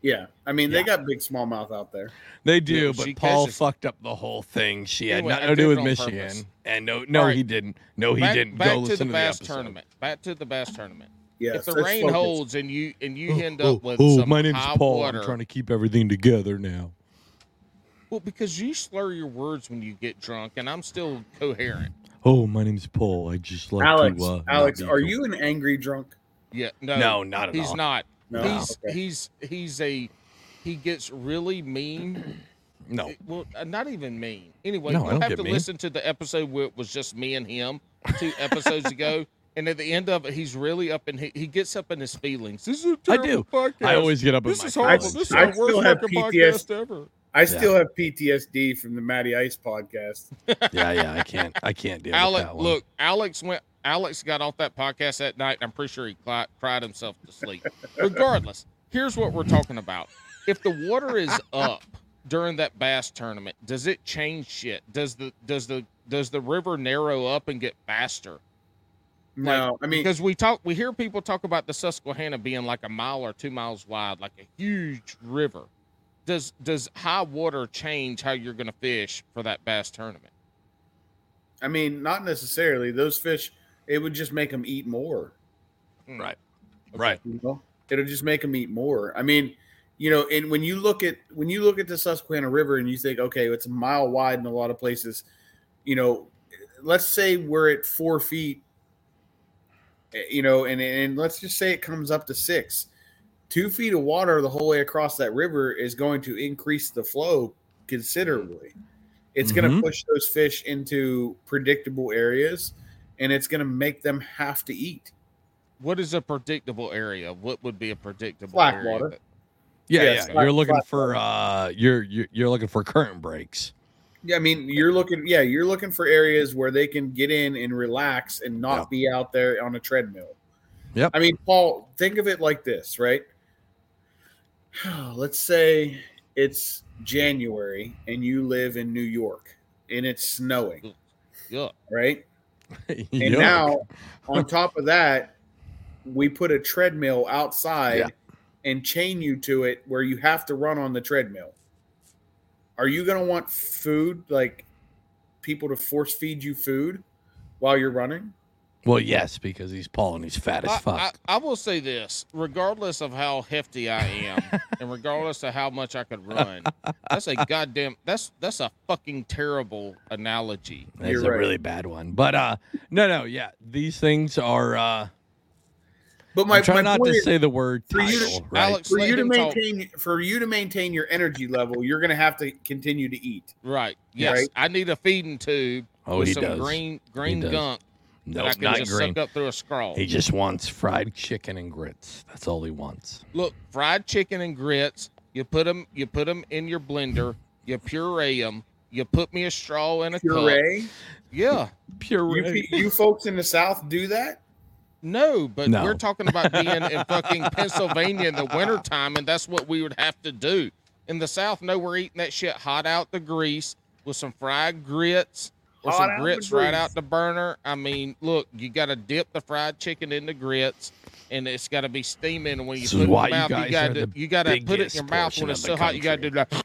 Yeah, I mean they got big smallmouth out there. They do, Yeah, but Paul catches- fucked up the whole thing. She had Anyway, nothing to do with Michigan, purpose. and no, no, All right. he didn't. No, he back, didn't. Back Go to the to bass the tournament. Back to the bass tournament. Yeah, if the rain focus. holds and you and you end oh, up with oh, some my name's high Paul. water, I'm trying to keep everything together now. well, because you slur your words when you get drunk, and I'm still coherent. Oh, my name's Paul. I just like Alex, to. Uh, Alex, are cool. you an angry drunk? Yeah, no, No, not at he's all. He's not. No. he's Okay. he's he's a he gets really mean. <clears throat> No. Well, uh, not even mean. Anyway, No, I you'll don't have to mean. listen to the episode where it was just me and him two <laughs> episodes ago. And at the end of it, he's really up and he, he gets up in his feelings. This is a I terrible do. podcast. I always get up in This my is horrible. feelings, This is I the still worst have fucking podcast ever. I still have PTSD from the Matty Ice podcast. <laughs> yeah, yeah. I can't. I can't deal with Alex, that one. look, Alex went. Alex got off that podcast that night. I'm pretty sure he cli- cried himself to sleep. Regardless, here's what we're talking about. If the water is up during that bass tournament, does it change shit? Does the does the does the river narrow up and get faster? No, I mean Because we talk, we hear people talk about the Susquehanna being like a mile or two miles wide, like a huge river. Does does high water change how you're going to fish for that bass tournament? I mean not necessarily. Those fish, it would just make them eat more. right, right. You know, it'll just make them eat more. I mean, you know, and when you look at when you look at the Susquehanna River and you think, okay, it's a mile wide in a lot of places. You know, let's say we're at four feet. eh, You know, and and let's just say it comes up to six. Two feet of water the whole way across that river is going to increase the flow considerably. It's going Mhm. to push those fish into predictable areas, and it's going to make them have to eat. What is a predictable area? What would be a predictable Black area? water. that- Yeah, Yeah, yeah. it's flat- You're looking flat for. uh You're you're, you're looking for current breaks. Yeah, I mean, you're looking. Yeah, you're looking for areas where they can get in and relax and not Yeah. be out there on a treadmill. Yep. I mean, Paul, think of it like this, right? <sighs> Let's say it's January and you live in New York and it's snowing, Yeah. right? <laughs> And Yuck. now, on top of that, we put a treadmill outside Yeah. and chain you to it where you have to run on the treadmill. Are you going to want food, like people to force feed you food while you're running? Well, yes, because he's Paul and he's fat as I, fuck. I, I will say this: regardless of how hefty I am, <laughs> and regardless of how much I could run, that's a goddamn that's that's a fucking terrible analogy. That's You're a right. really bad one. But uh no, no, yeah. These things are uh But my, I'm trying my not to is, say the word for you to- right? Alex, for you to him talk. maintain for you to maintain your energy level, you're going to have to continue to eat. Right? Yes, Right. I need a feeding tube oh, with he some does. green green gunk no, that I can not just green. suck up through a scroll. He just wants fried chicken and grits. That's all he wants. Look, fried chicken and grits. You put them. You put them in your blender. You puree them. You put me a straw in a cup. Puree. Yeah. puree. You, you folks in the South do that? No, but No. we're talking about being in <laughs> fucking Pennsylvania in the wintertime, and that's what we would have to do. In the South, no, we're eating that shit hot out the grease with some fried grits or Hot some grits right out the burner. I mean, look, you got to dip the fried chicken in the grits, and it's got to be steaming. And when you This put it in your you mouth, you, guys got to you got to put it in your mouth when it's of the so hot. You got to do that.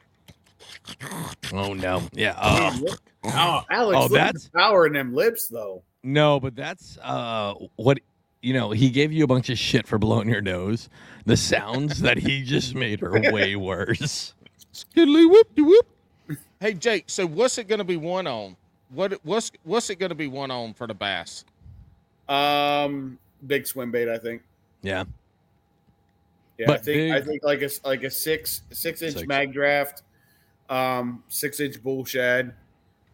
Oh no. Yeah. Uh, Oh, Alex, Oh, look at that's- the power in them lips, though. no, but that's uh what you know, he gave you a bunch of shit for blowing your nose. The sounds that he just made are way <laughs> worse. Skiddly whoop de whoop. Hey Jake, so what's it going to be one on? What what's what's it going to be one on for the bass? Um, big swim bait, I think. Yeah. Yeah, But I think I think like a like a six six inch Six. Magdraft, um, six inch bull shad.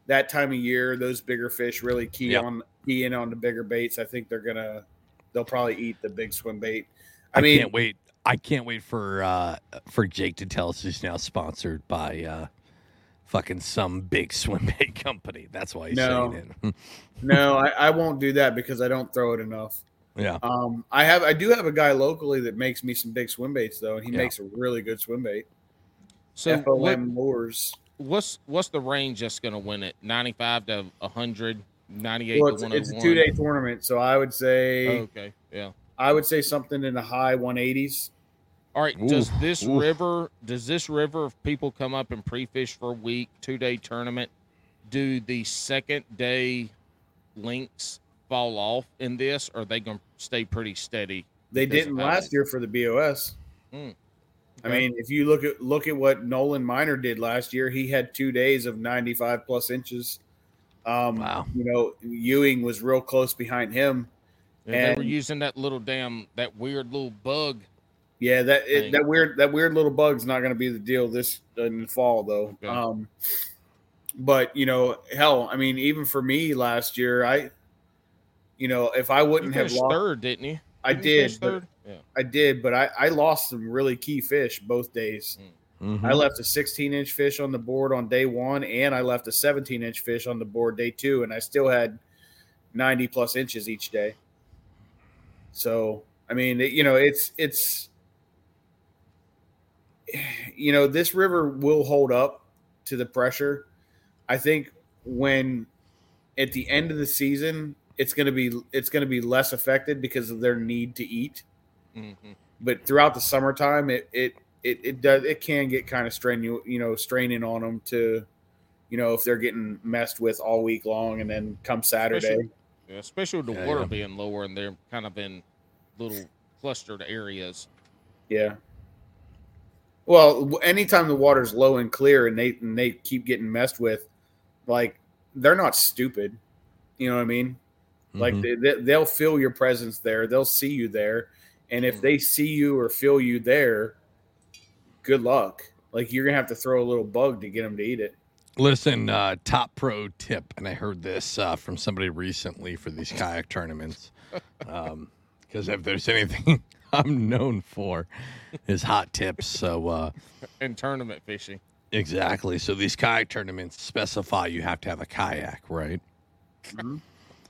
That time of year, those bigger fish really key Yep. on key in on the bigger baits. I think they're gonna they'll probably eat the big swim bait. I, I, mean, can't wait. I can't wait for uh for Jake to tell us he's now sponsored by uh fucking some big swim <laughs> bait company. That's why he's No. saying it. <laughs> No, I, I won't do that because I don't throw it enough. yeah. Um, I have I do have a guy locally that makes me some big swim baits though, and he Yeah. makes a really good swim bait. So FOM what, lures. what's what's the range that's going to win it? 95 to 100, 98 Well, to it's, it's a two day tournament, so I would say Oh, okay, yeah. I would say something in the high 180s. All right. does this oof. river? Does this river? If people come up and pre-fish for a week, two-day tournament, do the second day links fall off in this, or are they going to stay pretty steady? They didn't matter. last year for the BOS. Hmm. I mean, if you look at look at what Nolan Miner did last year, he had two days of 95 plus inches. Um, Wow. You know, Ewing was real close behind him. And they were using that little damn that weird little bug. Yeah, that it, that weird that weird little bug's not going to be the deal this in the fall though. Okay. Um, but you know, hell, I mean, even for me last year, I, you know, if I wouldn't have lost, third, didn't you? I Didn't you finish did, but. Yeah. I did, but I I lost some really key fish both days. Mhm. I left a 16 inch fish on the board on day one, and I left a 17 inch fish on the board day two, and I still had 90 plus inches each day. So, I mean, it- you know, it's, it's, you know, this river will hold up to the pressure. I think when at the end of the season, it's going to be, it's going to be less affected because of their need to eat Mhm. but throughout the summertime, it it it, it does it can get kind of straining you know straining on them to, you know, if they're getting messed with all week long, and then come Saturday, Especially- Yeah, especially with the Yeah, water yeah. being lower and they're kind of in little clustered areas. yeah. Well, anytime the water's low and clear, and they and they keep getting messed with, like they're not stupid, you know what I mean? Like Mhm. they, they, they'll feel your presence there, they'll see you there, and if they see you or feel you there, good luck. Like you're gonna have to throw a little bug to get them to eat it. Listen, uh, top pro tip, and I heard this uh, from somebody recently for these kayak tournaments. <laughs> Because if there's anything <laughs> I'm known for, is hot tips. So uh, And tournament fishing. exactly. So these kayak tournaments specify you have to have a kayak, right? Mhm.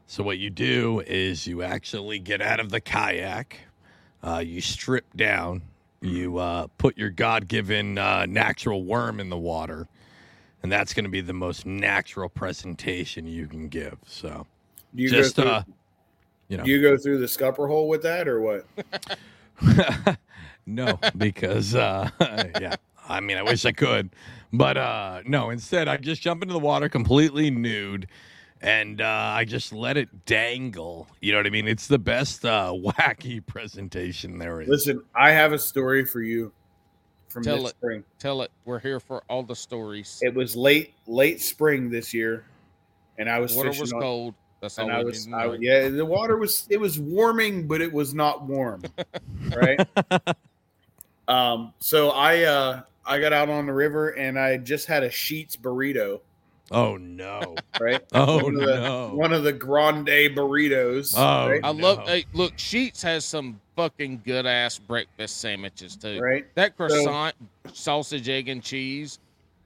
So what you do is you actually get out of the kayak, uh, you strip down, you uh, put your God-given uh, natural worm in the water, and that's going to be the most natural presentation you can give. So Do you just go through, uh, you know, you go through the scupper hole with that or what? <laughs> <laughs> no, because uh, <laughs> yeah, I mean, I wish I could, but uh, no. Instead, I just jump into the water completely nude, and uh, I just let it dangle. You know what I mean? It's the best uh, wacky presentation there is. Listen, I have a story for you from Tell this it. spring. Tell it. We're here for all the stories. It was late late spring this year, and I was Water fishing was on- cold. That's all and I was, I, yeah, the water was it was warming, but it was not warm, <laughs> right? um, so I uh I got out on the river and I just had a Sheetz burrito, Oh no! right? <laughs> Oh One of the- no! One of the grande burritos. Oh, right? I love. No. Hey, look, Sheetz has some fucking good ass breakfast sandwiches too. right. That croissant, sausage, egg, and cheese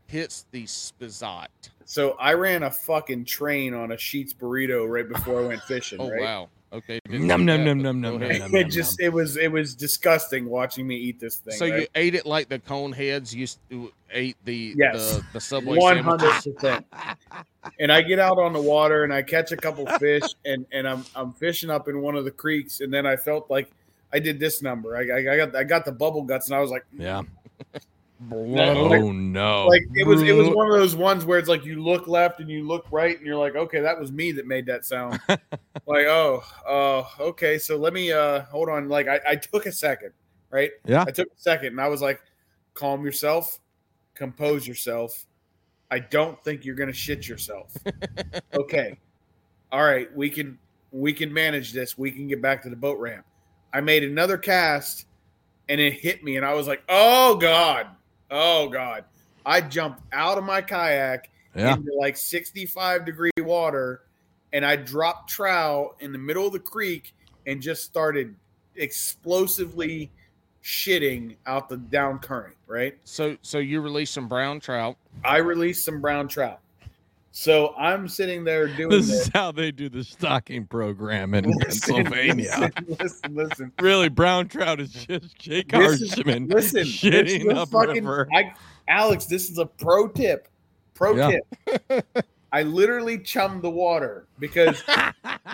hits the spizzot. So I ran a fucking train on a Sheetz burrito right before I went <laughs> fishing. Oh right? wow. Okay. Num, num, num, num, num, num, num. it just it was it was disgusting watching me eat this thing. So you ate it like the cone heads used to ate the Yes. the, the subway One sandwiches. hundred percent. <laughs> And I get out on the water and I catch a couple fish and and I'm I'm fishing up in one of the creeks and then I felt like I did this number. I, I, I got I got the bubble guts and I was like, yeah. Mm. Oh no! like it was it was one of those ones where it's like you look left and you look right and you're like, okay, that was me that made that sound. <laughs> like oh oh okay, so let me uh hold on. Like I, I took a second, right? Yeah. I took a second and I was like, calm yourself, compose yourself. I don't think you're gonna shit yourself. <laughs> okay. All right, we can we can manage this. We can get back to the boat ramp. I made another cast and it hit me and I was like, "Oh god. Oh god." I jumped out of my kayak Yeah. into like 65 degree water and I dropped trout in the middle of the creek and just started explosively shitting out the down current, right? So so you release some brown trout. I released some brown trout. So I'm sitting there doing This this. is how they do the stocking program in Listen, Pennsylvania. Listen, listen, listen. Really, brown trout is just Jake Harshman Listen, shitting up fucking, river. I, Alex, this is a pro tip. Pro Yeah. tip. I literally chummed the water because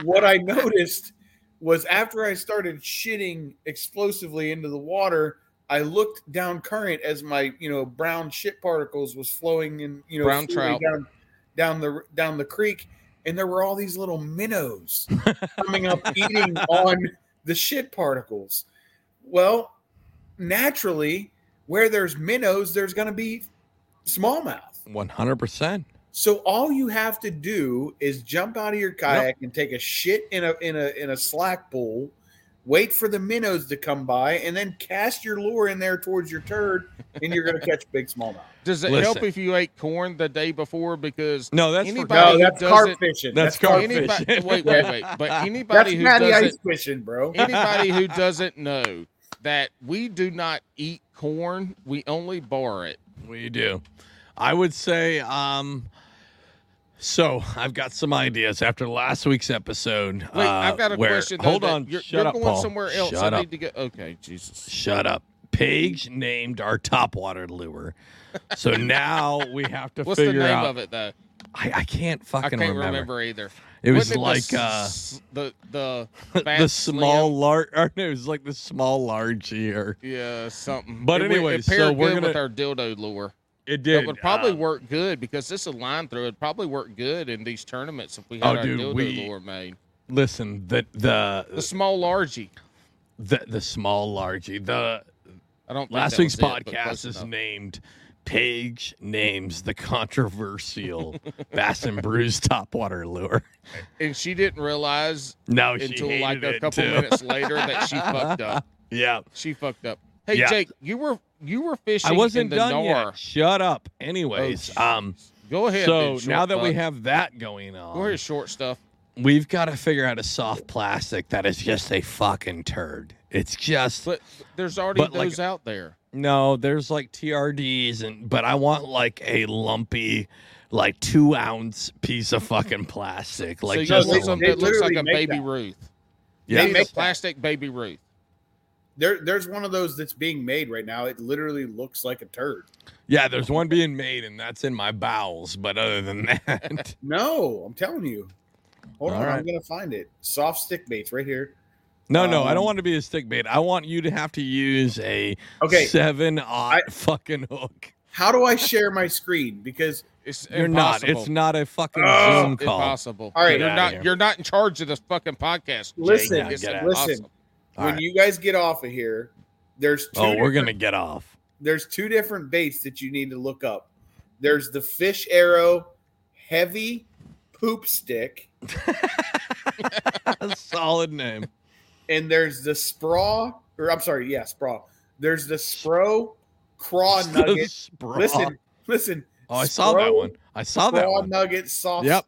what I noticed was after I started shitting explosively into the water, I looked down current as my you know brown shit particles was flowing in you know Brown trout. down down the down the creek, and there were all these little minnows <laughs> coming up eating on the shit particles. Well, naturally, where there's minnows, there's going to be smallmouth. One hundred percent. So all you have to do is jump out of your kayak and take a shit in a in a in a slack pool, wait for the minnows to come by, and then cast your lure in there towards your turd, and you're going to catch big smallmouth. Does it help if you ate corn the day before? Because No, that's Anybody for No, that's does carp it- fishing. That's carp carp fishing. anybody, fishing. wait, wait, wait. But <laughs> That's anybody who Matty doesn't, ice fishing, bro. <laughs> anybody who doesn't know that we do not eat corn, we only bar it. We do. I would say, um, so I've got some ideas after last week's episode. Wait, uh, I've got a where- question. Though, Hold on. you're, Shut you're up, going Paul. somewhere else. Shut I up. need to go. Okay, Jesus. Shut up. Paige named our topwater lure. So now we have to figure out the. What's the figure name out. of it though? I, I can't fucking I can't remember. remember. either. It was Wasn't like the, uh, s- the the <laughs> the Fat small Slim? large. <laughs> Or no, it was like the small large here. yeah something. But It would- anyway, it paired so we're good gonna- with our dildo lure. It did. It would probably uh, work good because this is a line through. It'd probably work good in these tournaments if we had Oh, our dude, dildo we- lure made. Listen, the The the small largy. the, the small largy. The I don't. Think Last that week's was it, but podcast close is enough. named Paige names the controversial <laughs> Bass and Brews topwater lure. and she didn't realize No, she until like a couple too. minutes later that she fucked up. <laughs> Yeah, She fucked up. Hey Yeah. Jake, you were you were fishing. I wasn't in the done Nar. yet. Shut up. Anyways, Oh, um, Go ahead. so then, now short that we have that going on, go on, ahead, short stuff. we've got to figure out a soft plastic that is just a fucking turd. It's just But there's already But, like- those out there. No. There's like TRDs and but I want like a lumpy. Like two ounce piece of fucking plastic, like so just want a something they that looks like a baby that. Ruth. yeah. Need make a that. plastic baby Ruth. There, there's one of those that's being made right now. It literally looks like a turd. Yeah, there's one being made, and that's in my bowels. But other than that, <laughs> No, I'm telling you. Hold All on, I'm gonna find it. Soft stick baits right here. No, no, I don't Um, want to be a stick bait. I want you to have to use a Okay, seven aught I- fucking hook. how do I share my screen? Because It's You're impossible. not. It's not a fucking Oh, Zoom call. impossible. All right. you're not. here. You're not in charge of this fucking podcast. Listen, it's get listen. All when right. you guys get off of here, there's two. Oh, we're gonna get off. There's two different baits that you need to look up. There's the fish arrow heavy poop stick, A <laughs> Solid name. And there's the spraw. Or I'm sorry, yeah, spraw. There's the spro craw <laughs> nugget. Spraw. Listen, listen. Oh, I saw that one. I saw that one. nugget soft. Yep.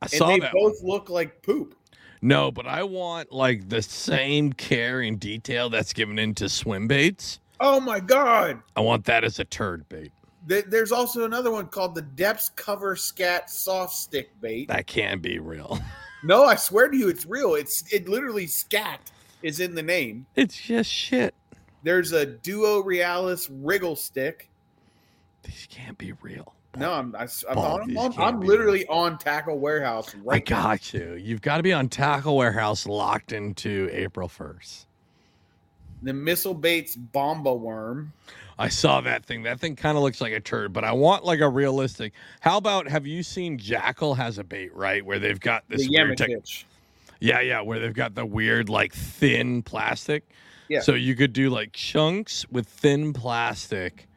I And saw they that. One. both look like poop. No, but I want like the same care and detail that's given into swim baits. Oh my god. I want that as a turd bait. There's also another one called the Deps Cover Scat Soft Stick Bait. That can't be real. <laughs> No, I swear to you, it's real. It's it literally scat is in the name. It's just shit. There's a Duo Realis Wriggle Stick. These can't be real. No, I'm I, am on, I'm literally on Tackle Warehouse I right now. got you. You've got to be on Tackle Warehouse locked into April 1st. The Missile Baits Bomba Worm. I saw that thing. That thing kind of looks like a turd, but I want like a realistic. How about have you seen Jackall has a bait, right? Where they've got this the weird tech- Yeah, yeah, where they've got the weird like thin plastic. Yeah. So you could do like chunks with thin plastic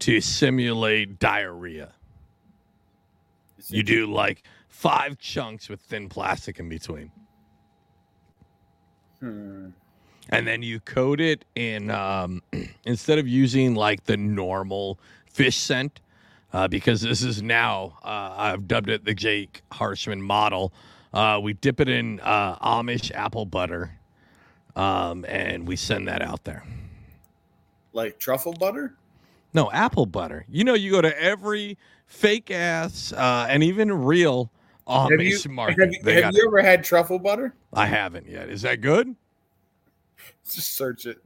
to simulate diarrhea. You do like five chunks with thin plastic in between. Hmm. And then you coat it in um, <clears throat> instead of using like the normal fish scent uh, because this is now uh, i've dubbed it the jake harshman model uh, we dip it in uh, amish apple butter um, and we send that out there Like truffle butter? No, apple butter. You know, you go to every fake ass uh, and even real Have you, Amish market. have, you- have you ever had truffle butter? I haven't yet. Is that good? Just search it.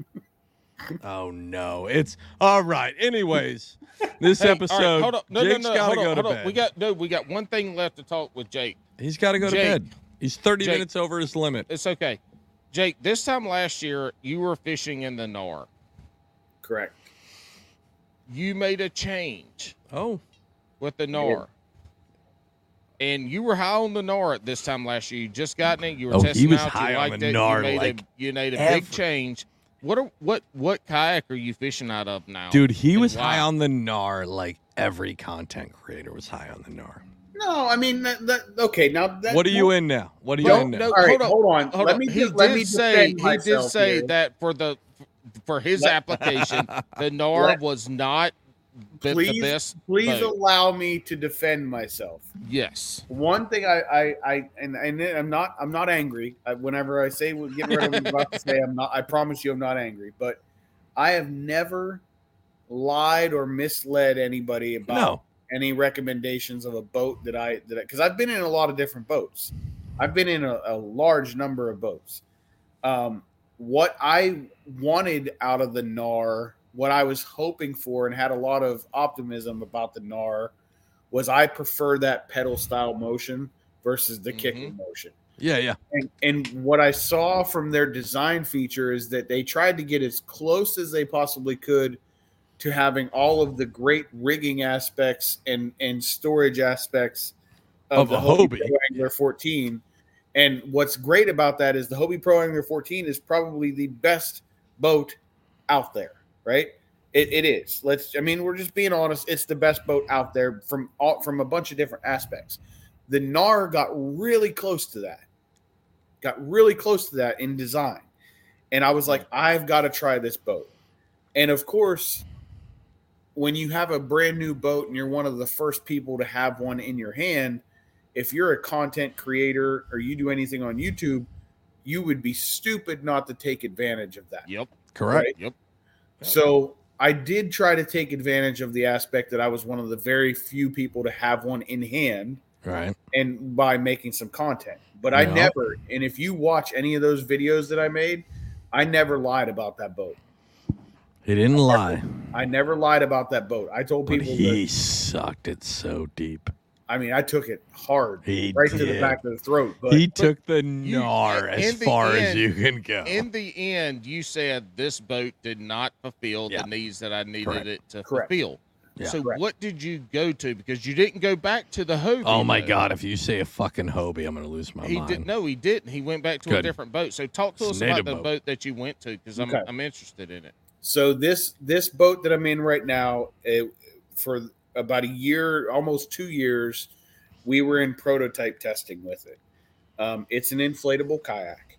Oh no, it's all right. Anyways, this Hey, all right, episode, hold on. No, Jake's no, no. gotta Hold go on, to hold on. bed. We got no. We got one thing left to talk with Jake. He's got to go to bed. He's thirty Jake. minutes over his limit. It's okay. Jake, this time last year, you were fishing in the Nar. Correct. You made a change Oh, with the Nar. And you were high on the Nar at this time last year. You just gotten it. You were Oh, he testing was out. high you on liked the it. Nar, you made like, a, you made a ever. big change. What are, what what kayak are you fishing out of now? dude, he was why? high on the Nar like every content creator was high on the Nar. No, I mean that, that okay. Now that, What are you in now? What are you No, in now? no, All right, hold on. hold on. Hold let on. me he just, did let me say he did say here. that for the for his Let- application, the Nar <laughs> Let- was not the, the Please- best. Please boat. allow me to defend myself. Yes. One thing I, I, I and, and I'm not, I'm not angry. I, whenever I say, well, get rid of what I'm about to say, I'm not. I promise you, I'm not angry. But I have never lied or misled anybody about No. any recommendations of a boat that I that because I've been in a lot of different boats. I've been in a, a large number of boats. Um, what I wanted out of the NAR, what I was hoping for, and had a lot of optimism about the NAR, was I prefer that pedal style motion versus the kicking mm-hmm. motion. Yeah, yeah. And, and what I saw from their design feature is that they tried to get as close as they possibly could to having all of the great rigging aspects and, and storage aspects Of of, the Hobie Hobie. Pro Angler 14. And what's great about that is the Hobie Pro Angler 14 is probably the best boat out there, right? It, it is. Let's. I mean, we're just being honest. It's the best boat out there from all, from a bunch of different aspects. The Nar got really close to that. Got really close to that in design, and I was like, I've got to try this boat. And of course, when you have a brand new boat and you're one of the first people to have one in your hand, if you're a content creator or you do anything on YouTube, you would be stupid not to take advantage of that. Yep. Correct. Right. Yep. So I did try to take advantage of the aspect that I was one of the very few people to have one in hand Right. and by making some content. But I never, and if you watch any of those videos that I made, I never lied about that boat. He didn't lie, I never lied about that boat. I told but people, he that, sucked it so deep. I mean, I took it hard, He right to the back of the throat. But he took the Nar in as the far as you can go. In the end, you said this boat did not fulfill Yeah. the needs that I needed Correct. it to Correct. fulfill. Yeah. So Correct. what did you go to? Because you didn't go back to the Hobie. oh my boat. God! If you say a fucking Hobie, I'm gonna lose my He mind. did no, he didn't. He went back to a different boat. So talk to It's us about native the boat. boat. that you went to because I'm Okay. I'm interested in it. So this this boat that I'm in right now, it, for about a year, almost two years, we were in prototype testing with it. Um, it's an inflatable kayak,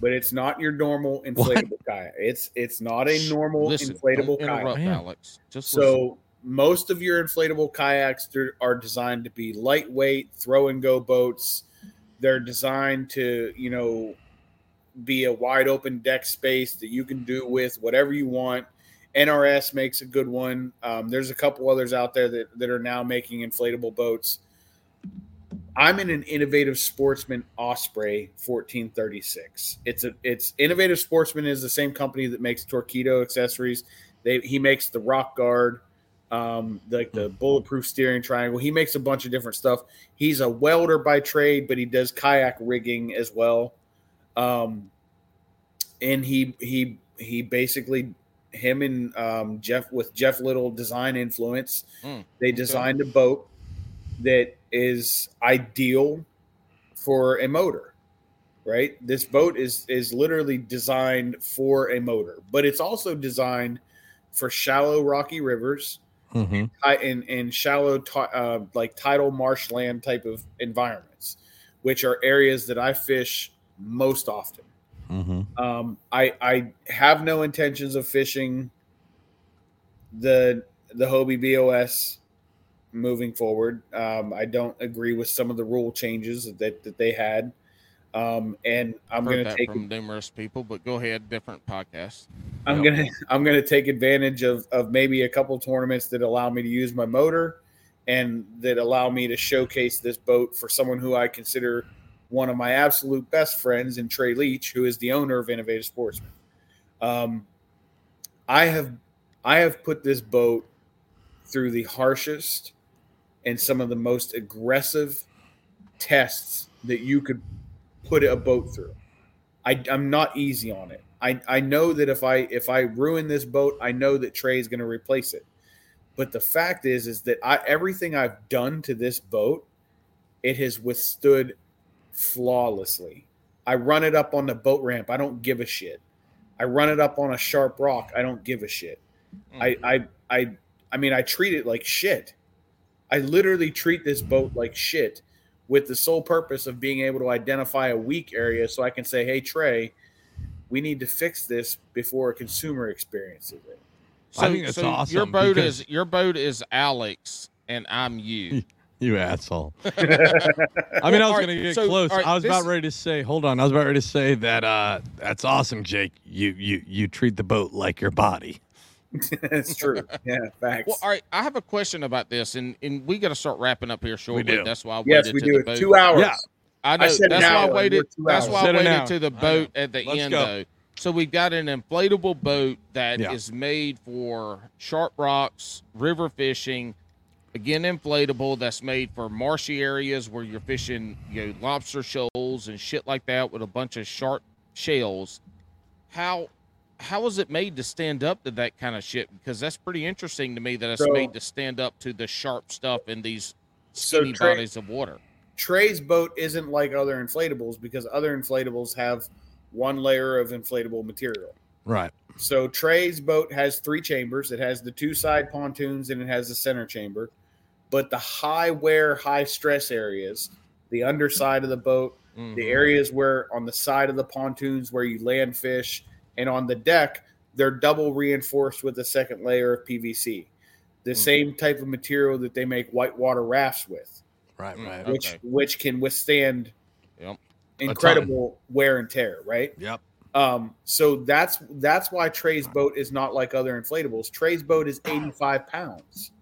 but it's not your normal inflatable kayak. It's it's not a normal Listen, inflatable don't interrupt, kayak. Man. Alex. Just listen. So most of your inflatable kayaks are designed to be lightweight, throw and go boats. They're designed to, you know, be a wide open deck space that you can do with whatever you want. NRS makes a good one. Um, there's a couple others out there that, that are now making inflatable boats. I'm in an innovative sportsman Osprey 1436. It's a it's innovative sportsman is the same company that makes Torpedo accessories. They he makes the rock guard, um, like the bulletproof steering triangle. He makes a bunch of different stuff. He's a welder by trade, but he does kayak rigging as well. Um, and he he he basically him and um, Jeff with Jeff Little design influence. Mm, they designed a boat that is ideal for a motor. Right, this boat is is literally designed for a motor, but it's also designed for shallow rocky rivers Mhm. and, in in shallow uh, like tidal marshland type of environments, which are areas that I fish most often. Mhm. Um, I I have no intentions of fishing the the Hobie BOS moving forward. Um, I don't agree with some of the rule changes that that they had. Um, and I'm going to take from numerous people, but go ahead, different podcasts. I'm gonna <laughs> I'm gonna take advantage of of maybe a couple tournaments that allow me to use my motor and that allow me to showcase this boat for someone who I consider one of my absolute best friends in Trey Leach, who is the owner of Innovative Sportsman. Um, I have I have put this boat through the harshest and some of the most aggressive tests that you could put a boat through. I, I'm not easy on it. I, I know that if I if I ruin this boat, I know that Trey is going to replace it. But the fact is, is that I everything I've done to this boat, it has withstood flawlessly. I run it up on the boat ramp. I don't give a shit. I run it up on a sharp rock. I don't give a shit. I, mm-hmm. I I I mean I treat it like shit. I literally treat this boat like shit with the sole purpose of being able to identify a weak area so I can say, "Hey Trey, we need to fix this before a consumer experiences it." I think that's Your awesome boat because- is your boat is Alex, and I'm you. <laughs> You asshole. <laughs> I mean, I was All right, gonna get so, close. all right, I was about ready to say, hold on. I was about ready to say that uh that's awesome, Jake. You you you treat the boat like your body. <laughs> That's true. Yeah, facts. Well, all right. I have a question about this, and and we got to start wrapping up here shortly. do. That's why I yes, waited we to do the it boat. two hours. Yeah. I know. said an that's why I hour, waited. we're That's why I Said an waited hour. to the boat at the Let's end, go. though. So we've got an inflatable boat that is Yeah. made for sharp rocks, river fishing. Again, inflatable. That's made for marshy areas where you're fishing, you know, lobster shoals and shit like that with a bunch of sharp shells. How how was it made to stand up to that kind of shit? Because that's pretty interesting to me that it's So- made to stand up to the sharp stuff in these So Trey- bodies of water. Trey's boat isn't like other inflatables because other inflatables have one layer of inflatable material. Right. So Trey's boat has three chambers. It has the two side pontoons and it has the center chamber. But the high wear, high stress areas, the underside of the boat, Mhm. the areas where on the side of the pontoons where you land fish, and on the deck, they're double reinforced with a second layer of PVC. The Mm. same type of material that they make whitewater rafts with, Right. Mm, Right. okay. which which can withstand Yep. incredible wear and tear, right? Yep. Um, so that's that's why Trey's boat is not like other inflatables. Trey's boat is 85 pounds.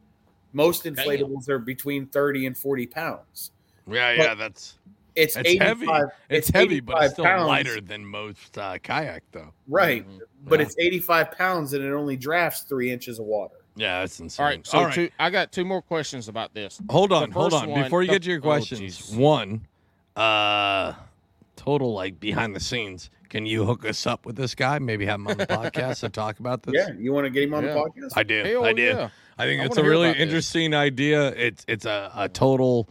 Most Damn. inflatables are between 30 and 40 pounds. Yeah. But- Yeah. That's It's, it's 85, heavy. It's, heavy, but 85 it's still pounds, lighter than most uh, kayak, though. Right. Mhm. But Yeah. it's 85 pounds and it only drafts three inches of water. Yeah, that's insane. All right, so Two, I got two more questions about this. hold on, hold on. one- Before you the- get to your oh, questions, jeez. one, uh, total like behind the scenes. Can you hook us up with this guy? Maybe have him on the <laughs> podcast to talk about this. Yeah. You want to get him on Yeah. the podcast? I do. Hell I do. yeah. I think I it's a really about this. interesting idea. It's it's a, a total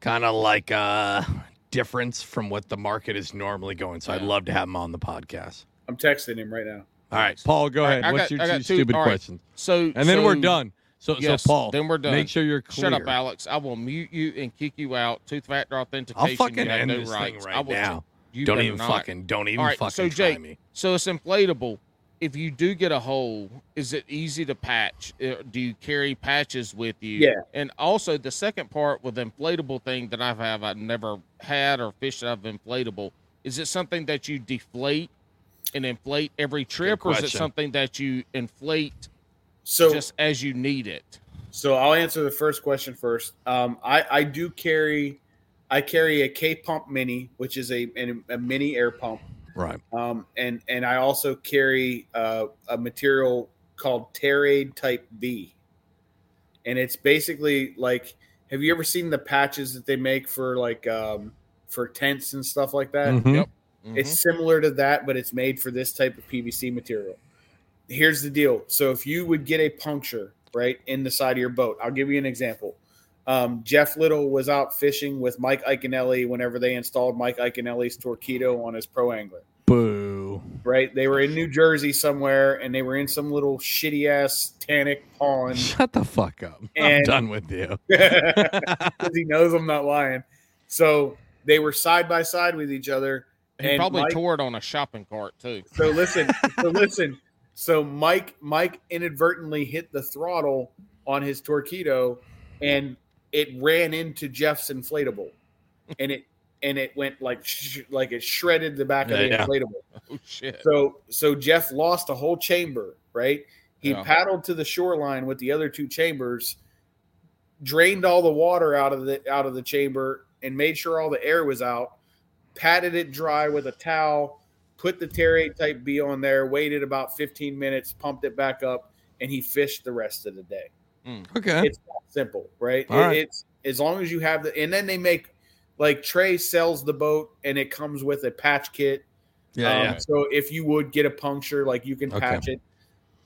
kind of like uh difference from what the market is normally going. So I'd love to have him on the podcast. I'm texting him right now. All right, Paul, go All right, ahead. I What's got- your two two- stupid all right. questions? So And then we're done. So Yes, so Paul, then we're done. make sure you're clear. Shut up, Alex. I will mute you and kick you out. Tooth factor authentication. I'll fucking have end no this rights. thing I right will now. You don't even not. fucking don't even All right, fucking so try Jake, me. So it's inflatable. If you do get a hole, is it easy to patch? Uh, Do you carry patches with you? Yeah. And also the second part with inflatable thing that I have, I've never had or fished out of inflatable. Is it something that you deflate and inflate every trip, or is it something that you inflate So just as you need it? So I'll answer the first question first. Um, I, I do carry, I carry a K pump mini, which is a, a, a mini air pump, Right. um, and and I also carry uh, a material called Tear-Aid Type B, and it's basically like, have you ever seen the patches that they make for like um, for tents and stuff like that? Mhm. Yep. It's similar to that, but it's made for this type of PVC material. Here's the deal. So if you would get a puncture right in the side of your boat, I'll give you an example. Um, Jeff Little was out fishing with Mike Iaconelli whenever they installed Mike Iaconelli's Torqeedo on his Pro Angler. Boo. Right? They were in New Jersey somewhere, and they were in some little shitty ass tannic pond. <laughs> Shut the fuck up. I'm done with you. <laughs> because he knows I'm not lying. So they were side by side with each other. He and probably Mike- tore it on a shopping cart too. So listen, so listen. So Mike Mike inadvertently hit the throttle on his Torqeedo, and it ran into Jeff's inflatable, and it and it went like sh- like it shredded the back of the yeah. inflatable. <laughs> Oh shit. So so Jeff lost a whole chamber, right? He Yeah. paddled to the shoreline with the other two chambers, drained all the water out of the out of the chamber, and made sure all the air was out. Patted it dry with a towel, put the Tear-Aid Type B on there, waited about 15 minutes, pumped it back up, and he fished the rest of the day. Okay. It's that simple, right? It- right. It's as long as you have the, and then they make like Trey sells the boat, and it comes with a patch kit. Yeah, Um, yeah. So if you would get a puncture, like you can Okay. patch it.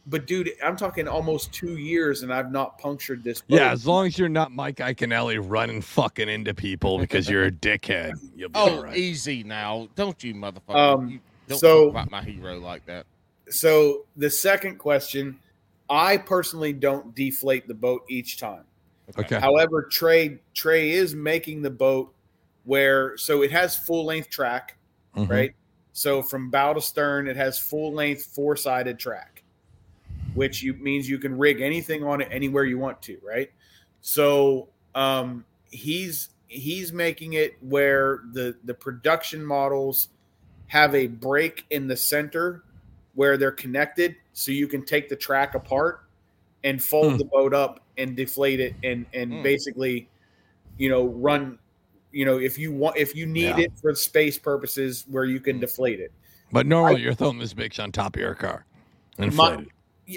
But dude, I'm talking almost two years, and I've not punctured this. Boat. Yeah, as long as you're not Mike Iaconelli running fucking into people because you're a dickhead, <laughs> you'll be Oh, all right. easy now. Don't you motherfucker. Um, you don't so- talk about my hero like that. So the second question, I personally don't deflate the boat each time. Okay. However, Trey Trey is making the boat where so it has full length track, Mhm. right? So from bow to stern, it has full length four sided track, which you means you can rig anything on it anywhere you want to, right? So um, he's he's making it where the the production models have a break in the center where they're connected, so you can take the track apart and fold Hmm. the boat up and deflate it and and Hmm. basically, you know, run. You know, if you want, if you need Yeah. it for space purposes, where you can deflate it. But normally you're throwing this bitch on top of your car. My- Inflated.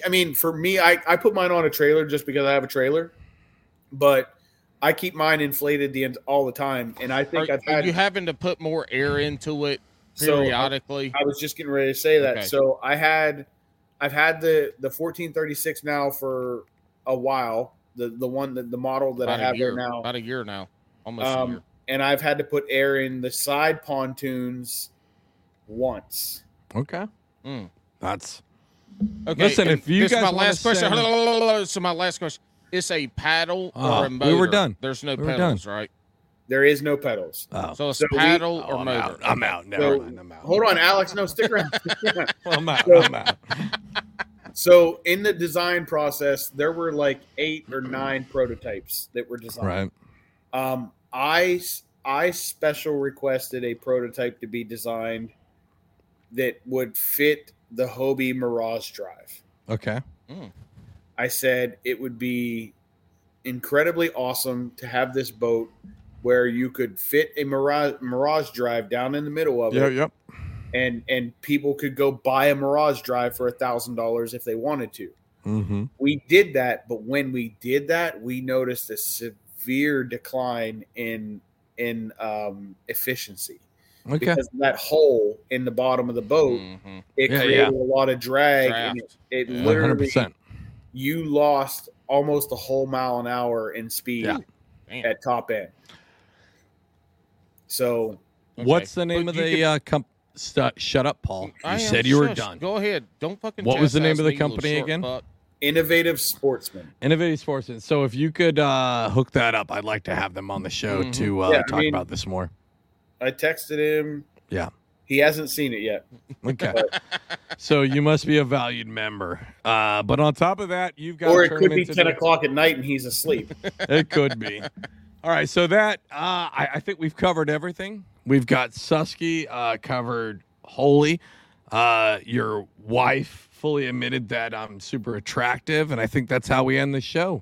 I mean, for me, I, I put mine on a trailer just because I have a trailer, but I keep mine inflated the end all the time. And I think Are, I've are had you having to put more air into it so periodically? I was just getting ready to say that. Okay. So I had, I've had the the fourteen thirty six now for a while. The the one that the model that about I a have year. right now, About a year now. Almost a Um, year. and I've had to put air in the side pontoons once. Okay. Mm. That's Okay. listen, if you this guys my last question. send- <laughs> So my last question. It's a paddle Ah, or a we were done. There's no We were done. pedals, right? There is no pedals. oh. So it's So we- paddle Oh, or I'm motor. out. I'm out. Never So, mind. I'm out. Hold on, Alex. No, stick around. <laughs> <laughs> I'm out. So- I'm out. So in the design process, there were like eight or nine prototypes that were designed. Right. Um, I I special requested a prototype to be designed that would fit the Hobie Mirage drive. Okay. I said it would be incredibly awesome to have this boat where you could fit a Mirage, Mirage drive down in the middle of Yep. it, Yep. and and people could go buy a Mirage drive for a thousand dollars if they wanted to. Mm-hmm. We did that, but when we did that, we noticed a severe decline in in um, efficiency Okay. because of that hole in the bottom of the boat. Mhm. It Yeah, created yeah. a lot of drag, and it, it Yeah. One hundred literally percent. you lost almost a whole mile an hour in speed Yeah. At top end. So Okay. What's the name But of the can- uh, comp? Stu- shut up, Paul. You I said you were shush. done. Go ahead. Don't fucking. What was the name of the me, you little company short again? fuck. innovative sportsman. Innovative Sportsman. So if you could uh, hook that up, I'd like to have them on the show Mhm. to uh, Yeah, I talk mean- about this more. I texted him. Yeah. He hasn't seen it yet. <laughs> Okay. so you must be a valued member. Uh, but on top of that, you've got or it could be 10 o'clock at night and he's asleep. <laughs> It could be. All right, so that uh, I, I think we've covered everything. We've got Susky uh, covered wholly. Uh, your wife fully admitted that I'm super attractive, and I think that's how we end the show.